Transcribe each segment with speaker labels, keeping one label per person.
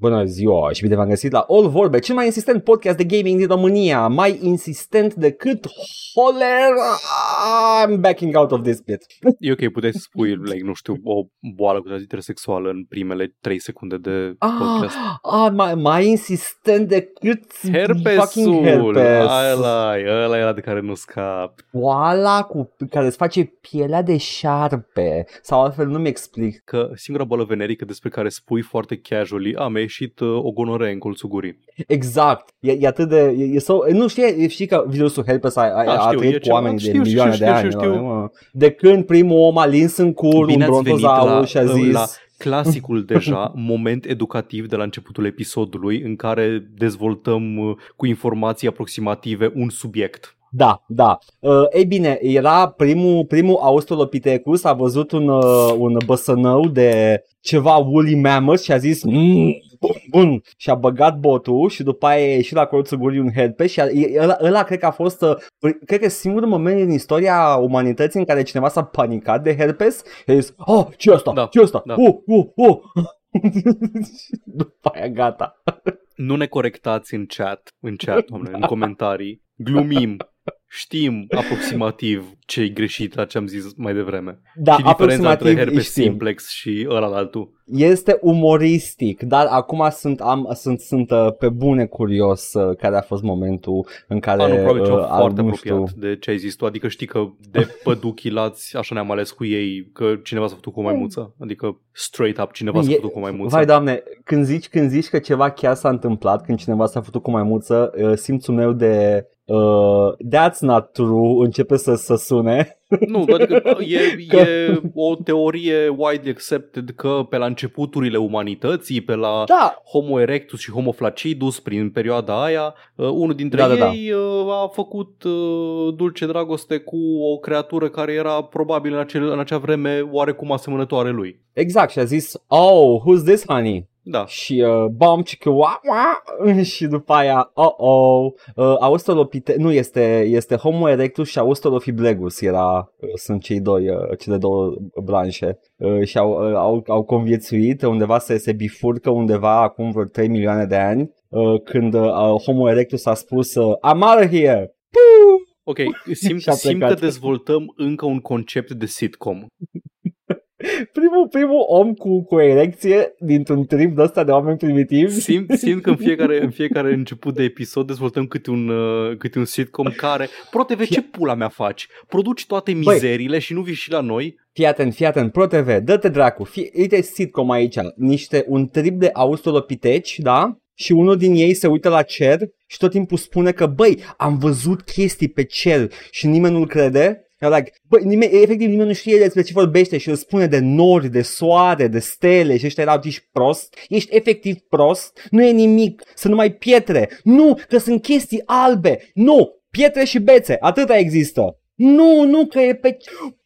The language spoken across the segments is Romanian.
Speaker 1: Bună ziua și bine v-am găsit la All Vorbe, cel mai insistent podcast de gaming din România, mai insistent decât holera. I'm backing out of this bit.
Speaker 2: E ok, puteai să spui, like, nu știu, o boală cu transmitere sexuală în primele 3 secunde de podcast.
Speaker 1: Ah, ah mai, mai insistent decât
Speaker 2: Herpesul,
Speaker 1: fucking herpes.
Speaker 2: ăla, ăla era de care nu scap.
Speaker 1: Boala cu care îți face pielea de șarpe sau altfel nu-mi explic.
Speaker 2: Că singura boală venerică despre care spui foarte casually, a, mi-a ieșit uh, o gonoree în colțul gurii.
Speaker 1: Exact. E, e atât de... E, e so, nu știi, știi că virusul herpes a, a,
Speaker 2: Da,
Speaker 1: a
Speaker 2: știu, e
Speaker 1: trăit cu
Speaker 2: ceva-
Speaker 1: oameni de
Speaker 2: știu,
Speaker 1: milioane
Speaker 2: știu,
Speaker 1: de
Speaker 2: știu,
Speaker 1: ani.
Speaker 2: știu, știu.
Speaker 1: mă. De când primul om a lins în cur
Speaker 2: Bine
Speaker 1: un
Speaker 2: ați venit
Speaker 1: brontozaur
Speaker 2: la-
Speaker 1: și a zis...
Speaker 2: la Clasicul deja, moment educativ de la începutul episodului în care dezvoltăm uh, cu informații aproximative un subiect.
Speaker 1: Da, da. Uh, ei bine, era primul, primul Australopithecus, a văzut un, uh, un băsănău de ceva woolly mammoth și a zis "Mm, bun, bun, și a băgat botul și după aia a ieșit la colțul gurii un herpes și a, e- ăla, ăla cred că a fost, uh, cred că singurul moment în istoria umanității în care cineva s-a panicat de herpes și a zis, oh, ce asta,
Speaker 2: Da,
Speaker 1: ce asta,
Speaker 2: da.
Speaker 1: uh, uh, uh. după aia gata.
Speaker 2: Nu ne corectați în chat, în chat, doamne, în comentarii. Glumim. Știm aproximativ ce e greșit la ce am zis mai devreme.
Speaker 1: Da,
Speaker 2: și diferența între
Speaker 1: aproximativ
Speaker 2: herpes
Speaker 1: știm.
Speaker 2: simplex și ăla altul.
Speaker 1: Este umoristic, dar acum sunt, am, sunt, sunt uh, pe bune curios uh, care a fost momentul în care
Speaker 2: A, nu, probabil ceva
Speaker 1: uh, al-
Speaker 2: foarte
Speaker 1: nu
Speaker 2: apropiat
Speaker 1: știu,
Speaker 2: de ce ai zis tu. Adică știi că de păduchi lați, așa ne-am ales cu ei, că cineva s-a făcut cu o maimuță. Adică straight up cineva s-a
Speaker 1: E-
Speaker 2: făcut cu o maimuță.
Speaker 1: Vai doamne, când zici, când zici că ceva chiar s-a întâmplat, când cineva s-a făcut cu maimuță, uh, simțul meu de uh, that's not true începe să, să sune.
Speaker 2: Nu, adică e, e o teorie widely accepted că pe la începuturile umanității, pe la
Speaker 1: Da,
Speaker 2: Homo erectus și Homo flaccidus prin perioada aia, uh, unul dintre
Speaker 1: Da, da, da.
Speaker 2: ei uh, a făcut uh, dulce dragoste cu o creatură care era probabil în, acel, în acea vreme oarecum asemănătoare lui.
Speaker 1: exact, și a zis, oh, who's this honey?
Speaker 2: Da.
Speaker 1: Și uh, bam, cică, ua, ua, și după aia, oh, oh, uh, Australopite, nu, este, este Homo erectus și Australopithecus, era, uh, sunt cei doi, uh, cele două branșe. Uh, și au, uh, au, au conviețuit, undeva se, se bifurcă undeva acum vreo 3 milioane de ani, uh, când uh, Homo erectus a spus, uh, I'm out of here!
Speaker 2: Ok, simt,
Speaker 1: Și-a
Speaker 2: simt că
Speaker 1: plecat.
Speaker 2: dezvoltăm încă un concept de sitcom.
Speaker 1: Primul, primul om cu, cu erecție dintr-un trip de ăsta de oameni primitivi.
Speaker 2: Simt, simt că în fiecare, în fiecare început de episod dezvoltăm câte un, uh, câte un sitcom care... ProTV, ce pula mea faci? Produci toate mizerile și nu vii și la noi?
Speaker 1: Fii atent, fii atent, ProTV, dă-te dracu, fii, uite sitcom aici, niște, un trip de australopiteci, da? Și unul din ei se uită la cer și tot timpul spune că, băi, am văzut chestii pe cer și nimeni nu-l crede. You're like, băi, nimeni, efectiv nimeni nu știe despre ce vorbește și îl spune de nori, de soare, de stele și ăștia erau, ești prost, ești efectiv prost, nu e nimic, sunt numai pietre, nu, că sunt chestii albe, nu, pietre și bețe, atâta există. Nu, nu, că e pe...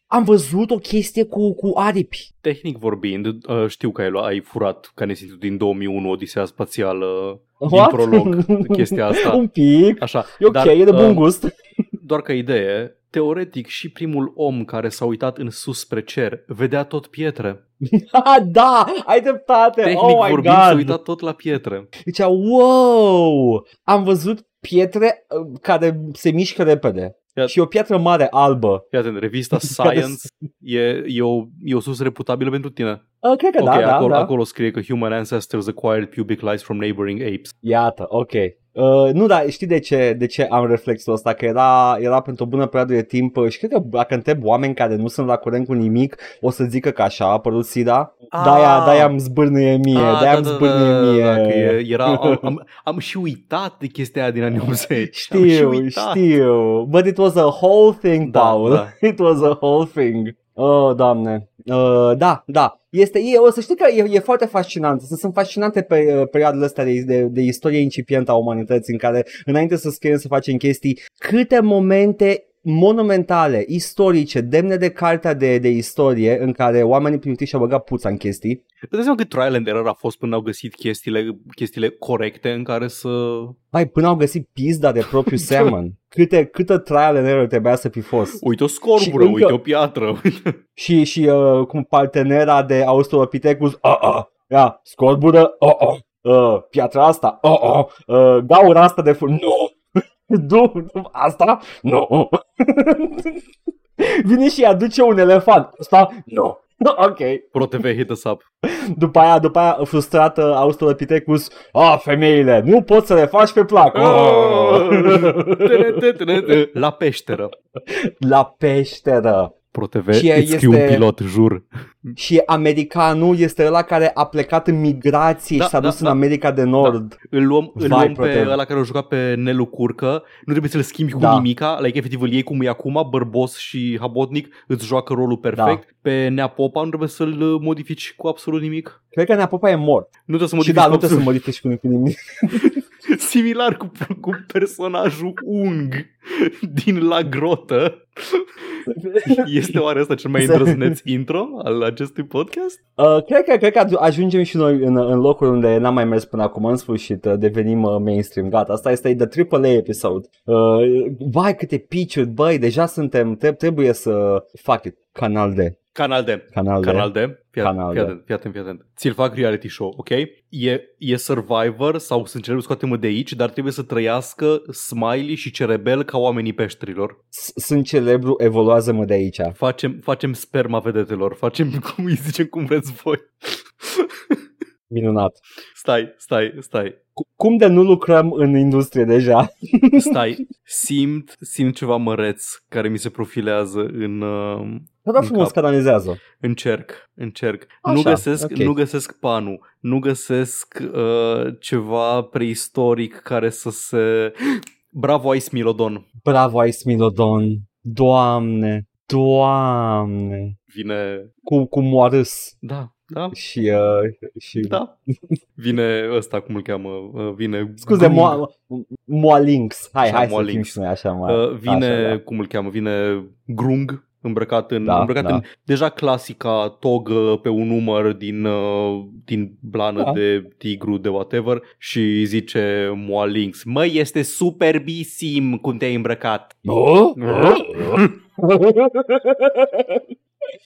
Speaker 1: Am văzut o chestie cu, cu aripi.
Speaker 2: Tehnic vorbind, uh, știu că ai, luat, ai furat ca nesimțitul din 2001 Odisea Spațială din
Speaker 1: What?
Speaker 2: prolog chestia asta.
Speaker 1: Un pic.
Speaker 2: Așa,
Speaker 1: E ok,
Speaker 2: dar,
Speaker 1: e de bun
Speaker 2: uh,
Speaker 1: gust.
Speaker 2: Doar ca idee, teoretic și primul om care s-a uitat în sus spre cer vedea tot pietre.
Speaker 1: Ah, da, ai dreptate.
Speaker 2: Tehnic
Speaker 1: oh my
Speaker 2: vorbind, s-a
Speaker 1: god.
Speaker 2: uitat tot la pietre.
Speaker 1: Zicea, wow, am văzut pietre uh, care se mișcă repede.
Speaker 2: Ia-
Speaker 1: Și o piatră mare albă.
Speaker 2: Fii atent, revista Science e, e, o, e o sursă reputabilă pentru tine.
Speaker 1: Uh, cred că
Speaker 2: ok,
Speaker 1: da, da,
Speaker 2: acolo,
Speaker 1: da.
Speaker 2: acolo scrie că human ancestors acquired pubic lice from neighboring apes.
Speaker 1: Iată, ok. Uh, nu, dar știi de ce, de ce am reflexul ăsta? Că era, era pentru o bună perioadă de timp uh, și cred că dacă întreb oameni care nu sunt la curent cu nimic, o să zică că așa a apărut SIDA. De-aia,
Speaker 2: Ah.
Speaker 1: de-aia îmi zbârnăie mie,
Speaker 2: Ah,
Speaker 1: de-aia îmi zbârnăie mie.
Speaker 2: da, că e- era, am, am, am și uitat de chestia aia din anii 80. am și
Speaker 1: Știu,
Speaker 2: uitat.
Speaker 1: știu. But it was a whole thing,
Speaker 2: Da,
Speaker 1: Paul.
Speaker 2: da.
Speaker 1: It was a whole thing. Oh, doamne. Uh, da, da. Este, e, o să știi că e, e foarte fascinant. Sunt, sunt fascinante pe uh, perioadele astea de, de, de istorie incipientă a umanității în care, înainte să scriem, să facem chestii, câte momente monumentale, istorice, demne de cartea de, de istorie în care oamenii primitivi și-au băgat puța în chestii.
Speaker 2: Îți dai seama cât trial and error a fost până au găsit chestiile, chestiile corecte în care să...
Speaker 1: Mai până au găsit pizda de propriu semen. Câte, câtă trial and error trebuia să fi fost.
Speaker 2: Uite o scorbură,
Speaker 1: Și încă-
Speaker 2: uite o piatră.
Speaker 1: și, și uh, cum partenera de Australopithecus, uh, uh, ia, scorbură, uh, uh, uh, piatra asta, oh, oh, uh, gaura asta de fund, nu, nu, nu, asta, nu. Vine și aduce un elefant, asta, nu. Ok.
Speaker 2: ProTV hit us up.
Speaker 1: După aia, după aia, frustrată, Australopithecus, a, femeile, nu poți să le faci pe plac. Oh!
Speaker 2: La peșteră.
Speaker 1: La peșteră.
Speaker 2: ProTV,
Speaker 1: Și ea
Speaker 2: îți scriu
Speaker 1: este-
Speaker 2: un pilot, jur.
Speaker 1: Și americanul este ăla care a plecat în migrație
Speaker 2: Da,
Speaker 1: și s-a
Speaker 2: da,
Speaker 1: dus în
Speaker 2: da.
Speaker 1: America de Nord.
Speaker 2: Îl luăm, îl
Speaker 1: Vai,
Speaker 2: luăm pe
Speaker 1: ProTV.
Speaker 2: ăla care a jucat pe Nelu Curcă, nu trebuie să-l schimbi cu
Speaker 1: Da.
Speaker 2: nimica, like efectiv îl iei cum e acum, bărbos și habotnic, îți joacă rolul perfect.
Speaker 1: Da.
Speaker 2: Pe Nea Popa nu trebuie să-l uh, modifici cu absolut nimic.
Speaker 1: Cred că Neapopa e mort.
Speaker 2: Nu trebuie să
Speaker 1: Și
Speaker 2: modifici
Speaker 1: da,
Speaker 2: cu
Speaker 1: nu trebuie să
Speaker 2: absolut
Speaker 1: modifici cu cu nimic.
Speaker 2: Similar cu, cu personajul Ung din La Grotă. Este oare ăsta cel mai îndrăzneț intro al acestui podcast?
Speaker 1: Uh, cred, că, cred că adu- ajungem și noi în, în locuri unde n-am mai mers până acum, în sfârșit, uh, devenim uh, mainstream, gata, asta este the AAA episode. Uh, vai, câte pitch băi, deja suntem, tre- trebuie să fac canal de,
Speaker 2: Canal de.
Speaker 1: canal de.
Speaker 2: Canal de. Fii atent,
Speaker 1: Canal
Speaker 2: fii
Speaker 1: de.
Speaker 2: atent, fii atent, fii atent. Ți-l fac reality show, ok? E, e Survivor sau sunt celebri scoate-mă de aici, dar trebuie să trăiască Smiley și Cerebel ca oamenii peșterilor.
Speaker 1: S- Sunt celebru, evoluează-mă de aici.
Speaker 2: Facem, facem sperma vedetelor, facem cum îi zicem cum vreți voi.
Speaker 1: Minunat.
Speaker 2: Stai, stai, stai.
Speaker 1: Cu- Cum de nu lucrăm în industrie deja?
Speaker 2: Stai, simt, simt ceva măreț care mi se profilează în, uh,
Speaker 1: Dar
Speaker 2: În
Speaker 1: frumos
Speaker 2: cap.
Speaker 1: canalizează.
Speaker 2: încerc, încerc.
Speaker 1: Așa,
Speaker 2: nu găsesc,
Speaker 1: ok.
Speaker 2: nu găsesc panul, nu găsesc uh, ceva preistoric care să se... Bravo, ai Smilodon.
Speaker 1: Bravo, ai Smilodon. Doamne, doamne.
Speaker 2: Vine...
Speaker 1: Cu, cu moarâs.
Speaker 2: Da, da,
Speaker 1: Și, uh, și...
Speaker 2: da. Vine ăsta, cum îl cheamă? Uh, vine...
Speaker 1: Scuze,
Speaker 2: Grung.
Speaker 1: Mo- Moalinx. Hai,
Speaker 2: Așa,
Speaker 1: hai să fim
Speaker 2: Moalinx.
Speaker 1: și noi așa mai.
Speaker 2: Uh, vine,
Speaker 1: Așa, da.
Speaker 2: cum îl cheamă, vine Grung îmbrăcat în,
Speaker 1: Da,
Speaker 2: îmbrăcat
Speaker 1: da.
Speaker 2: în deja clasica togă pe un număr din, uh, din blană
Speaker 1: Da.
Speaker 2: de tigru de whatever și zice Moalinx, măi, este superbisim cum te-ai îmbrăcat.
Speaker 1: Oh?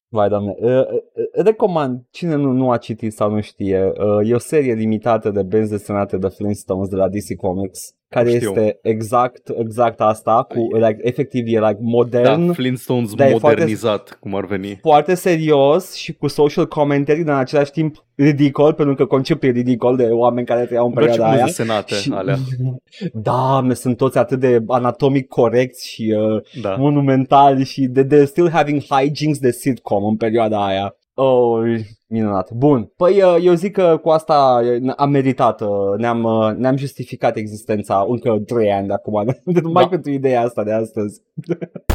Speaker 1: Vai, doamne. Uh, uh, recomand, cine nu, nu a citit sau nu știe, uh, e o serie limitată de benzi desenate de Flintstones de la DC Comics, care
Speaker 2: Știu.
Speaker 1: este exact, exact asta, cu, like, efectiv, e like modern,
Speaker 2: Da, Flintstones
Speaker 1: Da, e
Speaker 2: modernizat, cum ar veni.
Speaker 1: foarte serios și cu social commentary, dar în același timp ridicol, pentru că conceptul e ridicol de oameni care trăiau în
Speaker 2: Bă, ce
Speaker 1: perioada
Speaker 2: cum
Speaker 1: aia.
Speaker 2: desenate alea.
Speaker 1: Da, sunt toți atât de anatomic corecți și uh,
Speaker 2: Da.
Speaker 1: monumentali și de, de still having hijinks de sitcom în perioada aia. Oh, minunat. Bun. Păi uh, eu zic că cu asta uh, am meritat, uh, ne-am, uh, ne-am justificat existența încă 3 ani de acum, numai
Speaker 2: Da.
Speaker 1: pentru ideea asta de astăzi.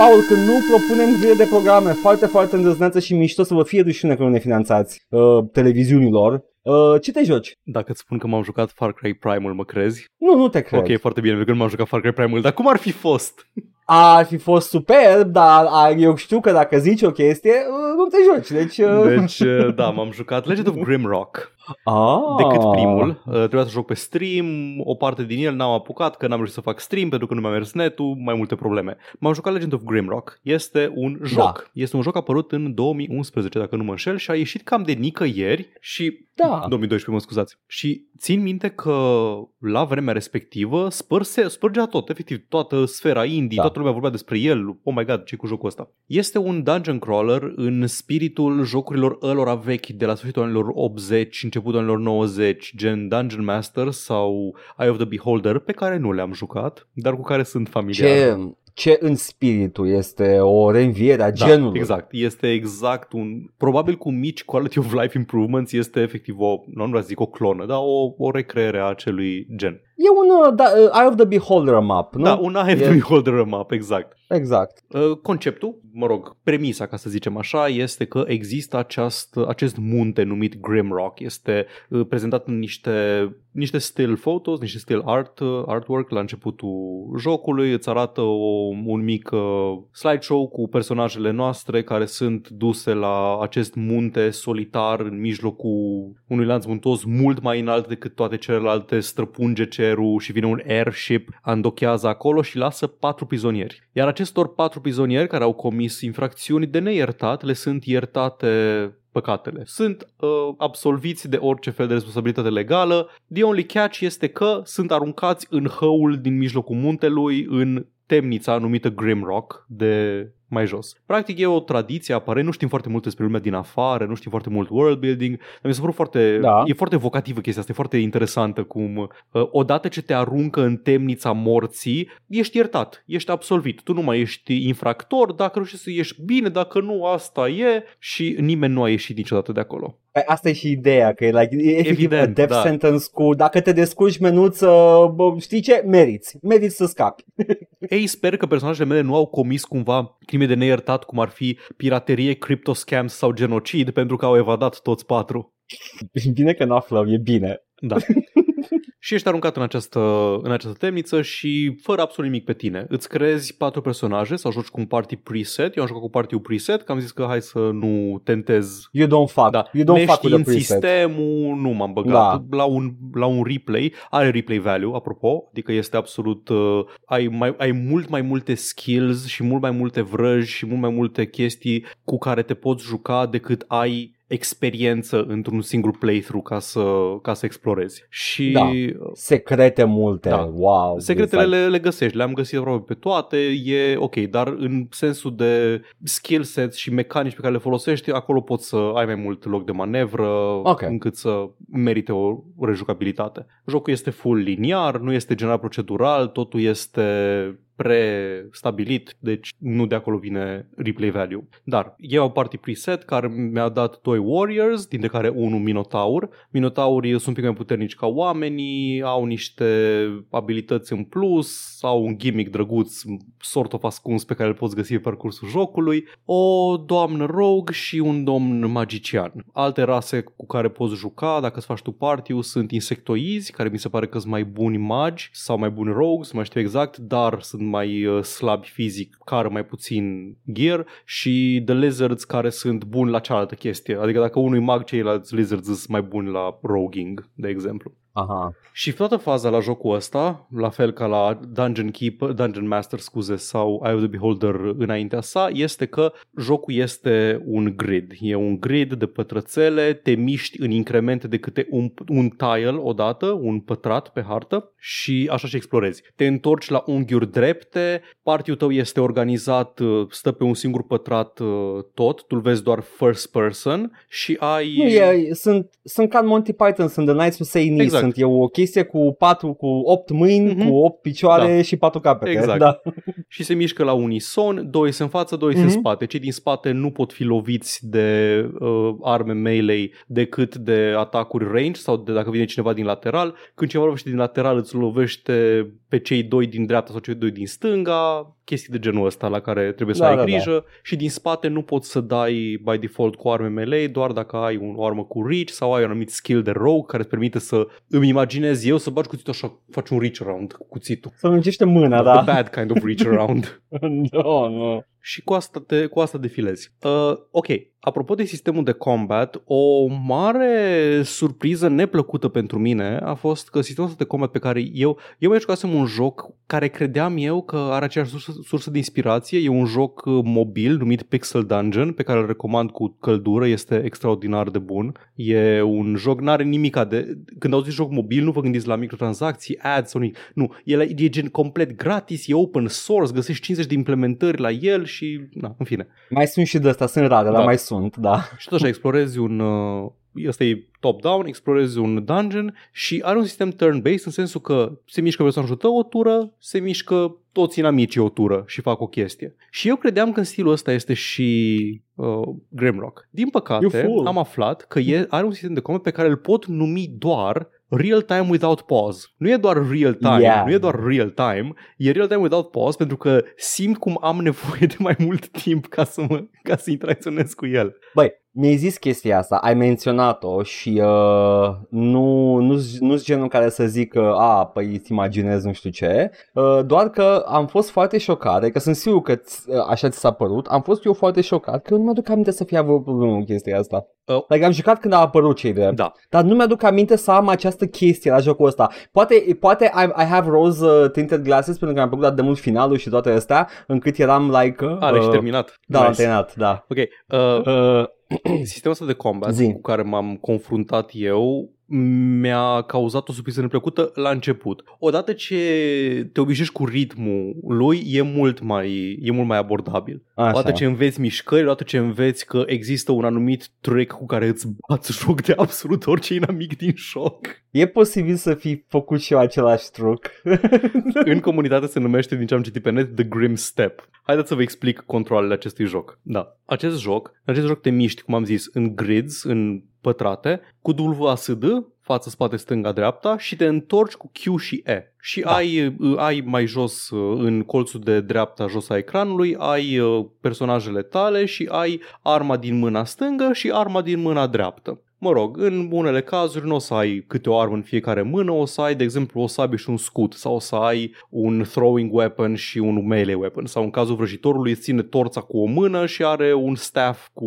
Speaker 1: Paul, când nu propunem zile de programe foarte, foarte îndrăzneață și mișto să vă fie rușine că nu ne finanțați uh, televiziunilor, uh, ce te joci?
Speaker 2: Dacă îți spun că m-am jucat Far Cry Primal, mă crezi?
Speaker 1: Nu, nu te cred.
Speaker 2: Ok, foarte bine, pentru că nu m-am jucat Far Cry Primal, dar cum ar fi fost?
Speaker 1: Ar fi fost superb, dar a, eu știu că dacă zici o chestie, uh, nu te joci. Deci, uh...
Speaker 2: Deci, uh, da, m-am jucat Legend of Grimrock.
Speaker 1: Ah.
Speaker 2: decât primul. Uh, trebuia să joc pe stream, o parte din el n-am apucat că n-am reușit să fac stream pentru că nu mi-a mers netul, mai multe probleme. M-am jucat Legend of Grimrock. Este un joc. Este un joc apărut în 2011, dacă nu mă înșel, și a ieșit cam de nicăieri și
Speaker 1: Da.
Speaker 2: 2012, mă scuzați. Și țin minte că la vremea respectivă spărse, spărgea tot, efectiv, toată sfera indie,
Speaker 1: Da.
Speaker 2: toată lumea vorbea despre el. Oh my god, ce cu jocul ăsta? Este un dungeon crawler în spiritul jocurilor ălora vechi de la sfârșitul anilor 80, începutul anilor 90, gen Dungeon Master sau Eye of the Beholder, pe care nu le-am jucat, dar cu care sunt familiar.
Speaker 1: Ce, ce în spiritul este o reînviere a
Speaker 2: Da,
Speaker 1: genului.
Speaker 2: exact. Este exact un... Probabil cu mici quality of life improvements este efectiv o, nu vreau să zic o clonă, dar o, o recreere a acelui gen.
Speaker 1: E un uh, da, uh, Eye of the Beholder map, nu?
Speaker 2: Da, un Eye of
Speaker 1: E-
Speaker 2: the Beholder map, exact.
Speaker 1: Exact.
Speaker 2: Uh, Conceptul, mă rog, premisa, ca să zicem așa, este că există aceast, acest munte numit Grimrock. Este uh, prezentat în niște, niște still photos, niște still art, uh, artwork la începutul jocului. Îți arată o un mic uh, slideshow cu personajele noastre care sunt duse la acest munte solitar în mijlocul unui lanț muntos mult mai înalt decât toate celelalte, străpunge cerul și vine un airship, andochează acolo și lasă patru prizonieri. Iar acestor patru prizonieri care au comis infracțiuni de neiertat le sunt iertate păcatele. Sunt uh, absolviți de orice fel de responsabilitate legală. The only catch este că sunt aruncați în hăul din mijlocul muntelui în temnița numită Grimrock de mai jos. Practic e o tradiție aparent, nu știm foarte mult despre lumea din afară, nu știm foarte mult world building, dar mi se pare foarte,
Speaker 1: Da.
Speaker 2: e foarte vocativă chestia asta, e foarte interesantă cum uh, odată ce te aruncă în temnița morții, ești iertat, ești absolvit. Tu nu mai ești infractor, dacă reușești să ieși bine, dacă nu, asta e și nimeni nu a ieșit niciodată de acolo.
Speaker 1: Păi Asta e și ideea, că e, like, e efectiv
Speaker 2: Evident,
Speaker 1: a death
Speaker 2: da.
Speaker 1: sentence cu dacă te descurci menuță, bă, știi ce? Meriți. Meriți să scapi.
Speaker 2: Ei, sper că personajele mele nu au comis cumva crime de neiertat, cum ar fi piraterie, cryptoscams sau genocid, pentru că au evadat toți patru.
Speaker 1: Bine că nu aflăm, e bine.
Speaker 2: Da. și ești aruncat în această, în această temniță și fără absolut nimic pe tine. Îți creezi patru personaje sau joci cu un party preset. Eu am jucat cu party preset, că am zis că hai să nu tentez
Speaker 1: You don't fuck.
Speaker 2: da,
Speaker 1: You don't fuck with the
Speaker 2: neștiind
Speaker 1: preset.
Speaker 2: sistemul, nu m-am băgat.
Speaker 1: Da.
Speaker 2: La, un, la un replay, are replay value, apropo, adică este absolut, uh, ai, mai, ai mult mai multe skills și mult mai multe vrăji și mult mai multe chestii cu care te poți juca decât ai experiență într-un singur playthrough ca să, ca să explorezi. Și
Speaker 1: Da. Secrete multe.
Speaker 2: Da.
Speaker 1: Wow.
Speaker 2: Secretele
Speaker 1: It's like-
Speaker 2: le, le găsești, le-am găsit aproape pe toate, e ok, dar în sensul de skill sets și mecanici pe care le folosești, acolo poți să ai mai mult loc de manevră
Speaker 1: Ok.
Speaker 2: încât să merite o rejucabilitate. Jocul este full liniar, nu este general procedural, totul este pre-stabilit, deci nu de acolo vine replay value. Dar eu au party preset care mi-a dat doi warriors, dintre care unul minotaur. Minotaurii sunt un pic mai puternici ca oamenii, au niște abilități în plus, au un gimmick drăguț, sort of ascuns pe care îl poți găsi pe parcursul jocului, o doamnă rogue și un domn magician. Alte rase cu care poți juca, dacă îți faci tu party sunt insectoizi, care mi se pare că sunt mai buni magi sau mai buni rogues, nu mai știu exact, dar sunt mai uh, slabi fizic, care mai puțin gear și the lizards care sunt buni la cealaltă chestie. Adică dacă unul e mag, ceilalți lizards sunt mai buni la roguing, de exemplu.
Speaker 1: Aha.
Speaker 2: Și toată faza la jocul ăsta, la fel ca la Dungeon Keeper, Dungeon Master, scuze, sau Eye of the Beholder înaintea sa, este că jocul este un grid. E un grid de pătrățele, te miști în incremente de câte un, un tile odată, un pătrat pe hartă și așa și explorezi. Te întorci la unghiuri drepte, partiul tău este organizat, uh, stă pe un singur pătrat uh, tot, tu vezi doar first person și ai...
Speaker 1: Nu, e, sunt, sunt ca în Monty Python, sunt The Nights Who Say Knee,
Speaker 2: Exact.
Speaker 1: Sunt e o chestie cu patru, cu opt mâini,
Speaker 2: Mhm.
Speaker 1: cu opt picioare și patru capete.
Speaker 2: Exact.
Speaker 1: Da.
Speaker 2: și se mișcă la unison, doi sunt în față, doi sunt în
Speaker 1: Mhm.
Speaker 2: spate. Cei din spate nu pot fi loviți de uh, arme melee decât de atacuri range sau de dacă vine cineva din lateral. Când cineva lovește din lateral îți lovește pe cei doi din dreapta sau cei doi din stânga, chestii de genul ăsta la care trebuie să
Speaker 1: Da,
Speaker 2: ai
Speaker 1: da,
Speaker 2: grijă și din spate nu poți să dai by default cu arme melee doar dacă ai un, o armă cu reach sau ai un anumit skill de rogue care îți permite să îmi imaginez eu să bagi cuțitul așa, faci un reach around cu cuțitul.
Speaker 1: Să lungește mâna, da.
Speaker 2: The bad kind of reach around.
Speaker 1: no, no.
Speaker 2: Și cu asta, te, cu asta defilezi. Uh, ok, apropo de sistemul de combat, o mare surpriză neplăcută pentru mine a fost că sistemul ăsta de combat pe care eu, eu mai jucasem un joc care credeam eu că are aceeași sursă, sursă de inspirație, e un joc uh, mobil numit Pixel Dungeon, pe care îl recomand cu căldură, este extraordinar de bun. E un joc, n-are nimica de... Când auziți joc mobil, nu vă gândiți la microtransacții, ads sau nimic. Nu, el e gen complet gratis, e open source, găsești 50 de implementări la el și, na, în fine.
Speaker 1: Mai sunt și de astea, sunt rare,
Speaker 2: Da.
Speaker 1: dar mai sunt, da.
Speaker 2: Și tot așa explorezi un... Uh, ăsta e top-down, explorezi un dungeon și are un sistem turn-based în sensul că se mișcă personajul tău o tură, se mișcă toți inamicii o tură și fac o chestie. Și eu credeam că în stilul ăsta este și uh, Grimrock. Din păcate,
Speaker 1: You fool.
Speaker 2: am aflat că e, are un sistem de combat pe care îl pot numi doar real time without pause. Nu e doar real time,
Speaker 1: Yeah.
Speaker 2: nu e doar real time, e real time without pause pentru că simt cum am nevoie de mai mult timp ca să, mă, ca să interacționez cu el.
Speaker 1: Băi, mi-ai zis chestia asta, ai menționat-o și uh, nu, nu, nu genul care să zic că, a, păi îți imaginez nu știu ce, uh, doar că am fost foarte șocat, că sunt sigur că uh, așa ți s-a părut, am fost eu foarte șocat că nu mă aduc aminte să fie avut problemă cu chestia asta.
Speaker 2: Uh.
Speaker 1: Like, am jucat când a apărut cei de
Speaker 2: Da.
Speaker 1: dar nu mi-aduc aminte să am această chestie la jocul ăsta. Poate, poate I, I have rose uh, tinted glasses pentru că am plăcut de mult finalul și toate astea, încât eram like... Uh,
Speaker 2: Are și terminat.
Speaker 1: Da, am
Speaker 2: Nice.
Speaker 1: terminat, da.
Speaker 2: Ok. Uh,
Speaker 1: Uh,
Speaker 2: sistemul ăsta de combat
Speaker 1: Zi.
Speaker 2: cu care m-am confruntat eu mi-a cauzat o surpriză neplăcută la început. Odată ce te obișnuiești cu ritmul lui, e mult mai, e mult mai abordabil.
Speaker 1: așa.
Speaker 2: Odată ce înveți mișcări, odată ce înveți că există un anumit trick cu care îți bați joc de absolut orice inamic din joc.
Speaker 1: E posibil să fi făcut și eu același truc.
Speaker 2: În comunitate se numește, din ce am citit pe net, The Grim Step. Haideți să vă explic controlele acestui joc. Da, acest joc, în acest joc te miști, cum am zis, în grids, în pătrate, cu WASD, față, spate, stânga, dreapta și te întorci cu Q și E. Și
Speaker 1: Da.
Speaker 2: ai, ai mai jos, în colțul de dreapta, jos a ecranului, ai uh, personajele tale și ai arma din mâna stângă și arma din mâna dreaptă. Mă rog, în unele cazuri nu o să ai câte o armă în fiecare mână, o să ai, de exemplu, o sabie și un scut sau o să ai un throwing weapon și un melee weapon sau în cazul vrăjitorului îți ține torța cu o mână și are un staff cu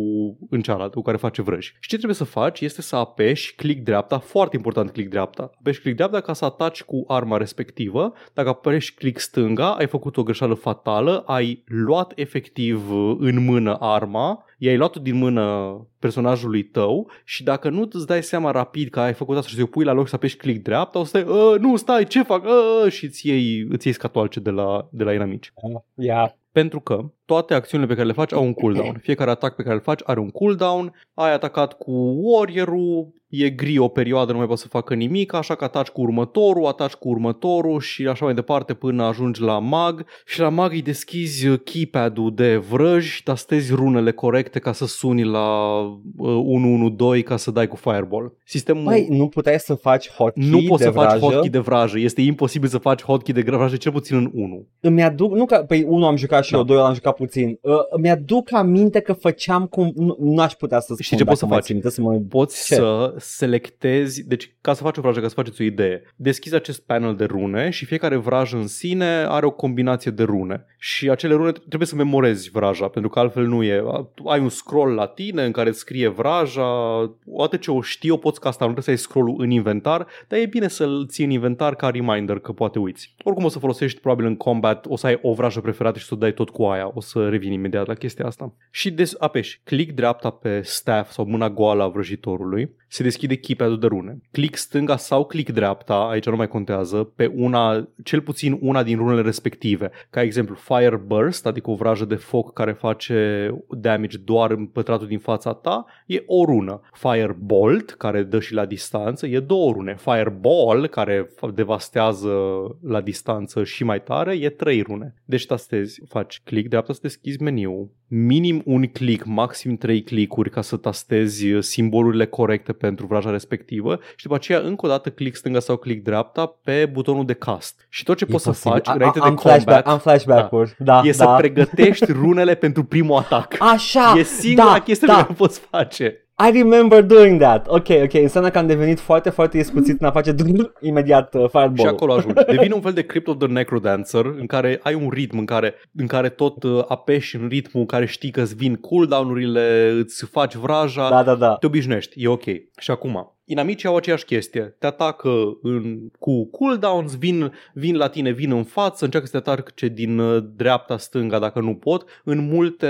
Speaker 2: în cealaltă cu care face vrăji. Și ce trebuie să faci este să apeși click dreapta, foarte important click dreapta. Apeși click dreapta ca să ataci cu arma respectivă. Dacă apeși click stânga, ai făcut o greșeală fatală, ai luat efectiv uh, în mână arma i-ai luat-o din mână personajului tău și dacă nu îți dai seama rapid că ai făcut asta și te pui la loc să apeși click dreapta, o să stai, "Ă, nu, stai, ce fac? Ă, și îți iei, îți iei scatoalce de la, de la inamici.
Speaker 1: Ia.
Speaker 2: Pentru că toate acțiunile pe care le faci au un cooldown. Fiecare atac pe care îl faci are un cooldown. Ai atacat cu warrior-ul, e gri o perioadă, nu mai poți să facă nimic, așa că ataci cu următorul, ataci cu următorul și așa mai departe până ajungi la mag și la mag îi deschizi keypad-ul de vrăji, tastezi runele corecte ca să suni la uh, 112 ca să dai cu fireball. Sistemul
Speaker 1: Băi, nu puteai să faci hotkey
Speaker 2: nu poți
Speaker 1: de
Speaker 2: să faci
Speaker 1: vrajă?
Speaker 2: hotkey de vrajă, este imposibil să faci hotkey de vrajă cel puțin în 1.
Speaker 1: Îmi aduc, nu că, păi unul am jucat și
Speaker 2: Da.
Speaker 1: eu, doi am jucat puțin. Uh, îmi aduc aminte că făceam cum, nu, nu aș putea să spun
Speaker 2: Știi ce
Speaker 1: dacă
Speaker 2: poți să
Speaker 1: mai
Speaker 2: faci?
Speaker 1: țin minte, să mă...
Speaker 2: Poți
Speaker 1: Ce?
Speaker 2: să selectezi, deci ca să faci o vrajă, ca să faceți o idee, deschizi acest panel de rune și fiecare vrajă în sine are o combinație de rune și acele rune trebuie să memorezi vraja, pentru că altfel nu e. Ai un scroll la tine în care îți scrie vraja, odată ce o știi, o poți casta, nu trebuie să ai scrollul în inventar, dar e bine să-l ții în inventar ca reminder că poate uiți. Oricum o să folosești probabil în combat, o să ai o vrajă preferată și să o dai tot cu aia, o să revin imediat la chestia asta. Și des- apeși click dreapta pe staff sau mâna goală a vrăjitorului, se deschide keypad-ul de rune. Click stânga sau click dreapta, aici nu mai contează, pe una, cel puțin una din runele respective. Ca exemplu, Fire Burst, adică o vrajă de foc care face damage doar în pătratul din fața ta, e o rună. Fire Bolt, care dă și la distanță, e două rune. Fireball, care fa- devastează la distanță și mai tare, e trei rune. Deci tastezi, faci click dreapta să deschizi meniul. Minim un click, maxim trei clickuri ca să tastezi simbolurile corecte pentru vraja respectivă și după aceea încă o dată click stânga sau click dreapta pe butonul de cast. Și tot ce
Speaker 1: E
Speaker 2: poți
Speaker 1: posibil.
Speaker 2: să faci
Speaker 1: A-
Speaker 2: înainte
Speaker 1: am
Speaker 2: de
Speaker 1: flashback,
Speaker 2: combat
Speaker 1: am flashback-uri. Da,
Speaker 2: e
Speaker 1: da.
Speaker 2: să pregătești runele pentru primul atac.
Speaker 1: Așa,
Speaker 2: E singura
Speaker 1: da,
Speaker 2: chestie
Speaker 1: da.
Speaker 2: pe care o poți face.
Speaker 1: I remember doing that. Ok, ok, înseamnă că am devenit foarte, foarte iscuțit în a face imediat uh, fireball.
Speaker 2: Și acolo ajungi. Devine un fel de Crypt of the Necrodancer în care ai un ritm în care, în care tot uh, apeși în ritmul în care știi că îți vin cooldown-urile, îți faci vraja,
Speaker 1: Da, da, da.
Speaker 2: te obișnuiești, e ok. Și acum, inamicii au aceeași chestie. Te atacă în, cu cooldowns, vin, vin la tine, vin în față, încearcă să te atace din uh, dreapta, stânga dacă nu pot. În multe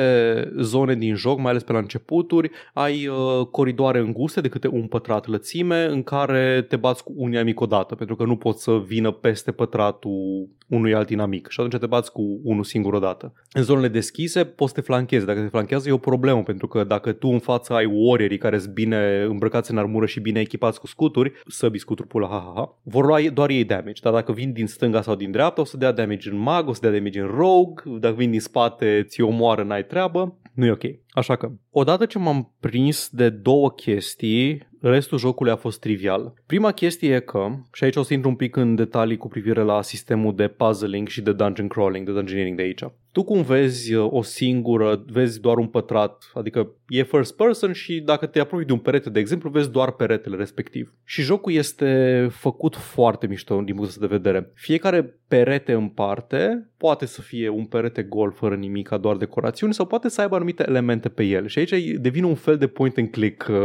Speaker 2: zone din joc, mai ales pe la începuturi, ai uh, coridoare înguste de câte un pătrat lățime în care te bați cu un inamic odată, pentru că nu poți să vină peste pătratul unui alt inamic și atunci te bați cu unul singur odată. În zonele deschise poți să te flanchezi. Dacă te flanchează e o problemă, pentru că dacă tu în față ai warriorii care sunt bine îmbrăcați în armură și bine echipați cu scuturi, săbi scuturi pula, ha, ha, ha, vor lua doar ei damage. Dar dacă vin din stânga sau din dreapta, o să dea damage în mag, o să dea damage în rogue, dacă vin din spate, ți omoară, n-ai treabă. Nu e ok. Așa că, odată ce m-am prins de două chestii, restul jocului a fost trivial. Prima chestie e că, și aici o să intru un pic în detalii cu privire la sistemul de puzzling și de dungeon crawling, de dungeoneering de aici. Tu cum vezi uh, o singură, vezi doar un pătrat, adică e first person și dacă te apropii de un perete, de exemplu, vezi doar peretele respectiv. Și jocul este făcut foarte mișto din punctul de vedere. Fiecare perete în parte poate să fie un perete gol fără nimic, doar decorațiuni sau poate să aibă anumite elemente pe el. Și aici devine un fel de point and click uh,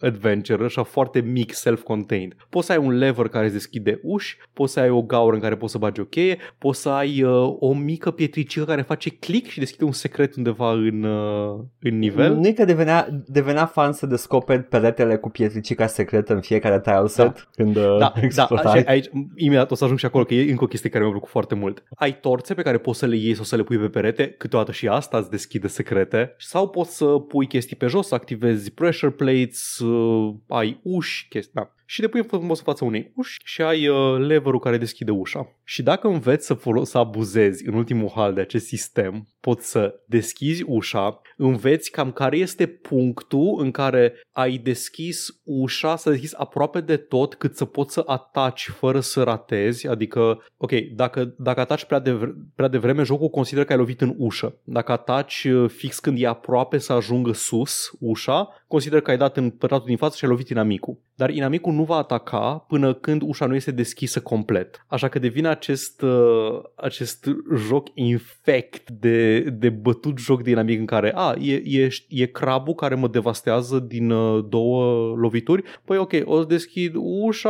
Speaker 2: adventure, așa foarte mic, self-contained. Poți să ai un lever care îți deschide uși, poți să ai o gaură în care poți să bagi o cheie, poți să ai uh, o mică pietricică care face click și deschide un secret undeva în, uh, în nivel.
Speaker 1: Nu că devenea, devenea fan să descoperi peretele cu pietricica secretă în fiecare tile set da. când uh,
Speaker 2: da, da, și aici imediat o să ajung și acolo că e încă o chestie care mi-a plăcut foarte mult. Ai torțe pe care poți să le iei sau să le pui pe perete, câteodată și asta îți deschide secrete sau poți să pui chestii pe jos, să activezi pressure plates, uh, ai uși, chestii, da și le pui frumos în fața unei uși și ai uh, leverul care deschide ușa. Și dacă înveți să, folo- să abuzezi în ultimul hal de acest sistem, poți să deschizi ușa, înveți cam care este punctul în care ai deschis ușa, să deschis aproape de tot cât să poți să ataci fără să ratezi, adică, ok, dacă, dacă ataci prea, de, prea devreme, jocul consideră că ai lovit în ușă. Dacă ataci uh, fix când e aproape să ajungă sus ușa, consideră că ai dat în pătratul din față și ai lovit inamicul. Dar inamicul nu va ataca până când ușa nu este deschisă complet. Așa că devine acest, uh, acest joc infect de, de bătut joc de inamic în care a, e, e, e crabul care mă devastează din uh, două lovituri. Păi ok, o să deschid ușa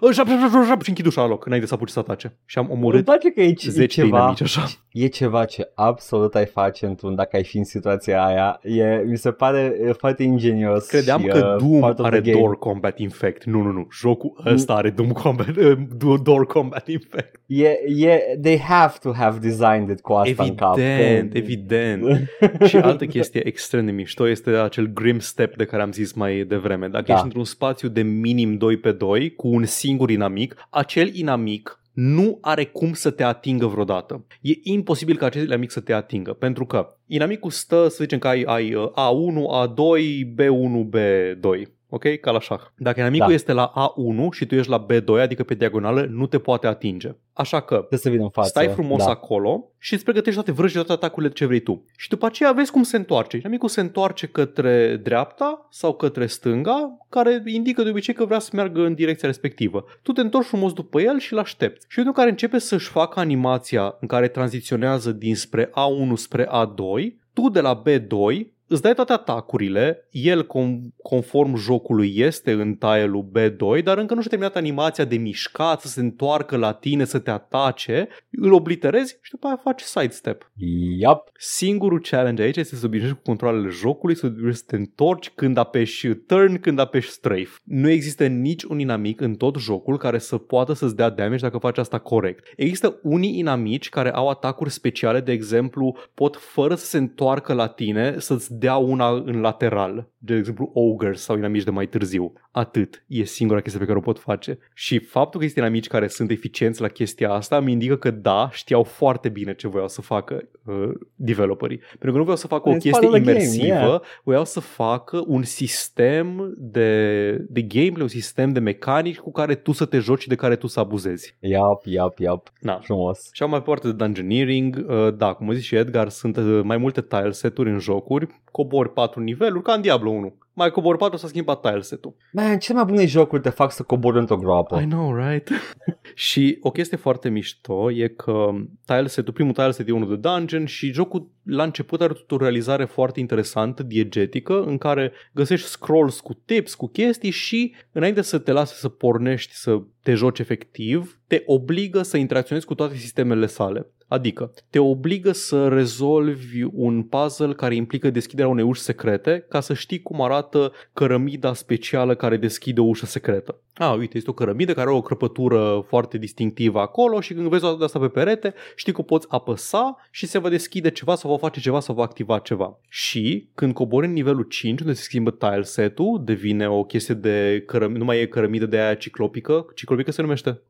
Speaker 2: uh, șap, șap, șap, șap, și închid ușa la loc înainte să apuce să atace. Și am omorât
Speaker 1: place că e,
Speaker 2: 10
Speaker 1: e ceva,
Speaker 2: inamici așa.
Speaker 1: E ceva ce absolut ai face într-un dacă ai fi în situația aia. E, mi se pare foarte ingenios.
Speaker 2: Credeam
Speaker 1: și,
Speaker 2: că
Speaker 1: uh,
Speaker 2: Doom
Speaker 1: part of
Speaker 2: are
Speaker 1: the game.
Speaker 2: door combat infect. Nu, nu, nu. Jocul ăsta are Doom combat, uh, door combat infect.
Speaker 1: E, e, they have to have designed it cu asta în cap.
Speaker 2: Evident, evident. și altă chestie extrem de mișto este acel grim step de care am zis mai devreme. Dacă
Speaker 1: Da.
Speaker 2: ești într-un spațiu de minim 2 pe 2 cu un singur inamic, acel inamic nu are cum să te atingă vreodată. E imposibil ca acel inamic să te atingă, pentru că inamicul stă, să zicem că ai, ai uh, A1, A2, B1, B2. Ok? Ca la șah. Dacă inamicul
Speaker 1: Da.
Speaker 2: este la A1 și tu ești la B2, adică pe diagonală, nu te poate atinge. Așa că
Speaker 1: Trebuie să vină în față.
Speaker 2: Stai frumos
Speaker 1: da.
Speaker 2: acolo și îți pregătești toate vrăjile, toate atacurile ce vrei tu. Și după aceea vezi cum se întoarce. Inamicul se întoarce către dreapta sau către stânga, care indică de obicei că vrea să meargă în direcția respectivă. Tu te întorci frumos după el și îl aștepți. Și în care începe să-și facă animația în care tranziționează dinspre A1 spre A2, tu de la B2 îți dai toate atacurile, el com- conform jocului este în tile-ul B2, dar încă nu și-a terminat animația de mișcat, să se întoarcă la tine, să te atace, îl obliterezi și după aia faci sidestep.
Speaker 1: Yup.
Speaker 2: Singurul challenge aici este să obișnuiești cu controlele jocului, să obișnuiești să te întorci când apeși turn, când apeși strafe. Nu există nici un inamic în tot jocul care să poată să-ți dea damage dacă faci asta corect. Există unii inamici care au atacuri speciale, de exemplu, pot fără să se întoarcă la tine să-ți dea una în lateral. De exemplu, ogres sau inamici de mai târziu. Atât. E singura chestie pe care o pot face. Și faptul că există inamici care sunt eficienți la chestia asta mi indică că da, știau foarte bine ce voiau să facă uh, developerii. Pentru că nu voiau să facă o
Speaker 1: It's
Speaker 2: chestie
Speaker 1: part of the game,
Speaker 2: imersivă,
Speaker 1: yeah.
Speaker 2: voiau să facă un sistem de, de gameplay, un sistem de mecanici cu care tu să te joci și de care tu să abuzezi.
Speaker 1: Yup, yup, yup.
Speaker 2: Na.
Speaker 1: Frumos.
Speaker 2: Și am mai parte de dungeoneering, uh, da, cum a zis și Edgar, sunt uh, mai multe tile seturi în jocuri, cobori 4 niveluri, ca în Diablo 1. Mai cobori 4 s-a schimbat tile setul.
Speaker 1: Man, cele mai bune jocuri te fac să cobori într-o groapă.
Speaker 2: I know, right? și o chestie foarte mișto e că tile setul, primul tile set e unul de dungeon și jocul la început are o tutorializare foarte interesantă, diegetică, în care găsești scrolls cu tips, cu chestii și înainte să te lase să pornești, să te joci efectiv, te obligă să interacționezi cu toate sistemele sale. Adică, te obligă să rezolvi un puzzle care implică deschiderea unei uși secrete ca să știi cum arată cărămida specială care deschide o ușă secretă. A, uite, este o cărămidă care are o crăpătură foarte distinctivă acolo și când vezi o asta pe perete, știi că o poți apăsa și se va deschide ceva sau va face ceva sau va activa ceva. Și când cobori în nivelul 5, unde se schimbă tile set-ul, devine o chestie de cărămidă, nu mai e cărămidă de aia ciclopică, ciclopică se numește?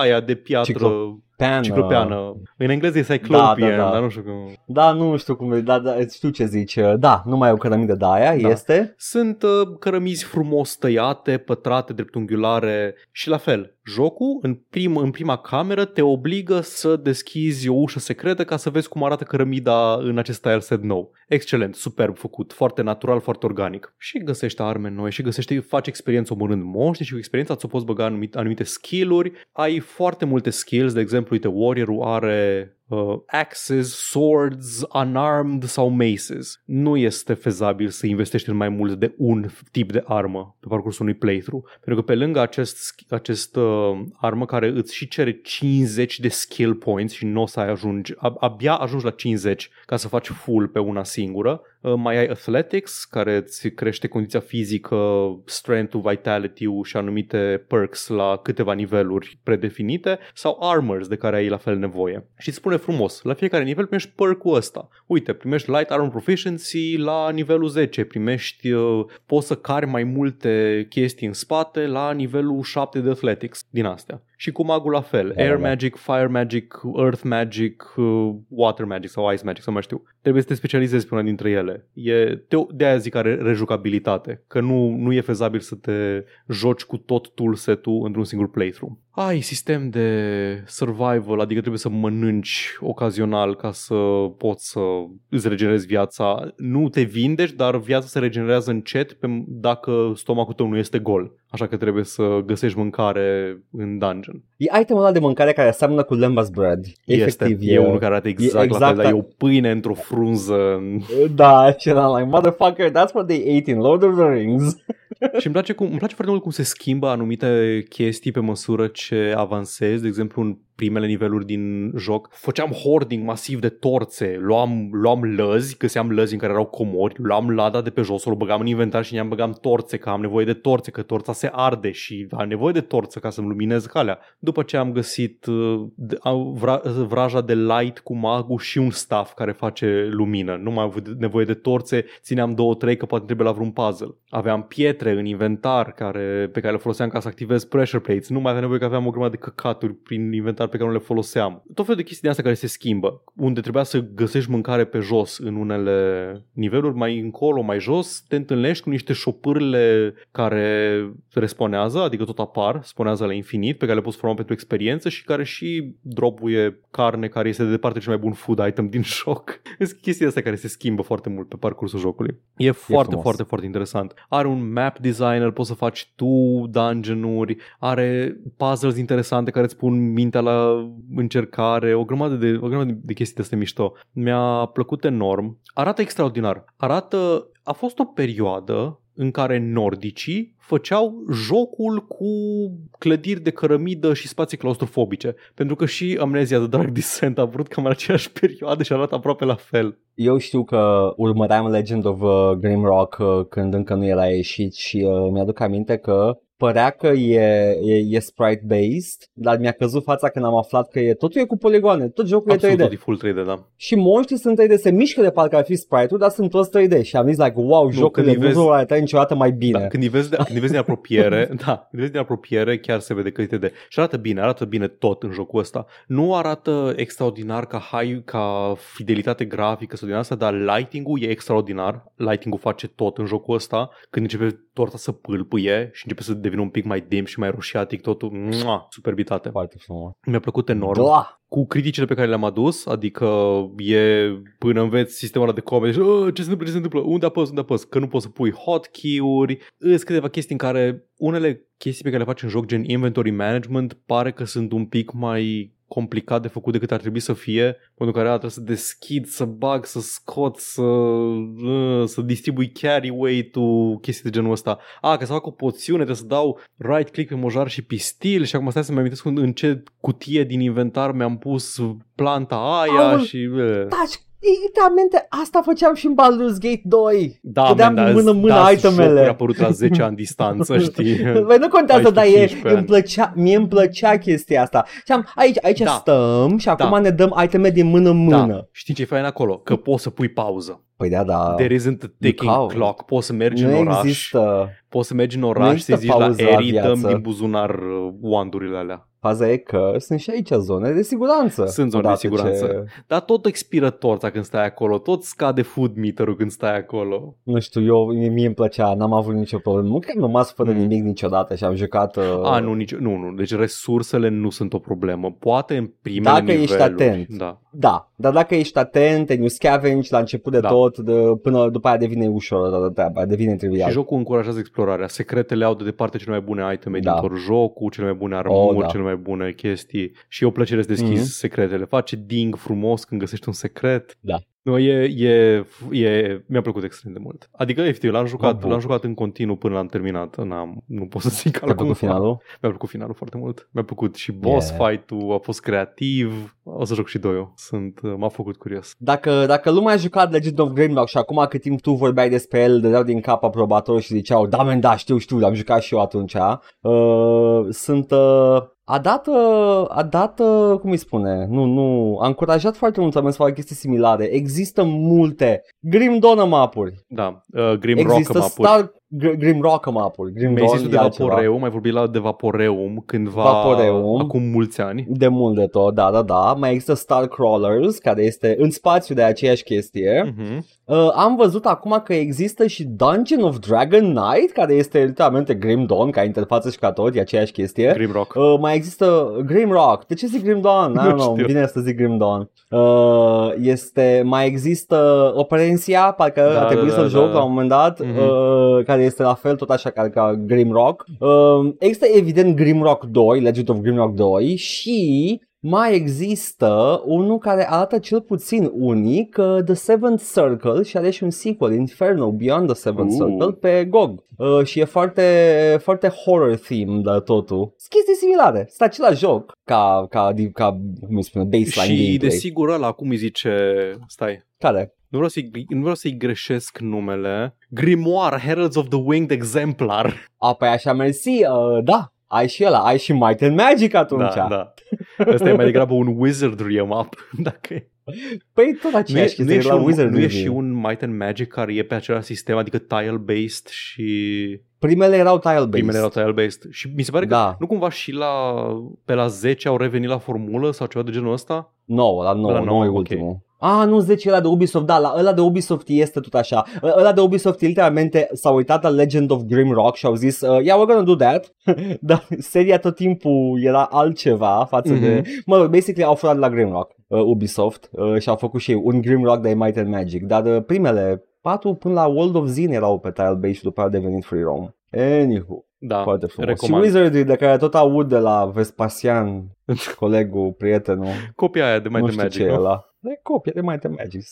Speaker 2: Aia de piatră,
Speaker 1: Ciclo- Pan,
Speaker 2: ciclopeană. În engleză e cyclopean,
Speaker 1: Da, da, da.
Speaker 2: dar nu știu cum.
Speaker 1: Da, nu știu cum e, da, da, știu ce zici. Da, nu mai e o cărămidă de aia,
Speaker 2: Da.
Speaker 1: este.
Speaker 2: Sunt uh, cărămizi frumos tăiate, pătrate, dreptunghiulare și la fel. Jocul, în, prim, în prima cameră, te obligă să deschizi o ușă secretă ca să vezi cum arată cărămida în acest tileset nou. Excelent, superb făcut, foarte natural, foarte organic. Și găsești arme noi și găsești, faci experiență omorând moști și cu experiența ți-o poți băga anumite, anumite skill-uri. Ai foarte multe skills, de exemplu, uite, Warrior-ul are uh, axes, swords, unarmed sau maces. Nu este fezabil să investești în mai mult de un tip de armă pe parcursul unui playthrough. Pentru că pe lângă acest, acest uh, armă care îți și cere 50 de skill points și nu o să ai ajungi, ab- abia ajungi la 50 ca să faci full pe una singură, uh, mai ai athletics care îți crește condiția fizică, strength-ul, vitality-ul și anumite perks la câteva niveluri predefinite sau armors de care ai la fel nevoie. Și îți spune frumos, la fiecare nivel primești perk-ul ăsta. Uite, primești Light Armor Proficiency la nivelul 10, primești, uh, poți să cari mai multe chestii în spate la nivelul 7 de Athletics din astea. Și cu magul la fel,
Speaker 1: Da,
Speaker 2: Air
Speaker 1: da, da.
Speaker 2: Magic, Fire Magic, Earth Magic, uh, Water Magic sau Ice Magic, sau mai știu. Trebuie să te specializezi pe una dintre ele. E, te, de aia zic că are rejucabilitate, că nu, nu e fezabil să te joci cu tot toolset-ul într-un singur playthrough. Ai sistem de survival, adică trebuie să mănânci ocazional ca să poți să îți regenerezi viața. Nu te vindeci, dar viața se regenerează încet pe, dacă stomacul tău nu este gol. Așa că trebuie să găsești mâncare în dungeon.
Speaker 1: E itemul ăla de mâncare care seamănă cu Lembas Bread. Efectiv,
Speaker 2: este, e unul care arată exact, exact
Speaker 1: exact
Speaker 2: la fel, dar
Speaker 1: a-
Speaker 2: e o pâine într-o frunză.
Speaker 1: Da, și era like, motherfucker, that's what they ate in Lord of the Rings.
Speaker 2: și îmi place, cum, îmi place foarte mult cum se schimbă anumite chestii pe măsură ce avansezi. De exemplu, în primele niveluri din joc făceam hoarding masiv de torțe, luam, luam lăzi, găseam lăzi în care erau comori, luam lada de pe jos, o băgam în inventar și ne-am băgam torțe, că am nevoie de torțe, că torța se arde și am nevoie de torță ca să-mi luminez calea. După ce am găsit uh, de- am vra, vraja de light cu magul și un staff care face lumină. Nu mai am avut nevoie de torțe, țineam două, trei că poate trebuie la vreun puzzle. Aveam pietre în inventar care, pe care le foloseam ca să activez pressure plates. Nu mai aveam nevoie că aveam o grămadă de căcaturi prin inventar pe care nu le foloseam. Tot felul de chestii din astea care se schimbă. Unde trebuia să găsești mâncare pe jos în unele niveluri, mai încolo, mai jos, te întâlnești cu niște șopârle care responează, adică tot apar, spunează la infinit, pe care le poți forma pentru experiență și care și dropuie carne care este de departe cel mai bun food item din joc. Sunt chestii astea care se schimbă foarte mult pe parcursul jocului. E foarte,
Speaker 1: frumos.
Speaker 2: foarte, foarte interesant. Are un map designer, poți să faci tu dungeon-uri, are puzzles interesante care îți pun mintea la încercare, o grămadă de, o grămadă de chestii de astea mișto. Mi-a plăcut enorm. Arată extraordinar. Arată... A fost o perioadă în care nordicii făceau jocul cu clădiri de cărămidă și spații claustrofobice. Pentru că și Amnesia The Dark Descent a vrut cam în aceeași perioadă și arată aproape la fel.
Speaker 1: Eu știu că urmăream Legend of uh, Grimrock uh, când încă nu era ieșit și uh, mi-aduc aminte că părea că e, e, e sprite-based, dar mi-a căzut fața când am aflat că e, totul e cu poligoane, tot jocul
Speaker 2: Absolut
Speaker 1: e 3D.
Speaker 2: tot e full 3D, da.
Speaker 1: Și monștrii sunt 3D, se mișcă de parcă ar fi sprite-uri, dar sunt toți 3D. Și am zis like, wow, jocurile
Speaker 2: când
Speaker 1: nu
Speaker 2: îi vezi-
Speaker 1: vor arăta niciodată mai bine.
Speaker 2: Da, când îi vezi, de, când îi vezi din apropiere, da, când îi vezi din apropiere, chiar se vede că e 3D. Și arată bine, arată bine tot în jocul ăsta. Nu arată extraordinar ca high, ca fidelitate grafică sau din asta, dar lighting-ul e extraordinar. Lighting-ul face tot în jocul ăsta. Când începe torta să pâlpâie și începe să devină un pic mai dim și mai roșiatic totul, mua, superbitate.
Speaker 1: Foarte frumos.
Speaker 2: Mi-a plăcut enorm
Speaker 1: Da!
Speaker 2: cu criticile pe care le-am adus, adică e până înveți sistemul ăla de comedy și "Ah, ce se întâmplă, ce se întâmplă, unde apăs, unde apăs, că nu poți să pui hotkey-uri, îs câteva chestii în care unele chestii pe care le faci în joc, gen inventory management, pare că sunt un pic mai complicat de făcut decât ar trebui să fie, pentru care trebuie să deschid, să bag, să scot, să, uh, să distribui carry weight-ul, chestii de genul ăsta. A, ca să fac o poțiune, trebuie să dau right click pe mojar și pistil și acum stai să-mi amintesc în ce cutie din inventar mi-am pus planta aia
Speaker 1: Aul,
Speaker 2: și... uh,
Speaker 1: Taci, literalmente asta făceam și în Baldur's Gate 2.
Speaker 2: Da,
Speaker 1: Dădeam
Speaker 2: man, dar
Speaker 1: mână-mână
Speaker 2: da,
Speaker 1: itemele.
Speaker 2: jocuri apărut la 10 ani distanță, știi?
Speaker 1: Băi, nu contează, dar e,
Speaker 2: 14 ani.
Speaker 1: îmi plăcea, mie îmi plăcea chestia asta. Și am, aici, aici
Speaker 2: Da.
Speaker 1: stăm și acum
Speaker 2: Da.
Speaker 1: ne dăm iteme din mână în mână.
Speaker 2: Da. Știi ce e fain acolo? Că poți să pui pauză.
Speaker 1: Păi da, da.
Speaker 2: There isn't a ticking
Speaker 1: How?
Speaker 2: clock. Poți să mergi
Speaker 1: nu
Speaker 2: în oraș.
Speaker 1: există.
Speaker 2: Poți să mergi în
Speaker 1: Nu
Speaker 2: oraș
Speaker 1: există
Speaker 2: să zici la
Speaker 1: pauză la
Speaker 2: Eri, dăm
Speaker 1: viață.
Speaker 2: din buzunar uh, wandurile alea.
Speaker 1: Faza e că sunt și aici zone de siguranță.
Speaker 2: Sunt zone de
Speaker 1: Odată
Speaker 2: siguranță.
Speaker 1: Ce,
Speaker 2: Dar tot expiră torța când stai acolo, tot scade food meter-ul când stai acolo.
Speaker 1: nu știu, eu, mie îmi plăcea, n-am avut nicio problemă. Nu cred că am rămas fără
Speaker 2: Mm.
Speaker 1: nimic niciodată și am jucat... Uh,
Speaker 2: A, nu, nici, nu, nu, deci resursele nu sunt o problemă. Poate în primele
Speaker 1: Dacă
Speaker 2: niveluri.
Speaker 1: ești atent.
Speaker 2: Da.
Speaker 1: Da, dar dacă ești atent, and you scavenge la început de
Speaker 2: Da.
Speaker 1: tot, de, până după aia devine ușor toată treaba, devine trivial.
Speaker 2: Și jocul încurajează explorarea. Secretele au de departe cele mai bune iteme
Speaker 1: Da.
Speaker 2: din tot jocul, cele mai bune armuri,
Speaker 1: Oh, da.
Speaker 2: cele mai bune chestii. Și e o plăcere să deschizi
Speaker 1: Mhm.
Speaker 2: secretele. Face ding frumos când găsești un secret.
Speaker 1: Da.
Speaker 2: Nu, e, e, e, mi-a plăcut extrem de mult. Adică, efectiv, l-am jucat,
Speaker 1: Bun.
Speaker 2: l-am jucat în continuu până l-am terminat. N-am, nu pot să zic
Speaker 1: Ți-a plăcut
Speaker 2: altcumva.
Speaker 1: finalul?
Speaker 2: Mi-a plăcut finalul foarte mult. Mi-a plăcut și boss
Speaker 1: Yeah.
Speaker 2: fight-ul, a fost creativ. O să joc și doi Sunt, m-a făcut curios.
Speaker 1: Dacă, dacă lumea a jucat Legend of Grimlock și acum cât timp tu vorbeai despre el, dădeau din cap aprobator și ziceau, da, men, da, știu, știu, l-am jucat și eu atunci. Uh, sunt... Uh, a dat, uh, a dat, uh, cum îi spune, nu, nu, a încurajat foarte mult oameni să facă chestii similare. Există multe Grim Dawn mapuri.
Speaker 2: Da, uh, Grim
Speaker 1: Există
Speaker 2: Rock mapuri.
Speaker 1: Star Gr- Grim Rock mapuri. Grim
Speaker 2: Mi-ai
Speaker 1: Dawn
Speaker 2: zis tu
Speaker 1: e
Speaker 2: de
Speaker 1: altceva.
Speaker 2: Vaporeum, mai vorbit la de Vaporeum cândva
Speaker 1: Vaporeum.
Speaker 2: acum mulți ani.
Speaker 1: De mult de tot, da, da, da. Mai există Star Crawlers, care este în spațiu de aceeași chestie.
Speaker 2: Mhm.
Speaker 1: Uh, am văzut acum că există și Dungeon of Dragon Knight, care este literalmente Grim Dawn, ca interfață și ca tot, e aceeași chestie.
Speaker 2: Grim Rock.
Speaker 1: Uh, mai există Grim Rock. De ce zic Grim Dawn? I
Speaker 2: Nu
Speaker 1: don't know,
Speaker 2: știu.
Speaker 1: bine să zic Grim Dawn. Uh, este, mai există Operencia, parcă
Speaker 2: Da,
Speaker 1: a trebuit
Speaker 2: da,
Speaker 1: să-l
Speaker 2: da,
Speaker 1: joc
Speaker 2: da.
Speaker 1: la un moment dat,
Speaker 2: Mhm.
Speaker 1: uh, care este la fel tot așa ca, ca Grim Rock. Uh, există evident Grim Rock 2, Legend of Grim Rock 2 și mai există unul care arată cel puțin unic, uh, The Seventh Circle și are și un sequel, Inferno Beyond the Seventh
Speaker 2: Uh.
Speaker 1: Circle pe GOG. Uh, și e foarte, foarte horror themed uh, totul. Sunt chestii similare. Este același joc ca, ca, ca, ca cum îi spune, baseline
Speaker 2: Și
Speaker 1: gameplay.
Speaker 2: desigur ăla, cum îi zice, stai,
Speaker 1: Care?
Speaker 2: Nu vreau, să-i, nu vreau să-i greșesc numele, Grimoire, Heralds of the Winged Exemplar.
Speaker 1: A, păi așa mersi, uh, da. Ai și ăla, ai și Might and Magic atunci.
Speaker 2: Da, da. Ăsta e mai degrabă un Wizardry up, dacă e.
Speaker 1: Păi tot
Speaker 2: Nu e,
Speaker 1: aceeași
Speaker 2: nu, e
Speaker 1: chestie,
Speaker 2: și
Speaker 1: la
Speaker 2: un,
Speaker 1: Wizard
Speaker 2: nu e
Speaker 1: Review.
Speaker 2: și un Might and Magic care e pe același sistem, adică tile-based și
Speaker 1: Primele erau tile-based.
Speaker 2: primele erau tile-based. Și mi se pare că
Speaker 1: Da.
Speaker 2: nu cumva și la, pe la 10 au revenit la formulă sau ceva de genul ăsta?
Speaker 1: 9, la 9,
Speaker 2: La
Speaker 1: 9
Speaker 2: nouă,
Speaker 1: e
Speaker 2: ok.
Speaker 1: ultimul. Ah, nu 10 ăla de Ubisoft, da, la ăla de Ubisoft este tot așa. Ă- Ăla de Ubisoft literalmente s-a uitat la Legend of Grimrock și au zis, uh, yeah, we're gonna do that. Dar seria tot timpul era altceva față
Speaker 2: Mhm.
Speaker 1: de... Mă rog, basically au furat la Grimrock, uh, Ubisoft, uh, și au făcut și ei un Grimrock de Might and Magic. Dar uh, primele patru până la World of Zin erau pe tile-based și după aia au devenit free roam. Anywho,
Speaker 2: Da,
Speaker 1: foarte frumos.
Speaker 2: recomand.
Speaker 1: Și Wizardry de care tot aud de la Vespasian, colegul, prietenul.
Speaker 2: Copia aia de Might
Speaker 1: nu
Speaker 2: and
Speaker 1: știu
Speaker 2: Magic,
Speaker 1: ce e
Speaker 2: nu?
Speaker 1: ăla. E copie de Might and Magic.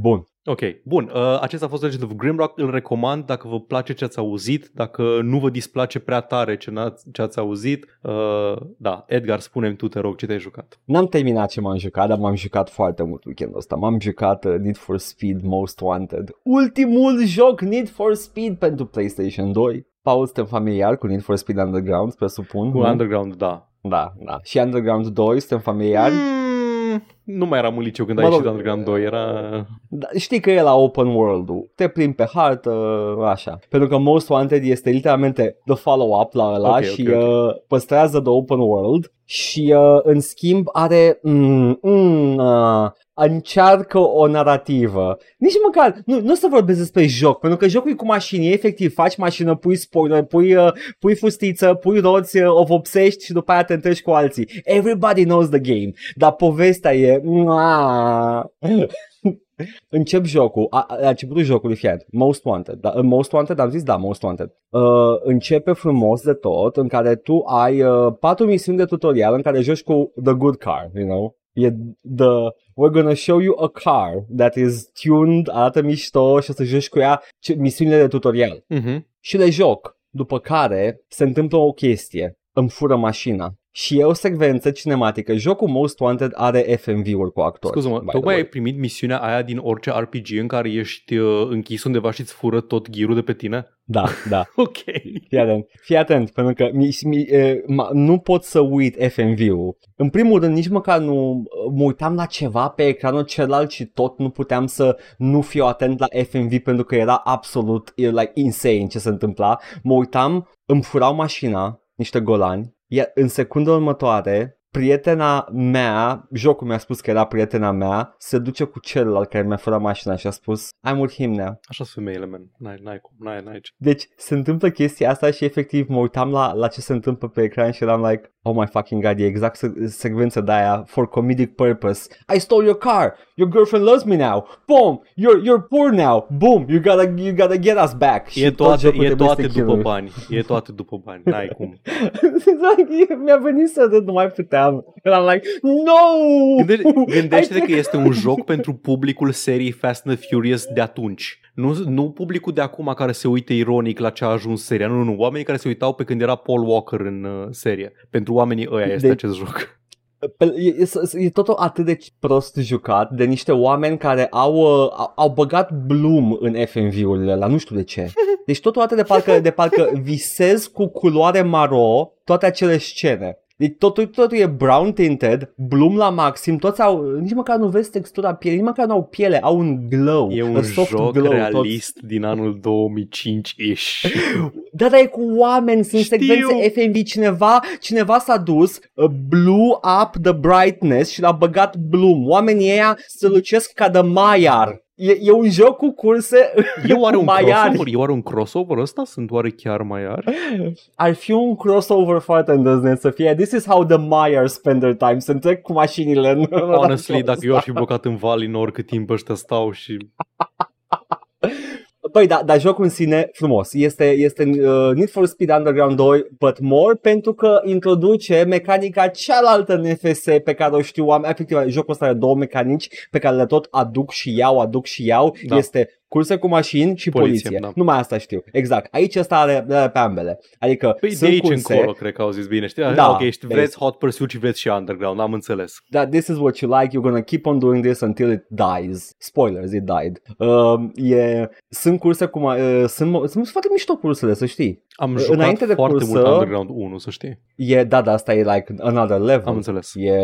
Speaker 1: Bun.
Speaker 2: Ok, bun. Uh, acesta a fost Legend of Grimrock. Îl recomand dacă vă place ce ați auzit, dacă nu vă displace prea tare ce, n-ați, ce ați auzit. Uh, da, Edgar, spune-mi tu, te rog, ce te-ai jucat.
Speaker 1: N-am terminat ce m-am jucat, dar m-am jucat foarte mult weekendul ăsta. M-am jucat uh, Need for Speed Most Wanted. Ultimul joc Need for Speed pentru PlayStation 2. Paul, suntem familiar cu Need for Speed Underground, presupun.
Speaker 2: Cu
Speaker 1: nu?
Speaker 2: Underground, da.
Speaker 1: Da, da. Și Underground 2, suntem familiari.
Speaker 2: Mm, nu mai eram în liceu când
Speaker 1: Mă
Speaker 2: a
Speaker 1: rog,
Speaker 2: ieșit Underground 2, era...
Speaker 1: Da, știi că e la open world-ul. Te plimbi pe hartă, așa. Pentru că Most Wanted este literalmente the follow-up la ăla
Speaker 2: Ok, ok,
Speaker 1: și
Speaker 2: ok.
Speaker 1: Uh, păstrează the open world și uh, în schimb are mm, mm, uh, încearcă o narrativă. Nici măcar, nu, nu o să vorbesc despre joc, pentru că jocul e cu mașini, efectiv, faci mașină, pui spoiler, pui, uh, pui fustiță, pui roți, uh, o vopsești și după aia te întâlnești cu alții. Everybody knows the game, dar povestea e... Mua. Încep jocul, a, a, a începutul jocului, fiat, Most Wanted, da, în Most Wanted am zis da, Most Wanted. Uh, începe frumos de tot, în care tu ai uh, patru misiuni de tutorial în care joci cu the good car, you know? E the, we're gonna show you a car that is tuned, arată mișto și o să joci cu ea ce, misiunile de tutorial.
Speaker 2: Uh-huh.
Speaker 1: Și le joc, după care se întâmplă o chestie, îmi fură mașina. Și e o secvență cinematică. Jocul Most Wanted are FMV-uri cu actori.
Speaker 2: Scuză-mă,
Speaker 1: by the
Speaker 2: tocmai
Speaker 1: way.
Speaker 2: ai primit misiunea aia din orice RPG în care ești uh, închis undeva și îți fură tot ghirul de pe tine?
Speaker 1: Da, da.
Speaker 2: Ok.
Speaker 1: Fii atent, fii atent, pentru că mi, mi, e, ma, nu pot să uit FMV-ul. În primul rând, nici măcar nu mă uitam la ceva pe ecranul celălalt și tot nu puteam să nu fiu atent la FMV pentru că era absolut e, like, insane ce se întâmpla. Mă uitam, îmi furau mașina, niște golani, Iar în secunda următoare, prietena mea, jocul mi-a spus că era prietena mea, se duce cu celălalt care mi-a furat mașina și a spus I'm with him now.
Speaker 2: Așa sunt femeile, man. N-ai, n-ai cum, n-ai, n-ai ce.
Speaker 1: Deci se întâmplă chestia asta și efectiv mă uitam la, la ce se întâmplă pe ecran și eram like, oh my fucking god, e exact se- secvența de aia for comedic purpose. I stole your car, your girlfriend loves me now, boom, you're, you're poor now, boom, you gotta, you gotta get us back.
Speaker 2: E
Speaker 1: tot
Speaker 2: toate,
Speaker 1: jocul
Speaker 2: e
Speaker 1: trebuie să
Speaker 2: toate
Speaker 1: te
Speaker 2: după
Speaker 1: chinui.
Speaker 2: bani. E toate după bani. N-ai cum.
Speaker 1: Exact, mi-a venit să râd, nu mai puteam. Eram like, no!
Speaker 2: Gânde- Gândește-te că este un joc pentru publicul serii Fast and the Furious de atunci. Nu, nu publicul de acum care se uită ironic la ce a ajuns seria. Nu, nu, nu. Oamenii care se uitau pe când era Paul Walker în uh, serie. Pentru oamenii ăia este
Speaker 1: De-
Speaker 2: acest joc.
Speaker 1: Pe- E, e, e totul atât de prost jucat de niște oameni care au, uh, au, au băgat Bloom în FMV-urile ăla, nu știu de ce. Deci totul atât de parcă, de parcă visez cu culoare maro toate acele scene. Deci totul, totul e brown tinted, Bloom la maxim, toți au, nici măcar nu vezi textura pielei, nici măcar nu au piele, au un glow.
Speaker 2: E
Speaker 1: a
Speaker 2: un
Speaker 1: soft
Speaker 2: joc
Speaker 1: glow,
Speaker 2: realist din anul 2005-ish.
Speaker 1: Da, dar e cu oameni, sunt
Speaker 2: Știu.
Speaker 1: secvențe FMV, cineva, cineva s-a dus, uh, blew up the brightness și l-a băgat bloom. Oamenii ăia se lucesc ca de Maiar. E, e un joc cu curse
Speaker 2: E oare un
Speaker 1: Maiari.
Speaker 2: crossover? E oare un crossover ăsta? Sunt oare chiar maiari?
Speaker 1: Ar fi un crossover foarte îndrăzneț să fie This is how the Maiar spend their time Să trec cu mașinile în
Speaker 2: Honestly, dacă eu aș fi blocat în Valinor cât timp ăștia stau și...
Speaker 1: Păi da, dar jocul în sine frumos. Este, este uh, Need for Speed Underground 2, but more, pentru că introduce mecanica cealaltă în FS pe care o știu oameni. Efectiv, jocul ăsta are două mecanici pe care le tot aduc și iau, aduc și iau.
Speaker 2: Da.
Speaker 1: Este curse cu mașini și
Speaker 2: Poliție,
Speaker 1: poliție.
Speaker 2: da.
Speaker 1: Numai asta știu. Exact. Aici ăsta are, are pe ambele. Adică
Speaker 2: Păi de
Speaker 1: sunt
Speaker 2: aici
Speaker 1: curse,
Speaker 2: încolo cred că au zis bine, știi?
Speaker 1: Da,
Speaker 2: Da, ok, știi,
Speaker 1: de
Speaker 2: vreți Hot Pursuit și vreți și Underground, am înțeles.
Speaker 1: that this is what you like, you're gonna keep on doing this until it dies. Spoilers, it died. Uh, e, sunt curse cum, uh, sunt, sunt foarte mișto cursele, să știi.
Speaker 2: Am jucat
Speaker 1: Înainte de
Speaker 2: foarte
Speaker 1: cursă-
Speaker 2: mult Underground 1, să știi.
Speaker 1: E, da, da, asta e like another level.
Speaker 2: Am înțeles.
Speaker 1: E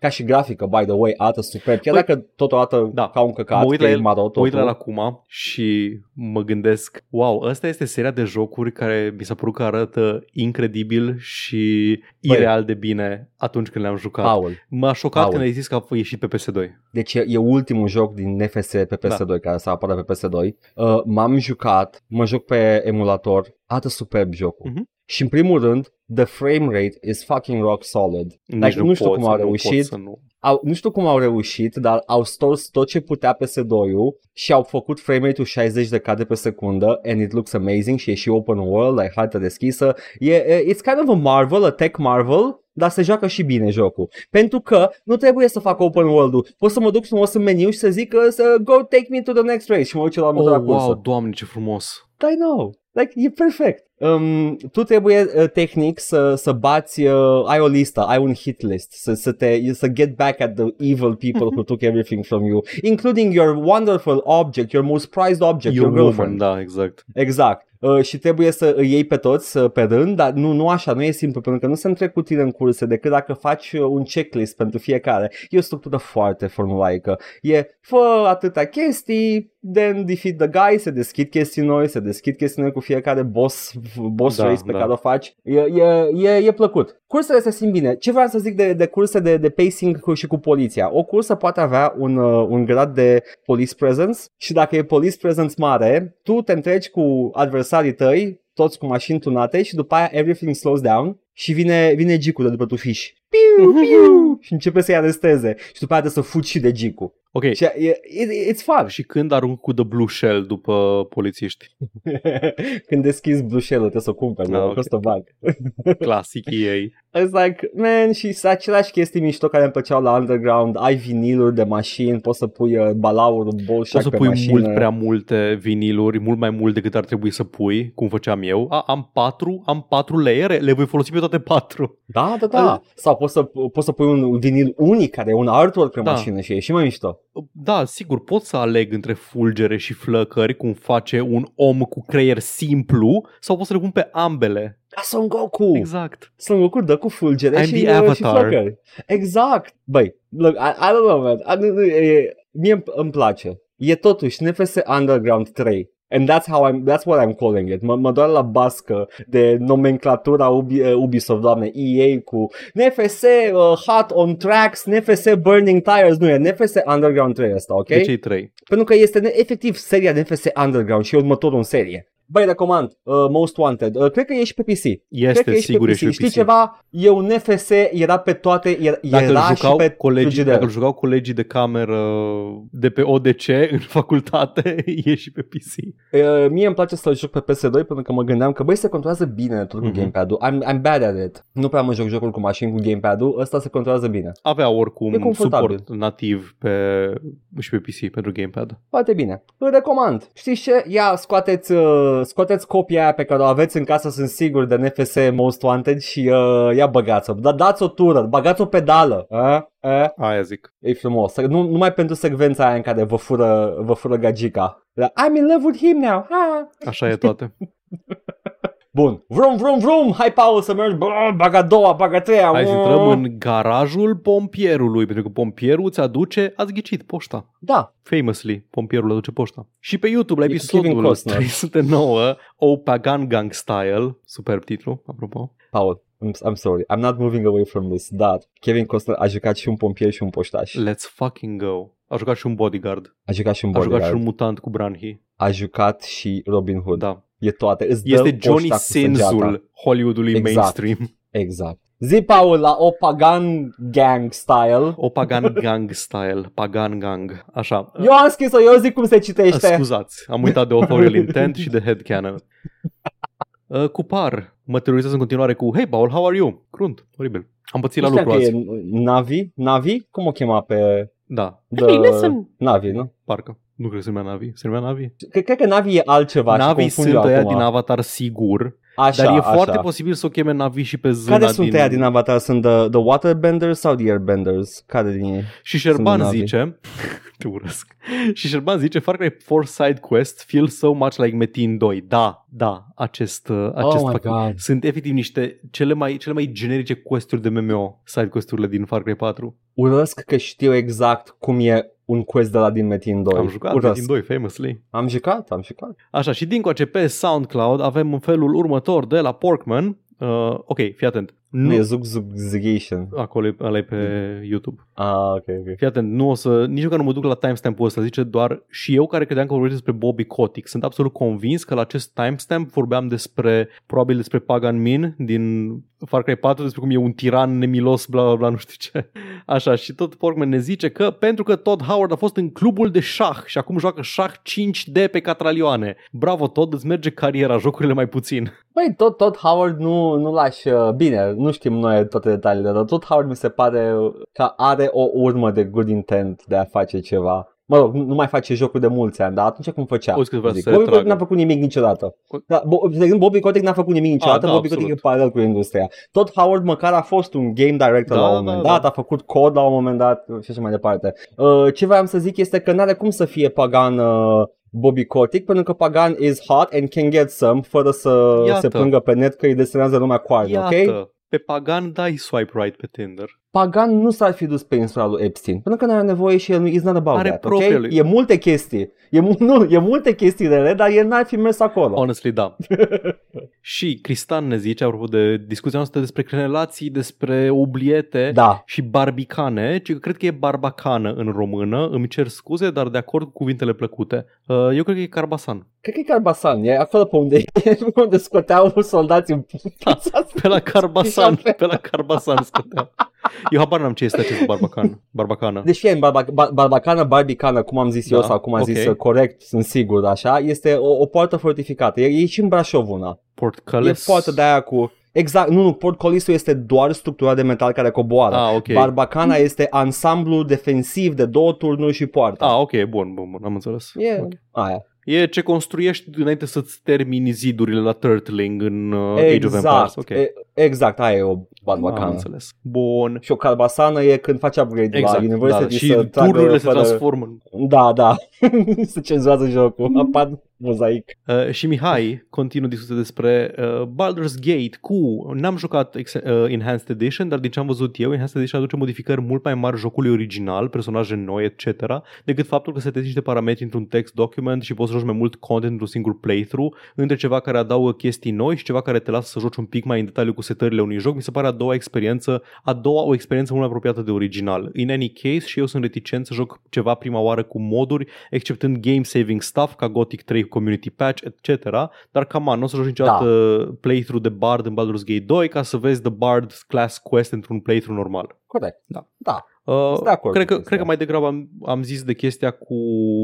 Speaker 1: ca și grafică, by the way, arată superb. Chiar
Speaker 2: Păi,
Speaker 1: dacă totodată
Speaker 2: da.
Speaker 1: ca un căcat,
Speaker 2: Mă uit
Speaker 1: că
Speaker 2: la
Speaker 1: e
Speaker 2: el-
Speaker 1: maro
Speaker 2: Mă uit la el
Speaker 1: totul.
Speaker 2: acum și mă gândesc, wow, ăsta este seria de jocuri care mi s-a părut că arată incredibil și
Speaker 1: Băi.
Speaker 2: ireal de bine atunci când le-am jucat.
Speaker 1: Paul,
Speaker 2: M-a șocat
Speaker 1: Paul.
Speaker 2: când ai zis că a ieșit pe PS2.
Speaker 1: deci e, e ultimul joc din NFS pe
Speaker 2: Da.
Speaker 1: PS2 care s-a apărat pe PS2. Uh, m-am jucat, mă joc pe emulator, arată superb jocul.
Speaker 2: Mhm.
Speaker 1: Și în primul rând, the frame rate is fucking rock solid.
Speaker 2: Nici
Speaker 1: Like, nu știu
Speaker 2: pot
Speaker 1: cum
Speaker 2: să
Speaker 1: au
Speaker 2: nu pot
Speaker 1: reușit.
Speaker 2: Să nu.
Speaker 1: Au, nu știu cum au reușit, dar au stors tot ce putea PS2-ul și au făcut frame rate-ul 60 de cadre pe secundă and it looks amazing și e și open world, ai hartă deschisă. E, e, it's kind of a marvel, a tech marvel, dar se joacă și bine jocul. Pentru că nu trebuie să fac open world-ul. Pot să mă duc frumos în meniu și să zic că să go take me to the next race și mă duce la
Speaker 2: Oh,
Speaker 1: următoarea cursă.
Speaker 2: wow, doamne, ce frumos.
Speaker 1: I know. Like, e perfect. Um, tu trebuie uh, tehnic să, să bați, uh, ai o listă, ai un hit list, să, să te, să get back at the evil people who took everything from you, including your wonderful object, your most prized object,
Speaker 2: Your
Speaker 1: your, girlfriend.
Speaker 2: woman, da, exact.
Speaker 1: Exact. Uh, și trebuie să îi iei pe toți uh, pe rând, dar nu, nu așa, nu e simplu, pentru că nu se întrec cu tine în curse decât dacă faci uh, un checklist pentru fiecare. E o structură foarte formulaică. E fă atâta chestii, then defeat the guy, se deschid chestii noi, se deschid chestii noi cu fiecare boss, boss
Speaker 2: Da,
Speaker 1: race pe
Speaker 2: da.
Speaker 1: care o faci. E, e, e, e plăcut. Cursele se simt bine. Ce vreau să zic de, de curse de, de pacing cu, și cu poliția? O cursă poate avea un, uh, un grad de police presence și dacă e police presence mare, tu te întreci cu adversarii tăi, toți cu mașini tunate și după aia everything slows down și vine, vine Gicu de după tufiș. Piu, piu, și începe să-i aresteze și după aia trebuie să fugi și de Gicu.
Speaker 2: Ok,
Speaker 1: Și e, it, it's fun.
Speaker 2: și când arunc cu The Blue Shell după polițiști?
Speaker 1: Când deschizi Blue Shell trebuie să o cumperi,
Speaker 2: Ah,
Speaker 1: nu?
Speaker 2: ok.
Speaker 1: costă bani.
Speaker 2: Clasic EA.
Speaker 1: It's like, man, și sunt aceleași chestii mișto care îmi plăceau la Underground. Ai viniluri de mașini, poți să pui uh, balaurul,
Speaker 2: Poți
Speaker 1: bolșac
Speaker 2: să
Speaker 1: pe
Speaker 2: pui
Speaker 1: mașină.
Speaker 2: mult prea multe viniluri, mult mai mult decât ar trebui să pui, cum făceam eu. A, am patru, am patru layere, le voi folosi pe toate patru.
Speaker 1: Da, da, da. Sau poți să, poți să pui un vinil unic care e un artwork pe
Speaker 2: Da.
Speaker 1: mașină și e și mai mișto.
Speaker 2: Da, sigur, pot să aleg între fulgere și flăcări, cum face un om cu creier simplu, sau pot să le pun pe ambele.
Speaker 1: Ca Son Goku.
Speaker 2: Exact.
Speaker 1: Son Goku dă cu fulgere
Speaker 2: I'm
Speaker 1: și,
Speaker 2: the
Speaker 1: uh, și
Speaker 2: Avatar.
Speaker 1: flăcări. Exact. Băi, look, I, I don't know, man. I, I, I, mie îmi- îmi place. E totuși NFS Underground 3. And that's how I'm, that's what I'm calling it. Mă, mă doar la bască de nomenclatura Ubi, uh, Ubisoft, doamne, EA cu NFS uh, Hot on Tracks, NFS Burning Tires, nu e NFS Underground 3 ăsta, ok?
Speaker 2: De cei trei.
Speaker 1: Pentru că este ne- efectiv seria NFS Underground și e următorul în serie. Băi, recomand, uh, Most Wanted. Uh, cred că e și pe PC. cred
Speaker 2: Este,
Speaker 1: că e și
Speaker 2: sigur,
Speaker 1: pe
Speaker 2: e
Speaker 1: PC.
Speaker 2: și pe
Speaker 1: Știi
Speaker 2: PC.
Speaker 1: ceva? E un NFS, era pe toate, era,
Speaker 2: Dacă
Speaker 1: era
Speaker 2: îl,
Speaker 1: și
Speaker 2: jucau
Speaker 1: pe
Speaker 2: colegii,
Speaker 1: frigider.
Speaker 2: dacă îl jucau colegii de cameră de pe ODC în facultate, e și pe PC.
Speaker 1: Uh, mie îmi place să-l joc pe PS2 pentru că mă gândeam că băi se controlează bine tot cu
Speaker 2: Mhm.
Speaker 1: gamepad-ul. I'm, I'm bad at it. Nu prea mă joc jocul cu mașini cu gamepad-ul, ăsta se controlează bine.
Speaker 2: Avea oricum
Speaker 1: E confortabil.
Speaker 2: suport nativ pe, și pe PC pentru gamepad.
Speaker 1: Foarte bine. Îl recomand. Știți ce? Ia, scoateți, uh, scoateți copia aia pe care o aveți în casă, sunt sigur, de NFS Most Wanted și uh, ia băgați-o. Da, dați o tură, băgați o pedală. A? A?
Speaker 2: Aia zic.
Speaker 1: E frumos. Nu, numai pentru secvența aia în care vă fură, vă fură gagica. Da, I'm in love with him now. Ha!
Speaker 2: Așa e toate.
Speaker 1: Bun. Vrum, vrum, vrum. Hai, Paul, să mergi. Bă, baga a doua, baga a treia.
Speaker 2: Hai să
Speaker 1: Bă.
Speaker 2: intrăm în garajul pompierului, pentru că pompierul îți aduce, ați ghicit, poșta.
Speaker 1: Da.
Speaker 2: Famously, pompierul aduce poșta. Și pe YouTube, la
Speaker 1: E cu Kevin
Speaker 2: episodul
Speaker 1: Costner.
Speaker 2: 309, O Pagan Gang Style, superb titlu, apropo.
Speaker 1: Paul, I'm, I'm sorry. I'm not moving away from this. Dar Kevin Costner a jucat și un pompier și un poștaș.
Speaker 2: Let's fucking go. A jucat și un bodyguard.
Speaker 1: A jucat și un
Speaker 2: A jucat și
Speaker 1: bodyguard.
Speaker 2: un mutant cu Branhi.
Speaker 1: A jucat și Robin Hood.
Speaker 2: Da.
Speaker 1: E toate. Îți dă
Speaker 2: Este Johnny
Speaker 1: poșta cu săgeata.
Speaker 2: Sensul Hollywoodului
Speaker 1: Exact.
Speaker 2: mainstream.
Speaker 1: Exact. Zi, Paul, la o pagan gang style.
Speaker 2: O Pagan Gang Style. Pagan Gang. Așa.
Speaker 1: Eu am scris-o, eu zic cum se citește.
Speaker 2: Scuzați, am uitat de Authorial Intent și de Headcanon. Uh, cu par, mă terorizează în continuare cu Hey Paul, how are you? Crunt, oribil. Am pățit la
Speaker 1: Nu știam
Speaker 2: lucru
Speaker 1: că
Speaker 2: azi.
Speaker 1: e Navi? Navi? Cum o chema pe...
Speaker 2: Da,
Speaker 1: The... Navi, nu?
Speaker 2: parcă. Nu cred că se numea Navi. Se numea Navi?
Speaker 1: Cred, cred că Navi e altceva și
Speaker 2: Navi
Speaker 1: confund
Speaker 2: sunt
Speaker 1: eu
Speaker 2: ăia
Speaker 1: acum.
Speaker 2: din Avatar sigur,
Speaker 1: Așa,
Speaker 2: dar e
Speaker 1: așa.
Speaker 2: foarte posibil să o cheme Navi și pe zâna
Speaker 1: Care sunt
Speaker 2: din...
Speaker 1: ăia din Avatar? Sunt the, the Waterbenders sau the Airbenders? Care din ei?
Speaker 2: Și Șerban
Speaker 1: Sunt Navi.
Speaker 2: zice, te urăsc, și Șerban zice, Far Cry 4 side quest feel so much like Metin 2. Da, da, acest, uh, acest
Speaker 1: oh my
Speaker 2: fucking-
Speaker 1: god.
Speaker 2: sunt efectiv niște cele mai, cele mai generice quest-uri de MMO, side quest-urile din Far Cry 4.
Speaker 1: Urăsc că știu exact cum e un quest de la din Metin 2.
Speaker 2: Am jucat
Speaker 1: Urăsc.
Speaker 2: Metin 2, famously.
Speaker 1: Am jucat, am jucat.
Speaker 2: Așa, și din coace pe SoundCloud avem în felul următor de la Porkman. Uh, ok, fii atent.
Speaker 1: Nu
Speaker 2: Nu,
Speaker 1: e Zug Zugzigation.
Speaker 2: acolo e, ăla e pe YouTube.
Speaker 1: Ah, ok, ok.
Speaker 2: Fii atent, nu o să, nici măcar nu mă duc la timestamp-ul ăsta, zice doar și eu care credeam că vorbește despre Bobby Kotick. Sunt absolut convins că la acest timestamp vorbeam despre, probabil despre Pagan Min din Far Cry 4, despre cum e un tiran nemilos, bla bla bla, nu știu ce. Așa, și tot Porkman ne zice că pentru că Todd Howard a fost în clubul de șah și acum joacă șah 5D pe catralioane. Bravo Todd, îți merge cariera, jocurile mai puțin.
Speaker 1: Băi, tot, tot Howard nu, nu lași... uh, Bine, nu știm noi toate detaliile, dar tot Howard mi se pare că are o urmă de good intent de a face ceva. Mă rog, nu nu mai face jocuri de mulți ani, dar atunci cum făcea?
Speaker 2: Auzi că vrea
Speaker 1: Zic,
Speaker 2: să se
Speaker 1: Bobby Kotick
Speaker 2: retragă.
Speaker 1: n-a făcut nimic niciodată.
Speaker 2: O-
Speaker 1: Da, Bo- de exemplu, Bobby Kotick n-a făcut nimic niciodată,
Speaker 2: da,
Speaker 1: Bobby Kotick e
Speaker 2: absolut.
Speaker 1: paralel cu industria. Tot Howard măcar a fost un game director
Speaker 2: Da,
Speaker 1: la un
Speaker 2: da,
Speaker 1: moment
Speaker 2: da.
Speaker 1: dat, a făcut cod la un moment dat și așa mai departe. Uh, ce vreau să zic este că n-are cum să fie pagan uh, Bobby Kotick, pentru că Pagan is hot and can get some, fără să
Speaker 2: Iată.
Speaker 1: se plângă pe net că îi desenează lumea coarne,
Speaker 2: Iată,
Speaker 1: ok?
Speaker 2: Pe Pagan dai swipe right pe Tinder.
Speaker 1: Pagan nu s-ar fi dus pe insula lui Epstein, pentru că n-are nevoie și el nu is not about
Speaker 2: Are
Speaker 1: that,
Speaker 2: propria
Speaker 1: ok?
Speaker 2: lui.
Speaker 1: E multe chestii, e, mu- nu, e multe chestii rele, dar el n-ar fi mers acolo.
Speaker 2: Honestly, da. și Cristan ne zice, apropo de discuția noastră despre relații, despre obliete
Speaker 1: Da,
Speaker 2: și barbicane, ci că cred că e barbacană în română, îmi cer scuze, dar de acord cu cuvintele plăcute. Uh, Eu cred că e carbasan.
Speaker 1: Cred că e Carbasan, e acolo pe unde, pe unde scoteau soldații în
Speaker 2: Pe la carbasan, pe la carbasan scotea. Eu habar n-am ce este acest barbacan, barbacană.
Speaker 1: Deci fie în barba, bar, barbacană, barbicană, cum am zis
Speaker 2: Da,
Speaker 1: eu sau cum am
Speaker 2: ok.
Speaker 1: zis uh, corect, sunt sigur, așa, este o, o poartă fortificată. E, e și în Brașov una.
Speaker 2: Portcales.
Speaker 1: E poartă de aia cu... Exact, nu, nu, portcolisul este doar structura de metal care coboară.
Speaker 2: Ah, ok.
Speaker 1: Barbacana este ansamblu defensiv de două turnuri și poarta.
Speaker 2: Ah, ok, bun, bun, bun, am înțeles.
Speaker 1: E
Speaker 2: Ok.
Speaker 1: aia.
Speaker 2: E ce construiești înainte să-ți termini zidurile la Turtling în uh, Age of Empires.
Speaker 1: Exact,
Speaker 2: Ok.
Speaker 1: e, exact, aia e o Barbacana.
Speaker 2: Am înțeles. Bun.
Speaker 1: Și o carbasană e când faci upgrade
Speaker 2: Exact,
Speaker 1: la University
Speaker 2: da, și
Speaker 1: să tragă
Speaker 2: tururile se
Speaker 1: fără-
Speaker 2: transformă.
Speaker 1: Da, da. se cenzurează jocul. Apar mozaic.
Speaker 2: Uh, și Mihai continuă discuția despre uh, Baldur's Gate cu... N-am jucat ex- uh, Enhanced Edition, dar din ce am văzut eu, Enhanced Edition aduce modificări mult mai mari jocului original, personaje noi, etc., decât faptul că setezi niște parametri într-un text document și poți să joci mai mult content într-un singur playthrough, între ceva care adaugă chestii noi și ceva care te lasă să joci un pic mai în detaliu cu setările unui joc. Mi se pare a doua experiență, a doua o experiență mult mai apropiată de original. In any case, și eu sunt reticent să joc ceva prima oară cu moduri, exceptând game saving stuff ca Gothic 3 cu community patch, etc. Dar cam nu o să joci niciodată da. playthrough de Bard în Baldur's Gate 2 ca să vezi The Bard class quest într-un playthrough normal.
Speaker 1: Corect.
Speaker 2: Da.
Speaker 1: Da.
Speaker 2: Uh,
Speaker 1: Sunt de acord
Speaker 2: cred,
Speaker 1: cu
Speaker 2: că,
Speaker 1: chestia.
Speaker 2: cred că mai degrabă am, am zis de chestia cu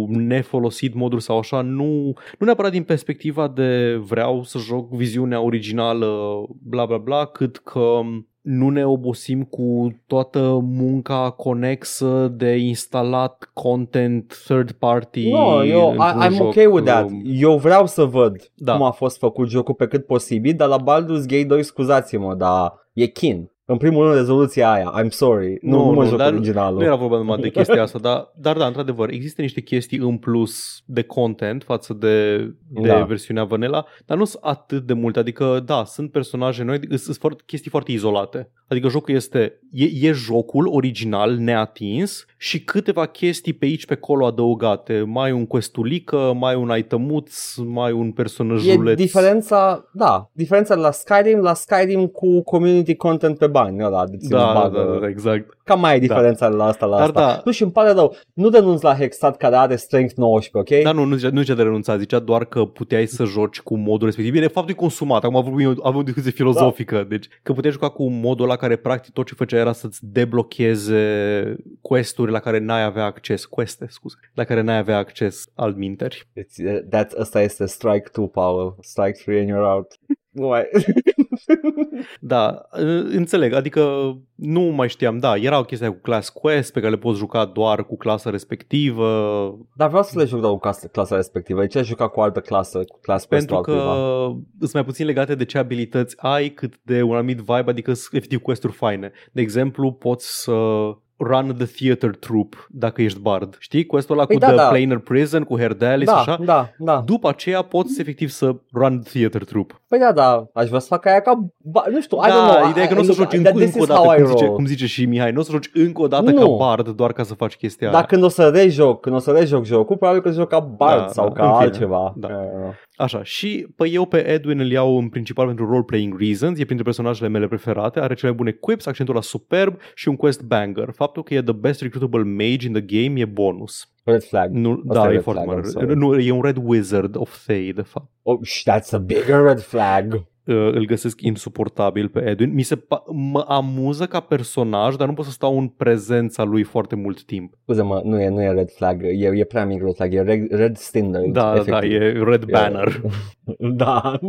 Speaker 2: nefolosit moduri sau așa, nu, nu neapărat din perspectiva de vreau să joc viziunea originală, bla bla bla, cât că nu ne obosim cu toată munca conexă de instalat content third party.
Speaker 1: No, eu,
Speaker 2: într-un
Speaker 1: I, I'm
Speaker 2: joc,
Speaker 1: okay with that.
Speaker 2: um,
Speaker 1: Eu vreau să văd
Speaker 2: Da.
Speaker 1: cum a fost făcut jocul pe cât posibil, dar la Baldur's Gate 2, scuzați-mă, dar e chin. În primul rând, rezoluția aia. I'm sorry. Nu,
Speaker 2: Nu,
Speaker 1: nu, mă
Speaker 2: nu,
Speaker 1: joc
Speaker 2: dar
Speaker 1: originalul.
Speaker 2: Nu era vorba numai de chestia asta, dar, dar da, într-adevăr, există niște chestii în plus de content față de, de
Speaker 1: Da.
Speaker 2: versiunea vanilla, dar nu sunt atât de multe, adică da, sunt personaje noi, sunt- sunt foarte, chestii foarte izolate. Adică jocul este, e, e jocul original neatins și câteva chestii pe aici pe acolo adăugate. Mai un questulică, mai un itemuț, mai un
Speaker 1: E
Speaker 2: personajuleț.
Speaker 1: diferența, da, diferența la Skyrim, la Skyrim cu community content pe bani, ăla de ține
Speaker 2: da, da,
Speaker 1: bagă.
Speaker 2: da, da, exact.
Speaker 1: Cam mai e diferența la asta la
Speaker 2: Dar
Speaker 1: asta.
Speaker 2: da.
Speaker 1: Nu, și îmi pare rău, nu denunț la Hexat care are strength 19, ok?
Speaker 2: Dar nu, nu zicea, nu zicea de renunțat, zicea doar că puteai să joci cu modul respectiv. Bine, faptul e consumat, acum avem, avem o discuție filozofică, da. deci că puteai juca cu modul ăla care practic tot ce făcea era să-ți deblocheze questuri la care n-ai avea acces, queste, scuze, la care n-ai avea acces al minteri.
Speaker 1: It's, uh, that, asta este strike 2, Paul. Strike 3 and you're out. Nu mai...
Speaker 2: Da, înțeleg, adică nu mai știam, da, era o chestie cu class quest pe care le poți juca doar cu clasa respectivă,
Speaker 1: Dar vreau să le joc doar cu clasa, clasa respectivă. De ce aș juca cu altă clasă, cu class quest
Speaker 2: pentru că
Speaker 1: altcuiva?
Speaker 2: sunt mai puțin legate de ce abilități ai cât de un anumit vibe, adică sunt efectiv quest-uri faine. De exemplu, poți să run the theater troupe dacă ești bard. Știi? Quest-ul ăla
Speaker 1: Păi
Speaker 2: cu
Speaker 1: da,
Speaker 2: The
Speaker 1: da.
Speaker 2: Planar Prison, cu Herdalis,
Speaker 1: Da,
Speaker 2: așa.
Speaker 1: da, da.
Speaker 2: După aceea poți efectiv să run the theater troupe.
Speaker 1: Păi da, da, aș vrea să fac aia ca... Ba, nu știu, I don't
Speaker 2: da,
Speaker 1: know.
Speaker 2: ideea e că
Speaker 1: I-
Speaker 2: nu o să
Speaker 1: I-
Speaker 2: joci
Speaker 1: that
Speaker 2: încă,
Speaker 1: this
Speaker 2: încă o
Speaker 1: is
Speaker 2: dată,
Speaker 1: how I
Speaker 2: cum zice,
Speaker 1: roll.
Speaker 2: cum zice și Mihai, nu o să joci încă o dată
Speaker 1: Nu.
Speaker 2: ca bard doar ca să faci chestia aia.
Speaker 1: Dar când o să rejoc, când o să rejoc jocul, probabil că joc ca Bard
Speaker 2: Da,
Speaker 1: sau
Speaker 2: da,
Speaker 1: ca
Speaker 2: în fine,
Speaker 1: altceva.
Speaker 2: da.
Speaker 1: Uh,
Speaker 2: Așa, și pe eu pe Edwin îl iau în principal pentru role-playing reasons, e printre personajele mele preferate, are cele mai bune quips, accentul la superb și un quest banger. Faptul că e the best recruitable mage in the game e bonus.
Speaker 1: Red flag.
Speaker 2: Nu,
Speaker 1: Asta
Speaker 2: da,
Speaker 1: e
Speaker 2: e
Speaker 1: red
Speaker 2: foarte
Speaker 1: flag, I'm
Speaker 2: mare.
Speaker 1: sorry.
Speaker 2: Nu, e un red wizard of Thay, de fapt.
Speaker 1: Oh, sh- that's a bigger red flag.
Speaker 2: Uh, îl găsesc insuportabil pe Edwin. Mi se pa- mă amuză ca personaj, dar nu pot să stau în prezența lui foarte mult timp.
Speaker 1: Scuze-mă, nu e, nu e red flag, e, e prea mic red flag, e red, red standard.
Speaker 2: Da, da,
Speaker 1: efectiv.
Speaker 2: e red banner.
Speaker 1: da.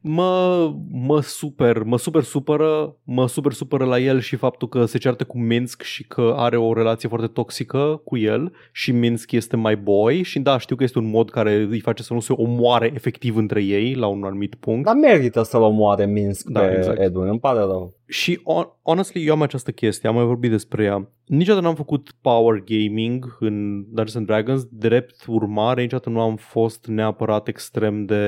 Speaker 2: Mă, mă super, mă super supără, mă super supără la el și faptul că se ceartă cu Minsk și că are o relație foarte toxică cu el și Minsk este mai boy și da, știu că este un mod care îi face să nu se omoare efectiv între ei la un anumit punct.
Speaker 1: Dar merită să-l omoare Minsk
Speaker 2: Da,
Speaker 1: pe
Speaker 2: exact.
Speaker 1: Edwin, îmi pare rău.
Speaker 2: Și on- honestly, eu am această chestie, am mai vorbit despre ea. Niciodată n-am făcut power gaming în Dungeons and Dragons, drept urmare, niciodată nu am fost neapărat extrem de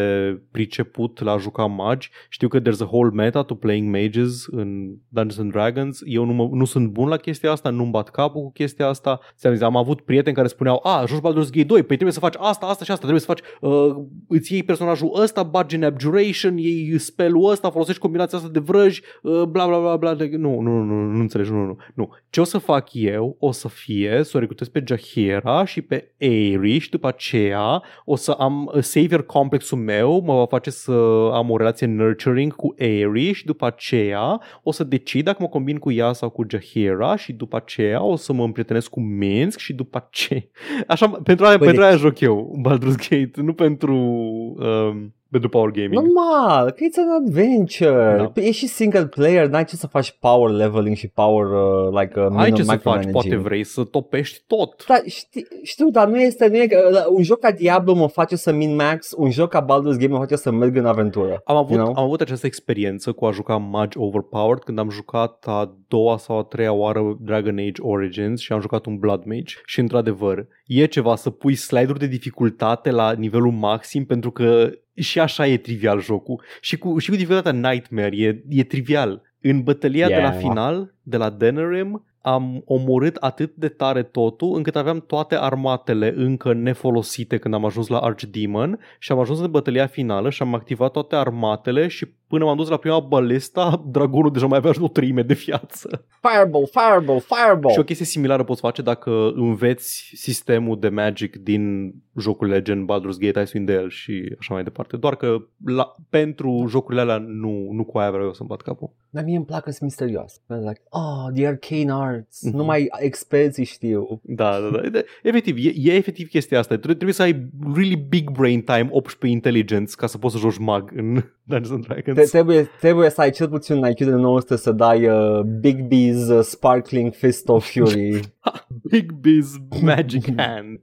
Speaker 2: priceput la a juca magi. Știu că there's a whole meta to playing mages în Dungeons and Dragons. Eu nu, mă, nu sunt bun la chestia asta, nu-mi bat capul cu chestia asta. Ți-am zis, am avut prieteni care spuneau, a, joci Baldur's Gate 2, păi trebuie să faci asta, asta și asta, trebuie să faci, uh, îți iei personajul ăsta, bagi în abjuration, iei spell-ul ăsta, folosești combinația asta de vrăji, uh, bla bla bla bla. de- Nu, nu, nu, nu, nu înțelegi, nu, nu, nu. Ce o să fac eu o să fie să o recrutez pe Jahira și pe Aerie și după aceea o să am uh, savior complexul meu, mă va face să am o relație nurturing cu Aerie și după aceea o să decid dacă mă combin cu ea sau cu Jahira și după aceea o să mă împrietenesc cu Minsk și după ce Așa, pentru aia,
Speaker 1: Păi
Speaker 2: pentru
Speaker 1: deci-
Speaker 2: aia joc eu Baldur's Gate, nu pentru um, pentru Power Gaming.
Speaker 1: Normal, că it's an adventure.
Speaker 2: Da.
Speaker 1: Păi E și single player, n-ai ce să faci power leveling și power uh, like uh,
Speaker 2: Ai ce să faci,
Speaker 1: micromanaging.
Speaker 2: poate vrei să topești tot.
Speaker 1: Da, știu, știu, dar nu este, nu e, uh, un joc ca Diablo mă face să min-max, un joc ca Baldur's Gate mă face să merg în aventură.
Speaker 2: Am avut,
Speaker 1: You know?
Speaker 2: am avut această experiență cu a juca Magi Overpowered când am jucat a doua sau a treia oară Dragon Age Origins și am jucat un Blood Mage și într-adevăr e ceva să pui slide-uri de dificultate la nivelul maxim pentru că și așa e trivial jocul și cu, și cu dificultatea Nightmare e, e trivial. În bătălia de la
Speaker 1: Yeah.
Speaker 2: final, de la Denerim, am omorât atât de tare totul încât aveam toate armatele încă nefolosite când am ajuns la Archdemon și am ajuns în bătălia finală și am activat toate armatele și până m-am dus la prima balesta, dragonul deja mai avea o treime de viață.
Speaker 1: Fireball, fireball, fireball!
Speaker 2: Și o chestie similară poți face dacă înveți sistemul de magic din jocurile gen Baldur's Gate, Icewind Dale și așa mai departe. Doar că la, pentru jocurile alea nu, nu cu aia vreau eu să-mi bat capul.
Speaker 1: Dar mie îmi plac că sunt misterioase. Like, oh, the arcane arts.
Speaker 2: Mhm.
Speaker 1: Numai experții știu.
Speaker 2: Da, da, da. De- Efectiv, e, e efectiv chestia asta. Trebuie, trebuie să ai really big brain time, 18 intelligence, ca să poți să joci mag în Dungeons and Dragons.
Speaker 1: Te- trebuie, trebuie să ai cel puțin un IQ de 900 să dai uh, Big B's uh, Sparkling Fist of Fury.
Speaker 2: Big Biz Magic Hand.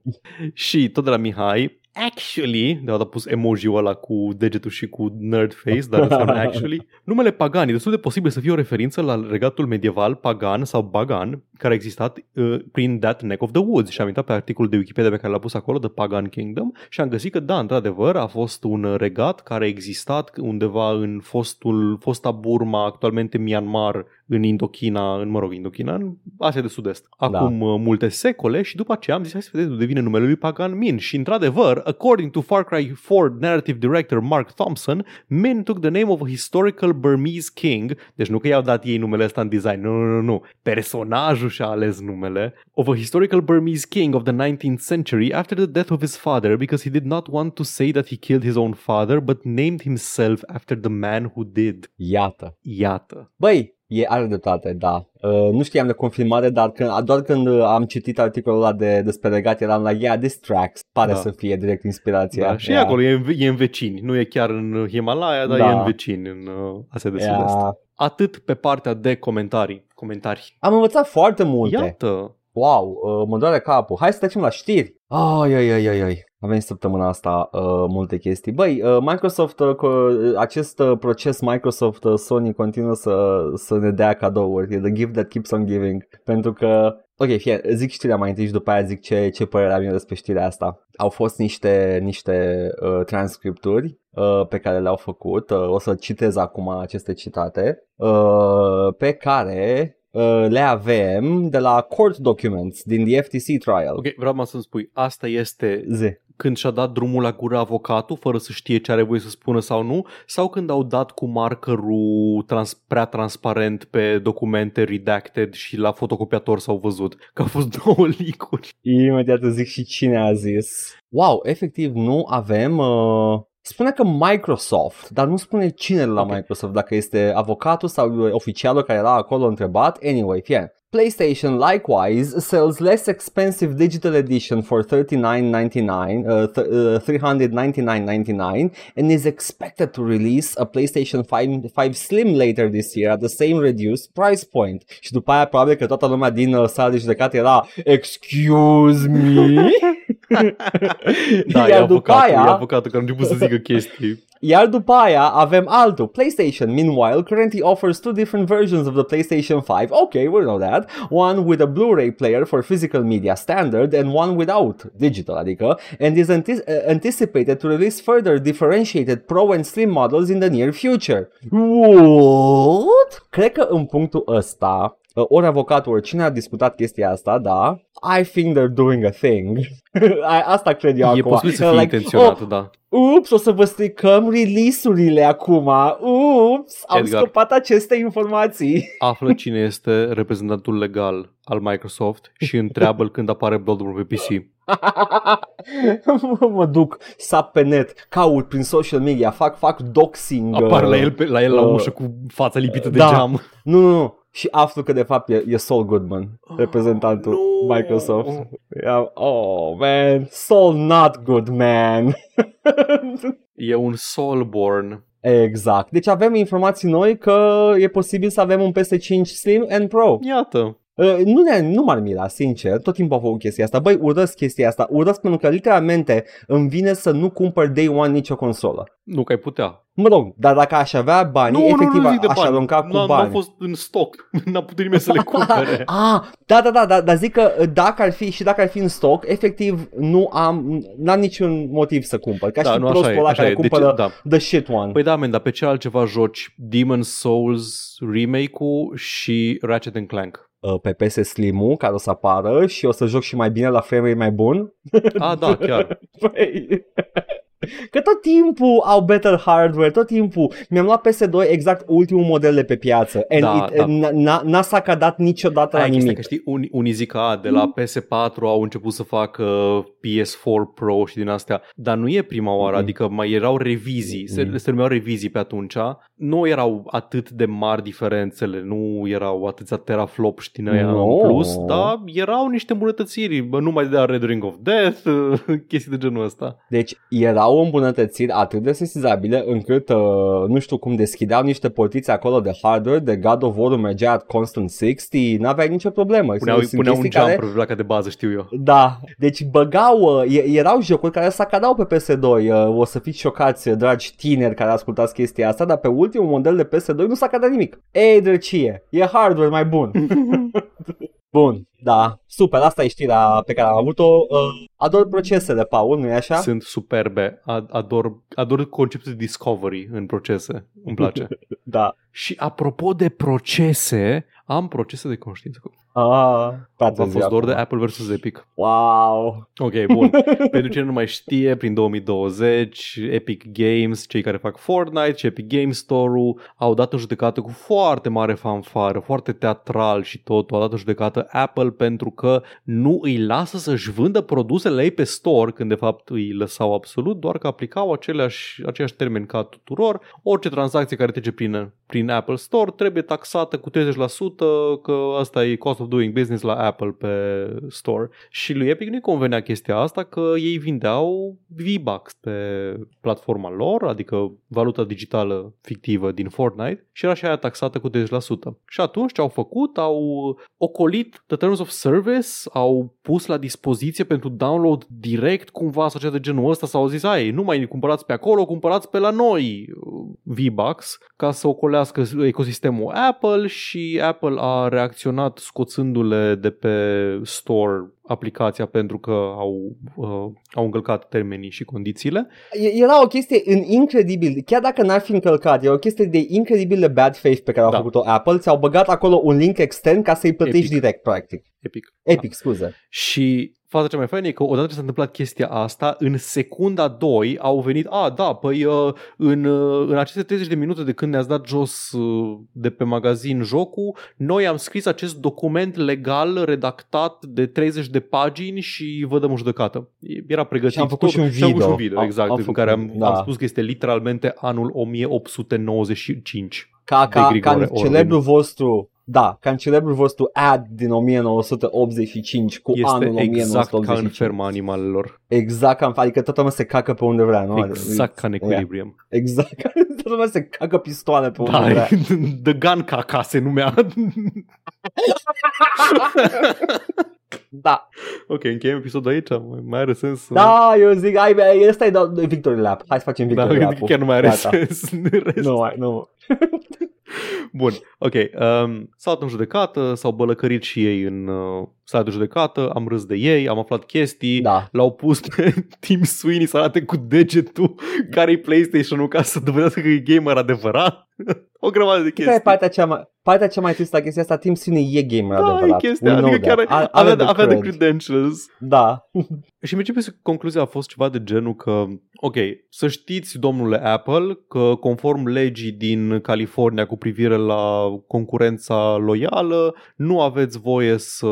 Speaker 2: și tot de la Mihai, actually, de a pus emoji-ul ăla cu degetul și cu nerd face, dar înseamnă actually, numele pagan e destul de posibil să fie o referință la regatul medieval pagan sau bagan, care a existat uh, prin That Neck of the Woods. Și am intrat pe articolul de Wikipedia pe care l-a pus acolo, The Pagan Kingdom, și am găsit că da, într-adevăr, a fost un regat care a existat undeva în fostul, fosta Burma, actualmente Myanmar, în Indochina, în, mă rog, Indochina, în Asia de Sud-Est. Acum da. multe secole și după aceea am zis, hai să vedem, devine numele lui Pagan Min. Și într-adevăr, according to Far Cry 4 narrative director Mark Thompson, Min took the name of a historical Burmese king, deci nu că i-au dat ei numele ăsta în design, nu, nu, nu, nu. Personajul și-a ales numele, of a historical Burmese king of the 19th century after the death of his father because he did not want to say that he killed his own father, but named himself after the man who did.
Speaker 1: Iată.
Speaker 2: Iată.
Speaker 1: Băi, e are dreptate, da. Uh, nu știam de confirmare, dar când, doar când uh, am citit articolul ăla de, despre regat, eram la, yeah, this tracks. Pare
Speaker 2: Da.
Speaker 1: să fie direct inspirația.
Speaker 2: Da, și
Speaker 1: yeah.
Speaker 2: e acolo, e în, e în vecini. Nu e chiar în Himalaya, dar
Speaker 1: Da.
Speaker 2: e în vecini, în uh, Asia de
Speaker 1: Yeah.
Speaker 2: Sud-Est. Atât pe partea de comentarii. Comentarii.
Speaker 1: Am învățat foarte multe.
Speaker 2: Iată.
Speaker 1: Wow, uh, mă doare capul. Hai să trecem la știri. Ai, ai, ai, ai, ai. Avem săptămâna asta uh, multe chestii. Băi, uh, Microsoft, uh, co- acest uh, proces Microsoft uh, Sony continuă să, să ne dea cadouri. E the gift that keeps on giving. Pentru că, ok, fie, zic știrea mai întâi și după aia zic ce, ce părere am eu despre știrea asta. Au fost niște, niște uh, transcripturi uh, pe care le-au făcut. Uh, o să citez acum aceste citate. Uh, pe care uh, le avem de la court documents din the FTC trial.
Speaker 2: Ok, vreau mă să-mi spui, asta este
Speaker 1: Zi.
Speaker 2: Când și-a dat drumul la gură avocatul fără să știe ce are voie să spună sau nu sau când au dat cu markerul trans- prea transparent pe documente redacted și la fotocopiator s-au văzut că au fost două licuri.
Speaker 1: Imediat îți zic și cine a zis. Wow, efectiv nu avem... Uh... Spune că Microsoft, dar nu spune cine la
Speaker 2: Ok.
Speaker 1: Microsoft, dacă este avocatul sau uh, oficialul care era acolo întrebat. Anyway, fie. PlayStation likewise sells less expensive digital edition for $39.99, uh, th- uh, $399.99 and is expected to release a PlayStation 5, 5 Slim later this year at the same reduced price point. Și după aia probabil că toată lumea din uh, sala de judecată era Excuse me?
Speaker 2: Da,
Speaker 1: Iar
Speaker 2: e
Speaker 1: după
Speaker 2: avocatul,
Speaker 1: aia-
Speaker 2: e avocatul care a început să zică chestii.
Speaker 1: Iar după aia avem altul. PlayStation, meanwhile, currently offers two different versions of the PlayStation 5. Okay, we know that. One with a Blu-ray player for physical media standard and one without, digital adică, and is anti- uh, anticipated to release further differentiated Pro and Slim models in the near future. What? Cred că în punctul ăsta, uh, ori avocatul, ori cine a discutat chestia asta, da, I think they're doing a thing. I- asta cred eu
Speaker 2: E
Speaker 1: acum.
Speaker 2: posibil să fie
Speaker 1: Like,
Speaker 2: intenționat,
Speaker 1: oh,
Speaker 2: da.
Speaker 1: Ups, o să vă stricăm release-urile acum. Ups, am
Speaker 2: Edgar.
Speaker 1: scăpat aceste informații.
Speaker 2: Află cine este reprezentantul legal al Microsoft și întreabă-l când apare Bloodborne pe PC.
Speaker 1: mă duc, sap pe net, caut prin social media, fac, fac doxing.
Speaker 2: Apar
Speaker 1: uh,
Speaker 2: la el, pe- la, el la
Speaker 1: uh,
Speaker 2: ușă cu fața lipită de
Speaker 1: da.
Speaker 2: geam.
Speaker 1: Nu, nu, nu. Și aflu că de fapt e, e Saul Goodman, reprezentantul
Speaker 2: nu.
Speaker 1: Microsoft. Ia- Oh, man. Saul not good, man.
Speaker 2: E un Soulborn.
Speaker 1: Exact. Deci avem informații noi că e posibil să avem un PS5 Slim and Pro.
Speaker 2: Iată.
Speaker 1: Uh, nu, ne, nu m-ar mira, sincer, tot timpul au făcut chestia asta. Băi, urăsc chestia asta. Urăsc pentru că literalmente îmi vine să nu cumpăr day one nicio consolă.
Speaker 2: Nu că ai putea.
Speaker 1: Mă rog, dar dacă aș avea bani,
Speaker 2: nu,
Speaker 1: efectiv
Speaker 2: nu, nu zic de
Speaker 1: aș
Speaker 2: bani.
Speaker 1: arunca cu
Speaker 2: nu,
Speaker 1: bani.
Speaker 2: Nu au fost în stoc. N-a putut nimeni să le cumpere.
Speaker 1: ah, da, da, da, da, dar zic că dacă ar fi și dacă ar fi în stoc, efectiv nu am, n-am niciun motiv să cumpăr. Ca
Speaker 2: Da,
Speaker 1: și
Speaker 2: nu, așa
Speaker 1: prostul
Speaker 2: e,
Speaker 1: ăla
Speaker 2: așa
Speaker 1: care
Speaker 2: e. De
Speaker 1: cumpără
Speaker 2: ce- da.
Speaker 1: the shit one.
Speaker 2: Păi da, men, dar pe ce altceva joci Demon Souls remake-ul și Ratchet and Clank?
Speaker 1: Uh, pe PS Slim-ul care o să apară și o să joc și mai bine la frame rate mai bun.
Speaker 2: Ah, da, chiar.
Speaker 1: Păi... Că tot timpul au better hardware, tot timpul. Mi-am luat PS2 exact ultimul model de pe piață. And
Speaker 2: Da,
Speaker 1: it,
Speaker 2: da.
Speaker 1: n- n- n-a sacadat niciodată la
Speaker 2: Aia e chestia,
Speaker 1: nimic.
Speaker 2: că știi, unii, unii zic că a, de la PS4 au început să facă PS4 Pro și din astea, dar nu e prima oară,
Speaker 1: Mhm.
Speaker 2: adică mai erau revizii, se,
Speaker 1: Mhm.
Speaker 2: se numeau revizii pe atunci, nu erau atât de mari diferențele, nu erau atâția teraflops din aia
Speaker 1: No.
Speaker 2: în plus, dar erau niște îmbunătățiri, bă, nu mai de Red Ring of Death, chestii de genul ăsta.
Speaker 1: Deci erau îmbunătățiri atât de sesizabile încât uh, nu știu cum deschideau niște portițe acolo de hardware, de God of War mergea at constant 60, n-aveai nicio problemă.
Speaker 2: Puneau,
Speaker 1: Sunt
Speaker 2: puneau un
Speaker 1: chestii care-
Speaker 2: jumper pe placa de bază, știu eu.
Speaker 1: Da, deci băgau, uh, e- erau jocuri care sacadau pe PS2, uh, o să fiți șocați, uh, dragi tineri care ascultați chestia asta, dar pe ultimul model de PS2 nu s-a cadat nimic. Ei, drăcie, e hardware mai bun. Bun, da, super, asta e știrea pe care am avut-o. Uh, ador procesele, Paul, nu-i așa?
Speaker 2: Sunt superbe, Ad- ador, ador conceptul de discovery în procese, îmi place.
Speaker 1: Da.
Speaker 2: Și apropo de procese, am procese de conștiință.
Speaker 1: Ah,
Speaker 2: A fost doar de Apple vs. Epic.
Speaker 1: Wow.
Speaker 2: Ok, bun. Pentru cine nu mai știe, prin 2020, Epic Games, cei care fac Fortnite și Epic Games Store-ul au dat în judecată cu foarte mare fanfară, foarte teatral și tot, au dat în judecată Apple pentru că nu îi lasă să-și vândă produsele ei pe store, când de fapt îi lăsau absolut, doar că aplicau aceleași, aceiași termeni ca tuturor. Orice tranzacție care trece prin, prin Apple Store trebuie taxată cu 30%, că asta e cost of doing business la Apple pe store. Și lui Epic nu-i convenea chestia asta că ei vindeau V-Bucks pe platforma lor, adică valuta digitală fictivă din Fortnite și era și aia taxată cu 30%. Și atunci ce au făcut? Au ocolit the terms of service, au pus la dispoziție pentru download direct cumva sau ceva de genul ăsta sau au zis, ai, nu mai cumpărați pe acolo, cumpărați pe la noi uh, V-Bucks ca să ocolească ecosistemul Apple și Apple a reacționat scoțându-le de pe store aplicația pentru că au, uh, au încălcat termenii și condițiile.
Speaker 1: E- Era o chestie în incredibil, chiar dacă n-ar fi încălcat, e o chestie de incredibil de bad faith pe care au
Speaker 2: Da.
Speaker 1: făcut-o Apple, ți-au băgat acolo un link extern ca să-i plătești
Speaker 2: Epic.
Speaker 1: direct, practic.
Speaker 2: Epic.
Speaker 1: Epic, scuze.
Speaker 2: Și faza cea mai faină e că odată ce s-a întâmplat chestia asta, în secunda 2 au venit, a, da, păi uh, în, uh, în aceste 30 de minute de când ne-ați dat jos uh, de pe magazin jocul, noi am scris acest document legal redactat de 30 de pagini și vă dăm în judecată. Era pregătit
Speaker 1: Și am făcut
Speaker 2: totul.
Speaker 1: și un
Speaker 2: am făcut și un
Speaker 1: video.
Speaker 2: video,
Speaker 1: Am-
Speaker 2: exact,
Speaker 1: am
Speaker 2: în
Speaker 1: făcut,
Speaker 2: care am,
Speaker 1: da.
Speaker 2: am spus că este literalmente anul 1895.
Speaker 1: Ca, ca,
Speaker 2: de
Speaker 1: ca în
Speaker 2: Grigore
Speaker 1: celebrul vostru, da, ca în celebrul vostru ad din 1985 cu
Speaker 2: Este
Speaker 1: anul
Speaker 2: exact ca în
Speaker 1: 1985.
Speaker 2: ferma animalelor.
Speaker 1: Exact, ca în, adică toată lumea se cacă pe unde vrea, nu?
Speaker 2: Exact ca în
Speaker 1: Yeah.
Speaker 2: Equilibrium.
Speaker 1: Exact, toată lumea se cacă pistoale pe unde
Speaker 2: Da,
Speaker 1: vrea.
Speaker 2: The Gun Caca se numea.
Speaker 1: Da,
Speaker 2: ok, încheiem episodul aici. Mai- Mai are sens? să-
Speaker 1: da, eu zic, ai, ai, ăsta e da, Victory Lap. Hai să facem
Speaker 2: da
Speaker 1: Victory Lap.
Speaker 2: chiar nu mai are
Speaker 1: Gata.
Speaker 2: sens. în rest.
Speaker 1: Nu mai, nu.
Speaker 2: Bun, ok. Um, s-au dat în judecată, s-au bălăcărit și ei în uh, sala de judecată, am râs de ei, am aflat chestii,
Speaker 1: Da.
Speaker 2: l-au pus pe Tim Sweeney să arate cu degetul care-i PlayStation-ul ca să dovedească că e gamer adevărat. o grămadă de
Speaker 1: Care e
Speaker 2: chestii.
Speaker 1: partea cea mai, partea cea mai tristă la chestia asta? Tim Sweeney e gamer
Speaker 2: Da, e
Speaker 1: adevărat.
Speaker 2: chestia,
Speaker 1: We know
Speaker 2: adică chiar
Speaker 1: that. Are-
Speaker 2: avea,
Speaker 1: are the
Speaker 2: avea de
Speaker 1: cred.
Speaker 2: credentials.
Speaker 1: Da.
Speaker 2: Și mi începe să concluzia a fost ceva de genul că, ok, să știți, domnule Apple, că conform legii din California cu privire la concurența loială, nu aveți voie să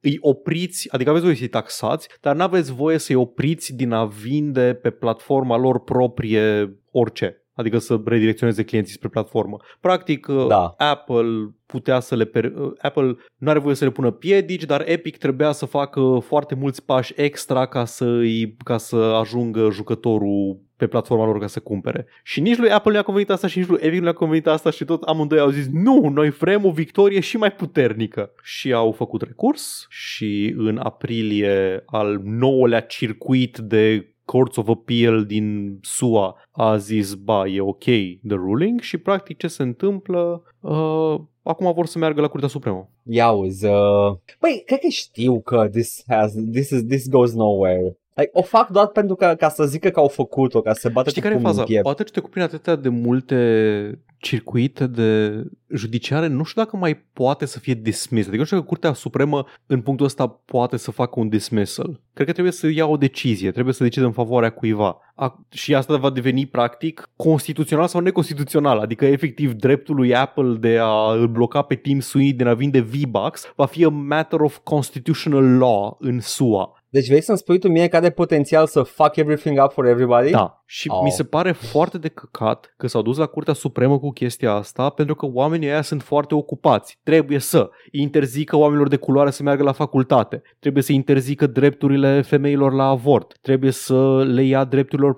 Speaker 2: îi opriți, adică aveți voie să-i taxați, dar nu aveți voie să-i opriți din a vinde pe platforma lor proprie orice. Adică să redirecționeze clienții spre platformă. Practic,
Speaker 1: Da.
Speaker 2: Apple putea să le per... Apple nu are voie să le pună piedici, dar Epic trebuia să facă foarte mulți pași extra ca să, îi... ca să ajungă jucătorul pe platforma lor ca să cumpere. Și nici lui Apple nu a convenit asta și nici lui Epic nu a convenit asta și tot amândoi au zis nu, noi vrem o victorie și mai puternică. Și au făcut recurs și în aprilie al nouălea circuit de Courts of Appeal din SUA a zis, ba, e ok the ruling și practic ce se întâmplă, uh, acum vor să meargă la Curtea Supremă.
Speaker 1: Ia uzi, uh... Băi, cred că știu că this, has, this, is, this goes nowhere. Like, o fac doar pentru că, ca să zică că au făcut-o, ca să bată
Speaker 2: Știi care e faza? Poate ce te cuprinde atâtea de multe circuite de judiciare, nu știu dacă mai poate să fie dismiss. Adică nu știu dacă Curtea Supremă în punctul ăsta poate să facă un dismissal. Cred că trebuie să ia o decizie, trebuie să decide în favoarea cuiva. A, și asta va deveni practic constituțional sau neconstituțional, adică efectiv dreptul lui Apple de a îl bloca pe Tim Sweeney din a vinde V-Bucks va fi a matter of constitutional law în SUA.
Speaker 1: Deci vrei să-mi spui tu mie că are potențial să fuck everything up for everybody?
Speaker 2: Da. Și oh. mi se pare foarte de căcat că s-au dus la Curtea Supremă cu chestia asta pentru că oamenii ăia sunt foarte ocupați. Trebuie să interzică oamenilor de culoare să meargă la facultate. Trebuie să interzică drepturile femeilor la avort. Trebuie să le ia drepturilor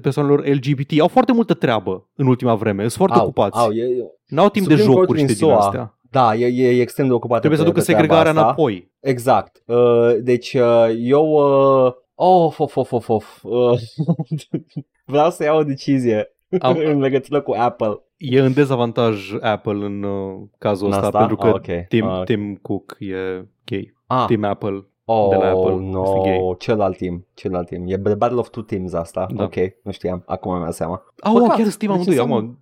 Speaker 2: persoanelor LGBT. Au foarte multă treabă în ultima vreme. Sunt foarte au, ocupați. Au, e, e. N-au timp Supreme de jocuri și de din astea.
Speaker 1: Da, e, e extrem de ocupat.
Speaker 2: Trebuie să ducă segregarea înapoi.
Speaker 1: Exact. Uh, deci uh, eu... Uh, of, of, of, of, of. Uh, vreau să iau o decizie Am... în legătură cu Apple.
Speaker 2: E în dezavantaj Apple în uh, cazul ăsta, asta? pentru că oh, okay. Tim, uh, Tim Cook e gay. Ah. Tim Apple
Speaker 1: Oh, de la Apple. no, este gay. celălalt team, celălalt team. E The Battle of Two Teams asta. Da. Ok, nu știam, acum mi-am seama.
Speaker 2: Ah, oh, chiar Steam amândoi, acum.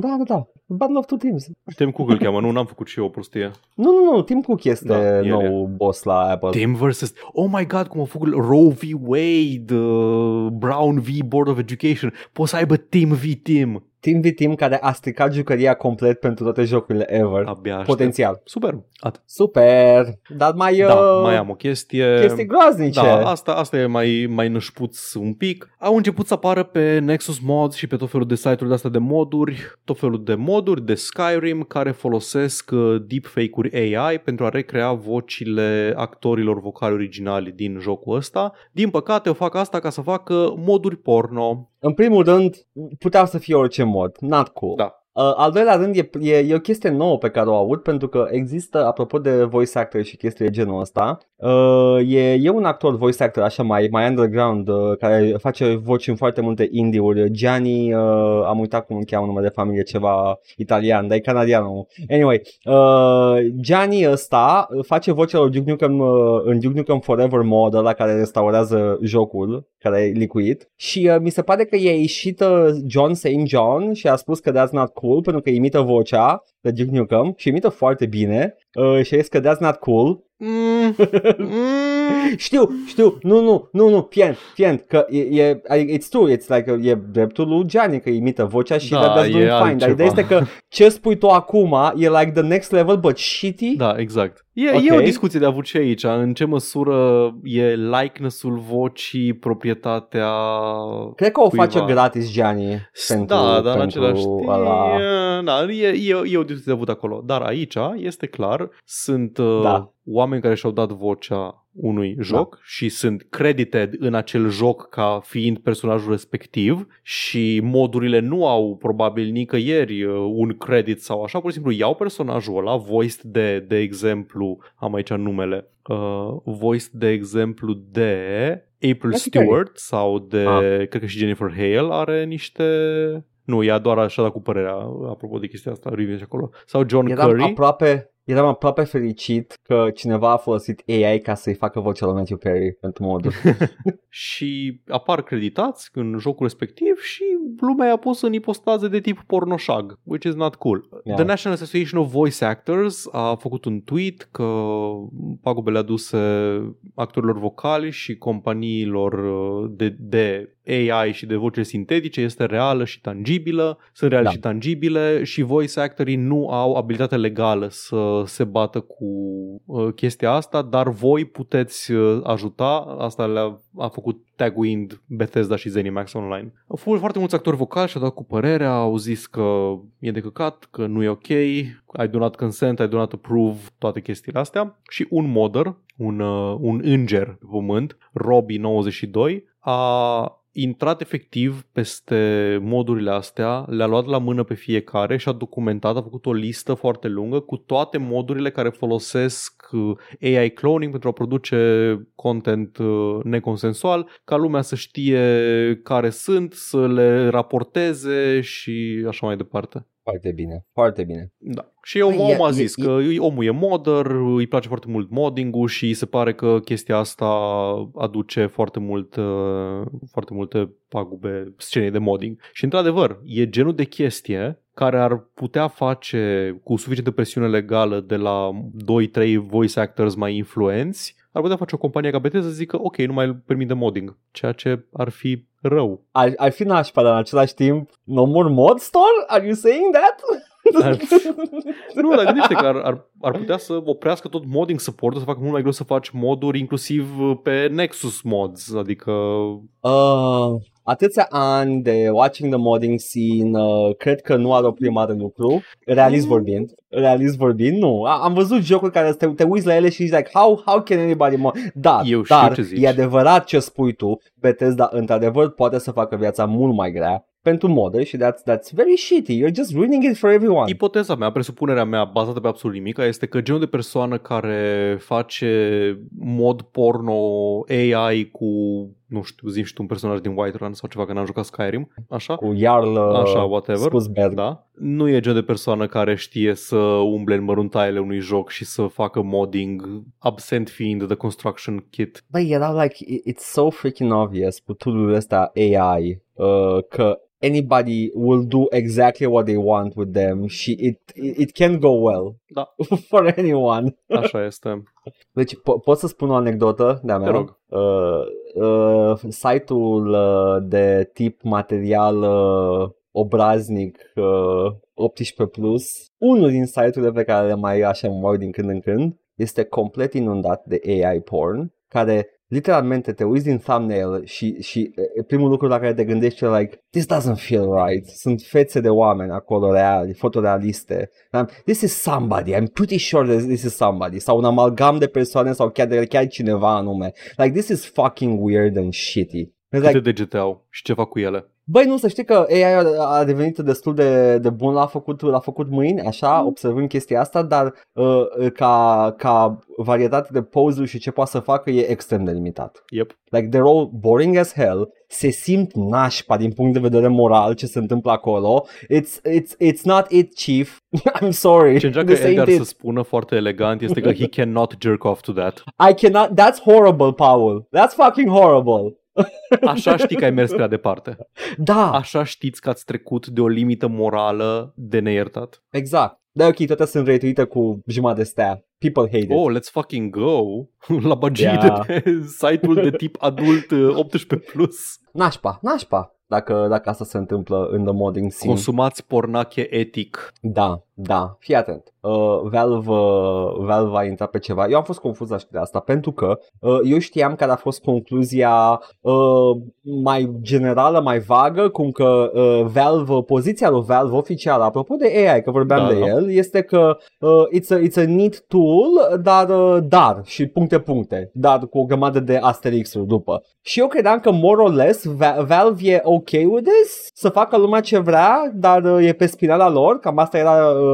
Speaker 1: Da, da, da. Battle of Two Teams.
Speaker 2: Tim Cook îl cheamă, nu, n-am făcut și eu o prostie.
Speaker 1: Nu, nu, nu, Tim Cook este da, nou e. boss la Apple.
Speaker 2: Tim versus, oh my god, cum a făcut Roe v. Wade, uh, Brown v. Board of Education. Poți să aibă Tim v. Tim.
Speaker 1: Team v Team care a stricat jucăria complet pentru toate jocurile ever. Abia aștept. Potențial.
Speaker 2: Super. At.
Speaker 1: Super. Dar mai...
Speaker 2: Da, uh, mai am o chestie.
Speaker 1: Chestii groaznice.
Speaker 2: Da, asta, asta e mai, mai nășpuț un pic. Au început să apară pe Nexus Mods și pe tot felul de site-uri de astea de moduri, tot felul de moduri de Skyrim care folosesc uh, deepfake-uri AI pentru a recrea vocile actorilor vocali originali din jocul ăsta. Din păcate o fac asta ca să facă moduri porno.
Speaker 1: În primul rând, putea să fie orice mod. Not cool.
Speaker 2: Da.
Speaker 1: Uh, al doilea rând e, e, e o chestie nouă pe care o aud pentru că există, apropo de voice actor și chestii de genul ăsta, uh, e, e un actor voice actor așa mai, mai underground uh, care face voci în foarte multe indie-uri. Gianni, uh, am uitat cum îl cheamă numele de familie, ceva italian, dar e canadian. Anyway, uh, Gianni ăsta face vocea lui Duke Nukem uh, în Duke Nukem Forever mod la care restaurează jocul, care e licuit și uh, mi se pare că e ieșit uh, John St. John și a spus că that's not cool pentru că imită vocea de Duke Nukem și imită foarte bine uh, și a zis că that's not cool. Mm. mm. știu, știu, nu, nu, nu, nu, fient, fient, că e, e, it's true, it's like, e dreptul lui Gianni că imită vocea și da, that does fine, dar ideea este că ce spui tu acum e like the next level, but shitty.
Speaker 2: Da, exact. E, okay. e o discuție de avut și aici, în ce măsură e likeness-ul vocii, proprietatea
Speaker 1: Cred că o cuiva. face gratis Gianni pentru,
Speaker 2: Da, dar în același timp, ala... da, e, e, e o discuție de avut acolo. Dar aici este clar, sunt uh, da. oameni care și-au dat vocea unui da. joc da. și sunt credited în acel joc ca fiind personajul respectiv și modurile nu au probabil nicăieri uh, un credit sau așa, pur și simplu iau personajul ăla, voiced de, de exemplu, am aici numele, uh, voiced de exemplu de April Stewart sau de, ah. cred că și Jennifer Hale are niște nu, ea doar așa dat cu părerea, apropo de chestia asta, review și acolo. Sau John
Speaker 1: Eram
Speaker 2: Curry.
Speaker 1: aproape, eram aproape fericit că cineva a folosit AI ca să-i facă vocea lui Matthew Perry pentru modul.
Speaker 2: și apar creditați în jocul respectiv și lumea a pus în ipostaze de tip pornoșag, which is not cool. Yeah. The National Association of Voice Actors a făcut un tweet că pagubele aduse actorilor vocali și companiilor uh, de, de AI și de voce sintetice este reală și tangibilă, sunt reale da. și tangibile și voice actorii nu au abilitatea legală să se bată cu uh, chestia asta, dar voi puteți uh, ajuta, asta le-a a făcut taguind Bethesda și ZeniMax Online. Au fost foarte mulți actori vocali și au dat cu părerea, au zis că e de căcat, că nu e ok, I do not consent, I do not approve, toate chestiile astea. Și un modder, un, uh, un înger pe pământ, Robbie92, a intrat efectiv peste modurile astea, le-a luat la mână pe fiecare și a documentat, a făcut o listă foarte lungă cu toate modurile care folosesc uh, AI cloning pentru a produce content uh, neconsensual, ca lumea să știe care sunt, să le raporteze și așa mai departe.
Speaker 1: Foarte bine, foarte bine.
Speaker 2: Da. Și omul,
Speaker 1: Păi, e-
Speaker 2: omul a
Speaker 1: e-
Speaker 2: zis
Speaker 1: e-
Speaker 2: că omul e modder, îi place foarte mult modding-ul și îi se pare că chestia asta aduce foarte mult uh, foarte multe pagube scenei de modding. Și într-adevăr, e genul de chestie care ar putea face cu suficientă presiune legală de la 2-3 voice actors mai influenți, ar putea face o companie ca Bethesda să zică ok, nu mai permite modding, ceea ce ar fi rău.
Speaker 1: Ar, ar fi nașpa, dar în același timp, no more mod store? Are you saying that?
Speaker 2: Ar- Nu, dar gândește că ar, ar, ar putea să oprească tot modding support să facă mult mai greu să faci moduri inclusiv pe Nexus mods, adică
Speaker 1: Uh, atâția ani de watching the modding scene, uh, cred că nu are o primă lucru, realist
Speaker 2: Mm.
Speaker 1: vorbind, realist vorbind, nu. A, am văzut jocuri care te, te uiți la ele și zici like, how, how can anybody mod? Da,
Speaker 2: Eu știu
Speaker 1: dar
Speaker 2: ce zici.
Speaker 1: e adevărat ce spui tu, Bethesda într-adevăr poate să facă viața mult mai grea pentru modder și that's, that's very shitty. You're just ruining it for everyone.
Speaker 2: Ipoteza mea, presupunerea mea bazată pe absolut nimic este că genul de persoană care face mod porno AI cu, nu știu, zi și tu un personaj din Whiterun sau ceva, că n-am jucat Skyrim, așa?
Speaker 1: Cu Jarl uh,
Speaker 2: Așa, whatever.
Speaker 1: Spusberg.
Speaker 2: Da? Nu e genul de persoană care știe să umble în măruntaiele unui joc și să facă modding, absent fiind the construction kit.
Speaker 1: Băi, erau like, i- it's so freaking obvious cu tool ăsta AI uh, că anybody will do exactly what they want with them și it, it, it can go well
Speaker 2: Da.
Speaker 1: for anyone.
Speaker 2: Așa este.
Speaker 1: Deci po- pot să spun o anecdotă de-a mea?
Speaker 2: Te rog.
Speaker 1: Uh, uh, site-ul uh, de tip material uh, obraznic uh, 18+, plus, unul din site-urile pe care le mai așa mă uit din când în când, este complet inundat de AI porn, care literalmente te uiți din thumbnail și, și e, primul lucru la care te gândești e like, this doesn't feel right. Sunt fețe de oameni acolo reali, fotorealiste. Um, This is somebody, I'm pretty sure that this is somebody. Sau un amalgam de persoane sau chiar, de, chiar cineva anume. Like, this is fucking weird and shitty. It's
Speaker 2: Câte
Speaker 1: like,
Speaker 2: degete au și ce fac cu ele?
Speaker 1: Băi, nu, să știi că AI a, a devenit destul de, de bun, l-a făcut, l-a făcut mâini, așa, observând chestia asta, dar uh, ca, ca varietate de pose și ce poate să facă e extrem de limitat.
Speaker 2: Yep.
Speaker 1: Like, they're all boring as hell, se simt nașpa din punct de vedere moral ce se întâmplă acolo. It's, it's, it's not it, chief. I'm sorry.
Speaker 2: Ce încearcă
Speaker 1: This ain't
Speaker 2: Edgar
Speaker 1: it.
Speaker 2: să spună foarte elegant este că he cannot jerk off to that.
Speaker 1: I cannot, that's horrible, Paul. That's fucking horrible.
Speaker 2: Așa știi că ai mers prea departe.
Speaker 1: Da,
Speaker 2: Așa știți că ați trecut de o limită morală de neiertat.
Speaker 1: exact. Da, ok, toate sunt retuite cu jumătate de stea. People hate it.
Speaker 2: Oh, let's fucking go la bagii
Speaker 1: Yeah.
Speaker 2: de pe site-ul de tip adult uh, 18+. Plus.
Speaker 1: Nașpa, nașpa, dacă, dacă asta se întâmplă în the modding scene.
Speaker 2: Consumați pornache etic.
Speaker 1: Da, da, fii atent. Uh, Valve, uh, Valve a intrat pe ceva. Eu am fost confuz la știrea asta pentru că uh, eu știam care a fost concluzia uh, mai generală, mai vagă, cum că uh, Valve, poziția lui Valve oficială, apropo de AI, că vorbeam
Speaker 2: Da,
Speaker 1: de
Speaker 2: da.
Speaker 1: el, este că uh, it's, a, it's a neat tool, dar uh, dar și puncte puncte, dar cu o grămadă de asterixuri după. Și eu credeam că more or less Va- Valve e ok with this, să facă lumea ce vrea, dar uh, e pe spirala lor, cam asta era uh, uh,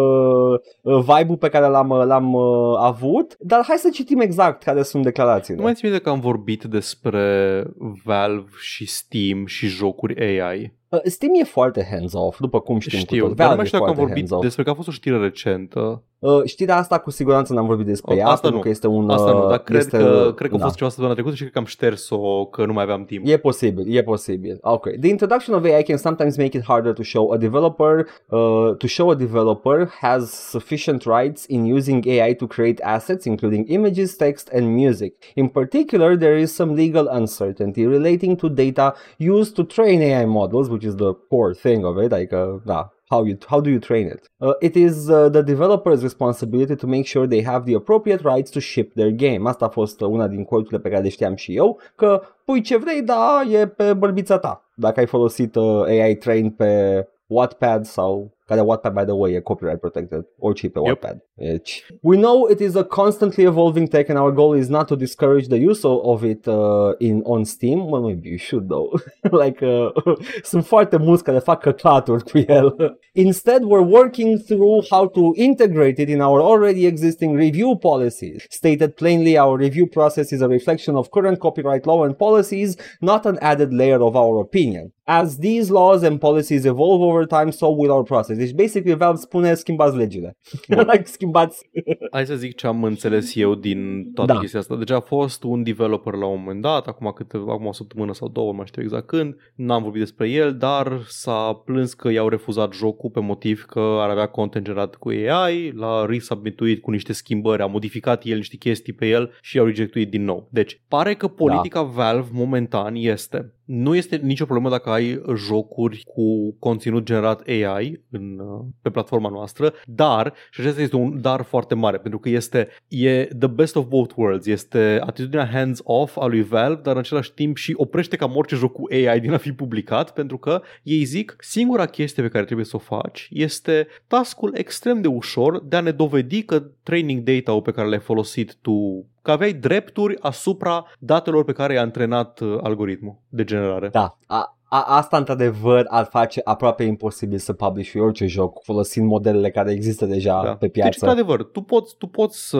Speaker 1: vibe-ul pe care l-am, l-am uh, avut, dar hai să citim exact care sunt declarațiile.
Speaker 2: Nu mai țin minte că am vorbit despre Valve și Steam și jocuri AI.
Speaker 1: Uh, Steam e foarte hands-off, după cum știm
Speaker 2: Știu,
Speaker 1: cu tot.
Speaker 2: dar nu
Speaker 1: Valve
Speaker 2: mai știu
Speaker 1: e
Speaker 2: dacă am
Speaker 1: foarte
Speaker 2: vorbit
Speaker 1: hands-off.
Speaker 2: despre că a fost o știre recentă.
Speaker 1: Uh, știrea asta cu siguranță n-am vorbit despre
Speaker 2: Oh,
Speaker 1: ea,
Speaker 2: asta
Speaker 1: pentru
Speaker 2: nu.
Speaker 1: că este un...
Speaker 2: Asta nu,
Speaker 1: uh,
Speaker 2: dar cred
Speaker 1: este,
Speaker 2: că, cred că a
Speaker 1: da.
Speaker 2: fost ceva săptămâna trecută și cred că am șters-o că nu mai aveam timp.
Speaker 1: E posibil, e posibil. Ok. The introduction of AI can sometimes make it harder to show a developer uh, to show a developer has sufficient rights in using AI to create assets including images, text and music. In particular, there is some legal uncertainty relating to data used to train AI models, which is the core thing of it, adică, da, how you how do you train it? Uh, it is uh, the developer's responsibility to make sure they have the appropriate rights to ship their game. Asta a fost uh, una din quote-urile pe care le știam și eu, că pui ce vrei, da, e pe bărbița ta. Dacă ai folosit uh, AI train pe Wattpad sau care Wattpad, by the way, a copyright protected, orice pe Wattpad. Deci, we know it is a constantly evolving tech and our goal is not to discourage the use of it uh, in on Steam. Well, maybe you should though. like, uh, sunt foarte mulți care fac căcaturi cu el. Instead, we're working through how to integrate it in our already existing review policies. Stated plainly, our review process is a reflection of current copyright law and policies, not an added layer of our opinion. As these laws and policies evolve over time, so will our process. Deci, basically, Valve spune schimbați legile. like, schimbați.
Speaker 2: Hai să zic ce am înțeles eu din toată
Speaker 1: Da.
Speaker 2: chestia asta. Deci a fost un developer la un moment dat, acum, câte, acum o săptămână sau două, nu mai știu exact când, n-am vorbit despre el, dar s-a plâns că i-au refuzat jocul pe motiv că ar avea content generat cu AI, l-a resubmituit cu niște schimbări, a modificat el niște chestii pe el și i-au rejectuit din nou. Deci, pare că politica Valve momentan este nu este nicio problemă dacă ai jocuri cu conținut generat AI în, uh, pe platforma noastră, dar, și acesta este un dar foarte mare, pentru că este e the best of both worlds, este atitudinea hands-off a lui Valve, dar în același timp și oprește cam orice joc cu AI din a fi publicat, pentru că ei zic, singura chestie pe care trebuie să o faci este tascul extrem de ușor de a ne dovedi că training data-ul pe care l-ai folosit tu că aveai drepturi asupra datelor pe care i-a antrenat uh, algoritmul de generare.
Speaker 1: Da, a, a, asta într-adevăr ar face aproape imposibil să publish orice joc folosind modelele care există deja
Speaker 2: Da.
Speaker 1: pe
Speaker 2: Deci,
Speaker 1: piață.
Speaker 2: într-adevăr, tu poți, tu, poți să,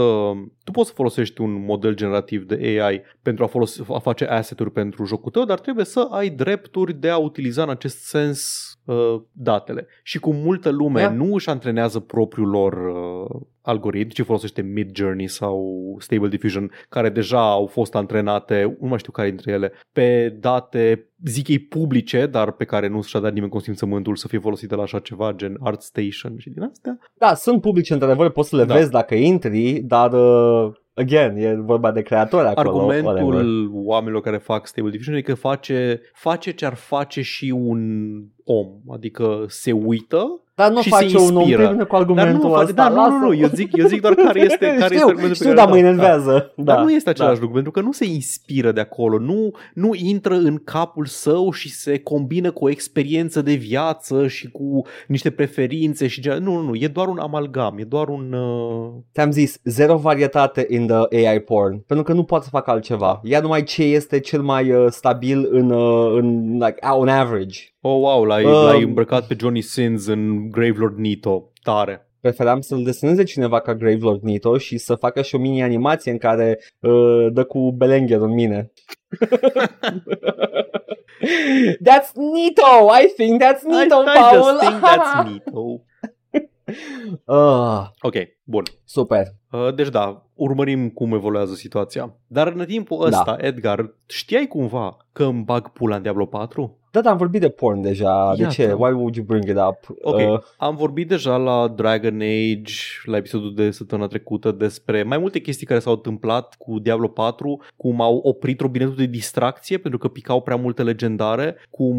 Speaker 2: tu poți să folosești un model generativ de AI pentru a, folosi, a face asset-uri pentru jocul tău, dar trebuie să ai drepturi de a utiliza în acest sens uh, datele. Și cu multă lume
Speaker 1: Da.
Speaker 2: nu își antrenează propriul lor uh, algoritm, ci folosește Mid Journey sau Stable Diffusion, care deja au fost antrenate, nu mai știu care dintre ele, pe date, zic ei publice, dar pe care nu și-a dat nimeni consimțământul să fie folosite la așa ceva, gen ArtStation și din astea.
Speaker 1: Da, sunt publice într-adevăr, poți să le
Speaker 2: Da.
Speaker 1: vezi dacă intri, dar uh, again, e vorba de creatori acolo. whatever.
Speaker 2: Argumentul oamenilor care fac Stable Diffusion e că face, face ce ar face și un om, adică se uită
Speaker 1: Dar nu
Speaker 2: și
Speaker 1: face
Speaker 2: se
Speaker 1: un om
Speaker 2: inspiră.
Speaker 1: termină cu
Speaker 2: dar
Speaker 1: argumentul
Speaker 2: nu, face,
Speaker 1: ăsta.
Speaker 2: da, nu, nu, nu,
Speaker 1: lasă.
Speaker 2: eu zic, eu zic doar care este, care este
Speaker 1: știu,
Speaker 2: argumentul pe
Speaker 1: știu,
Speaker 2: care
Speaker 1: dar mă
Speaker 2: da, da.
Speaker 1: enervează.
Speaker 2: Dar
Speaker 1: da,
Speaker 2: nu este același
Speaker 1: da.
Speaker 2: lucru, pentru că nu se inspiră de acolo, nu, nu intră în capul său și se combină cu o experiență de viață și cu niște preferințe și gen- nu, nu, nu, e doar un amalgam, e doar un... Uh...
Speaker 1: Ți-am zis, zero varietate in the AI porn, pentru că nu poate să facă altceva. Ia numai ce este cel mai uh, stabil în, uh, în like, on average.
Speaker 2: Oh, wow, l-ai,
Speaker 1: Um.
Speaker 2: l-ai îmbrăcat pe Johnny Sins în Gravelord Nito, tare.
Speaker 1: Preferam să-l deseneze cineva ca Gravelord Nito și să facă și o mini-animație în care uh, dă cu belengher în mine. that's Nito! I think that's Nito,
Speaker 2: I, I
Speaker 1: Paul!
Speaker 2: just think that's Nito.
Speaker 1: Ah,
Speaker 2: Ok, bun.
Speaker 1: super.
Speaker 2: Uh, Deci da, urmărim cum evoluează situația. Dar în timpul ăsta, Edgar, știai cumva că îmi bag pula în Diablo 4?
Speaker 1: Da, da, am vorbit de porn deja. De
Speaker 2: Iată.
Speaker 1: ce? Why would you bring it up?
Speaker 2: Ok,
Speaker 1: Uh,
Speaker 2: am vorbit deja la Dragon Age, la episodul de săptămâna trecută, despre mai multe chestii care s-au întâmplat cu Diablo 4, cum au oprit robinetul de distracție pentru că picau prea multe legendare, cum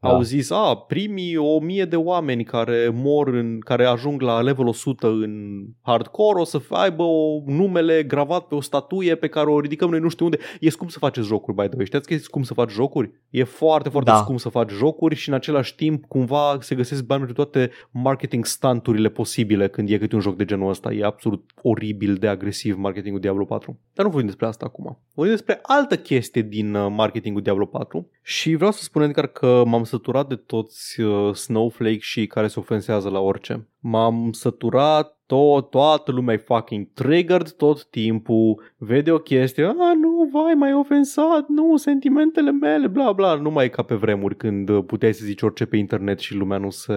Speaker 1: Da.
Speaker 2: au zis, a, primii o mie de oameni care mor, în, care ajung la level 100 în hardcore, o să aibă o numele gravat pe o statuie pe care o ridicăm noi nu știu unde. E scump să faceți jocuri, by the way. Știați că e scump să faci jocuri? E foarte, foarte
Speaker 1: Da.
Speaker 2: scump să faci jocuri și în același timp cumva se găsesc bani pentru toate marketing stunturile posibile când e câte un joc de genul ăsta. E absolut oribil de agresiv marketingul Diablo 4. Dar nu vorbim despre asta acum. Vorbim despre altă chestie din uh, marketingul Diablo 4 și vreau să spun Edgar că m-am săturat de toți uh, Snowflake și care se ofensează la orice. M-am săturat tot, toată lumea e fucking triggered tot timpul, vede o chestie, a, nu, vai, m-ai ofensat, nu, sentimentele mele, bla, bla, nu mai e ca pe vremuri când uh, puteai să zici orice pe internet și lumea nu se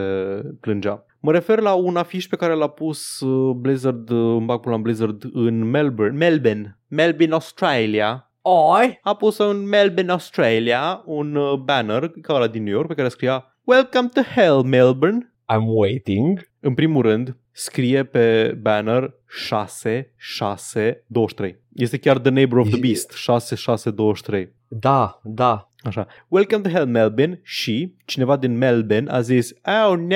Speaker 2: plângea. Mă refer la un afiș pe care l-a pus uh, Blizzard, uh, îmi bag pula în Blizzard în Melbourne, Melbourne, Melbourne, Australia,
Speaker 1: Oi!
Speaker 2: a pus în Melbourne, Australia, un uh, banner ca ăla din New York pe care scria Welcome to Hell, Melbourne.
Speaker 1: I'm waiting.
Speaker 2: În primul rând, scrie pe banner 6, 6, 23. Este chiar The Neighbor of the
Speaker 1: E-
Speaker 2: Beast, 6, 6, 23.
Speaker 1: Da, da.
Speaker 2: Așa. Welcome to Hell, Melbourne. Și cineva din Melbourne a zis, oh no!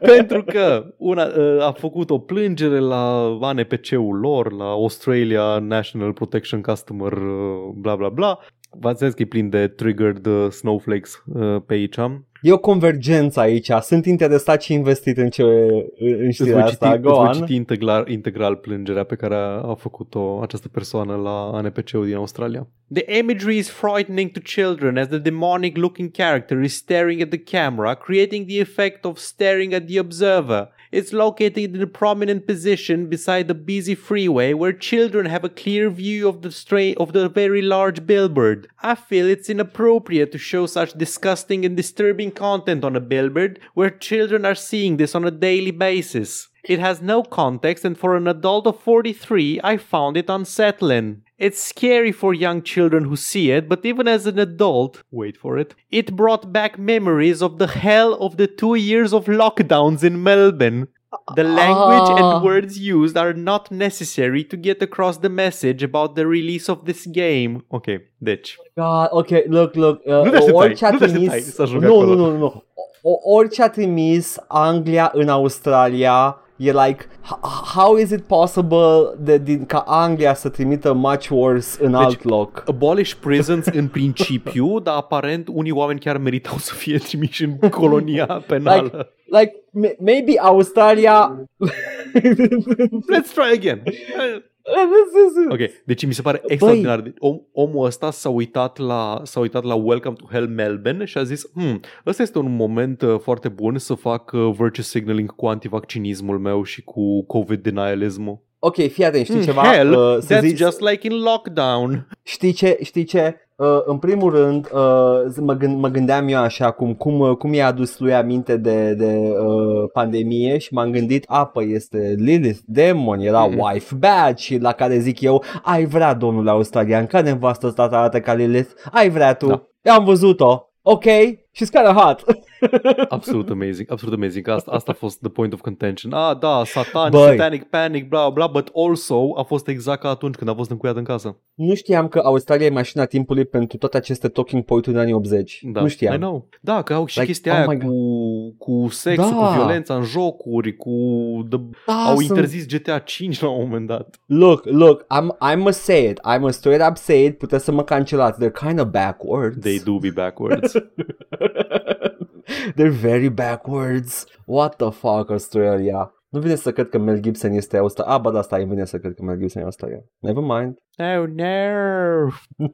Speaker 2: Pentru că una, uh, a făcut o plângere la ANPC-ul lor, la Australia National Protection Customer, uh, bla bla bla. V-ați zis că e plin de triggered uh, snowflakes uh, pe aici
Speaker 1: E o convergență aici. Sunt interesat și investit în ce în
Speaker 2: Îți
Speaker 1: știrea
Speaker 2: voi,
Speaker 1: asta.
Speaker 2: citi,
Speaker 1: Go
Speaker 2: îți voi
Speaker 1: on.
Speaker 2: citi integral, integral plângerea pe care a, a făcut-o această persoană la ANPC-ul din Australia. The imagery is frightening to children as the demonic looking character is staring at the camera, creating the effect of staring at the observer. It's located in a prominent position beside the busy freeway where children have a clear view of the stra- of the very large billboard. I feel it's inappropriate to show such disgusting and disturbing content on a billboard where children are seeing this on a daily basis. It has no context, and for an adult of 43, I found it unsettling. It's scary for young children who see it, but even as an adult, wait for it, it brought back memories of the hell of the two years of lockdowns in Melbourne. The language
Speaker 1: Ah.
Speaker 2: and words used are not necessary to get across the message about the release of this game. Ok, deci.
Speaker 1: God, ok, look, look. Uh,
Speaker 2: Nu te așteptai,
Speaker 1: orice a
Speaker 2: nu te așteptai
Speaker 1: trimis... nu, nu, nu, nu. O, orice a trimis Anglia în Australia e like, h- how is it possible de, din, ca Anglia să trimită much worse în alt loc?
Speaker 2: Abolish prisons în principiu, dar aparent unii oameni chiar meritau să fie trimiși în colonia penală.
Speaker 1: Like, m- maybe Australia...
Speaker 2: Let's try again. Ok, deci mi se pare extraordinar. Om, omul ăsta s-a uitat, la, s-a uitat la Welcome to Hell Melbourne și a zis hmm, ăsta este un moment uh, foarte bun să fac uh, virtue signaling cu antivaccinismul meu și cu COVID denialismul.
Speaker 1: Ok, fii atent, știi
Speaker 2: Hmm,
Speaker 1: ceva?
Speaker 2: hell,
Speaker 1: Uh, să
Speaker 2: that's
Speaker 1: zici,
Speaker 2: just like in lockdown.
Speaker 1: Știi ce? Știi ce? Uh, în primul rând, uh, mă, gând, mă gândeam eu așa, cum, cum, uh, cum i-a adus lui aminte de, de uh, pandemie și m-am gândit, apă, este Lilith, Demon, era
Speaker 2: Mhm.
Speaker 1: wife bad și la care zic eu, ai vrea, domnule australian, ca nevastă ta arată ca Lilith, ai vrea tu,
Speaker 2: Da.
Speaker 1: eu am văzut-o, ok, she's kind of hot.
Speaker 2: Absolut amazing, absolut amazing. Asta, asta a fost the point of contention. Ah, da, satan,
Speaker 1: Băi.
Speaker 2: satanic panic, bla bla, but also a fost exact ca atunci când a fost încuiat în casă.
Speaker 1: nu știam că Australia e mașina timpului pentru toate aceste talking point-uri în anii 80.
Speaker 2: Da,
Speaker 1: nu știam.
Speaker 2: I know. Da, că au și
Speaker 1: Like,
Speaker 2: chestia
Speaker 1: oh
Speaker 2: aia
Speaker 1: my
Speaker 2: cu, cu sexul,
Speaker 1: Da.
Speaker 2: cu violența în jocuri, cu... The,
Speaker 1: Da,
Speaker 2: au
Speaker 1: sunt-
Speaker 2: interzis GTA 5 la un moment dat.
Speaker 1: Look, look, I'm, I must say it. I must straight up say it. Puteți să mă cancelați. They're kind of backwards.
Speaker 2: They do be backwards.
Speaker 1: They're very backwards. What the fuck, Australia? Nu vine să cred că Mel Gibson este Australia. Ah, ba da, stai, îmi vine să cred că Mel Gibson e Australia. Never mind.
Speaker 2: oh no!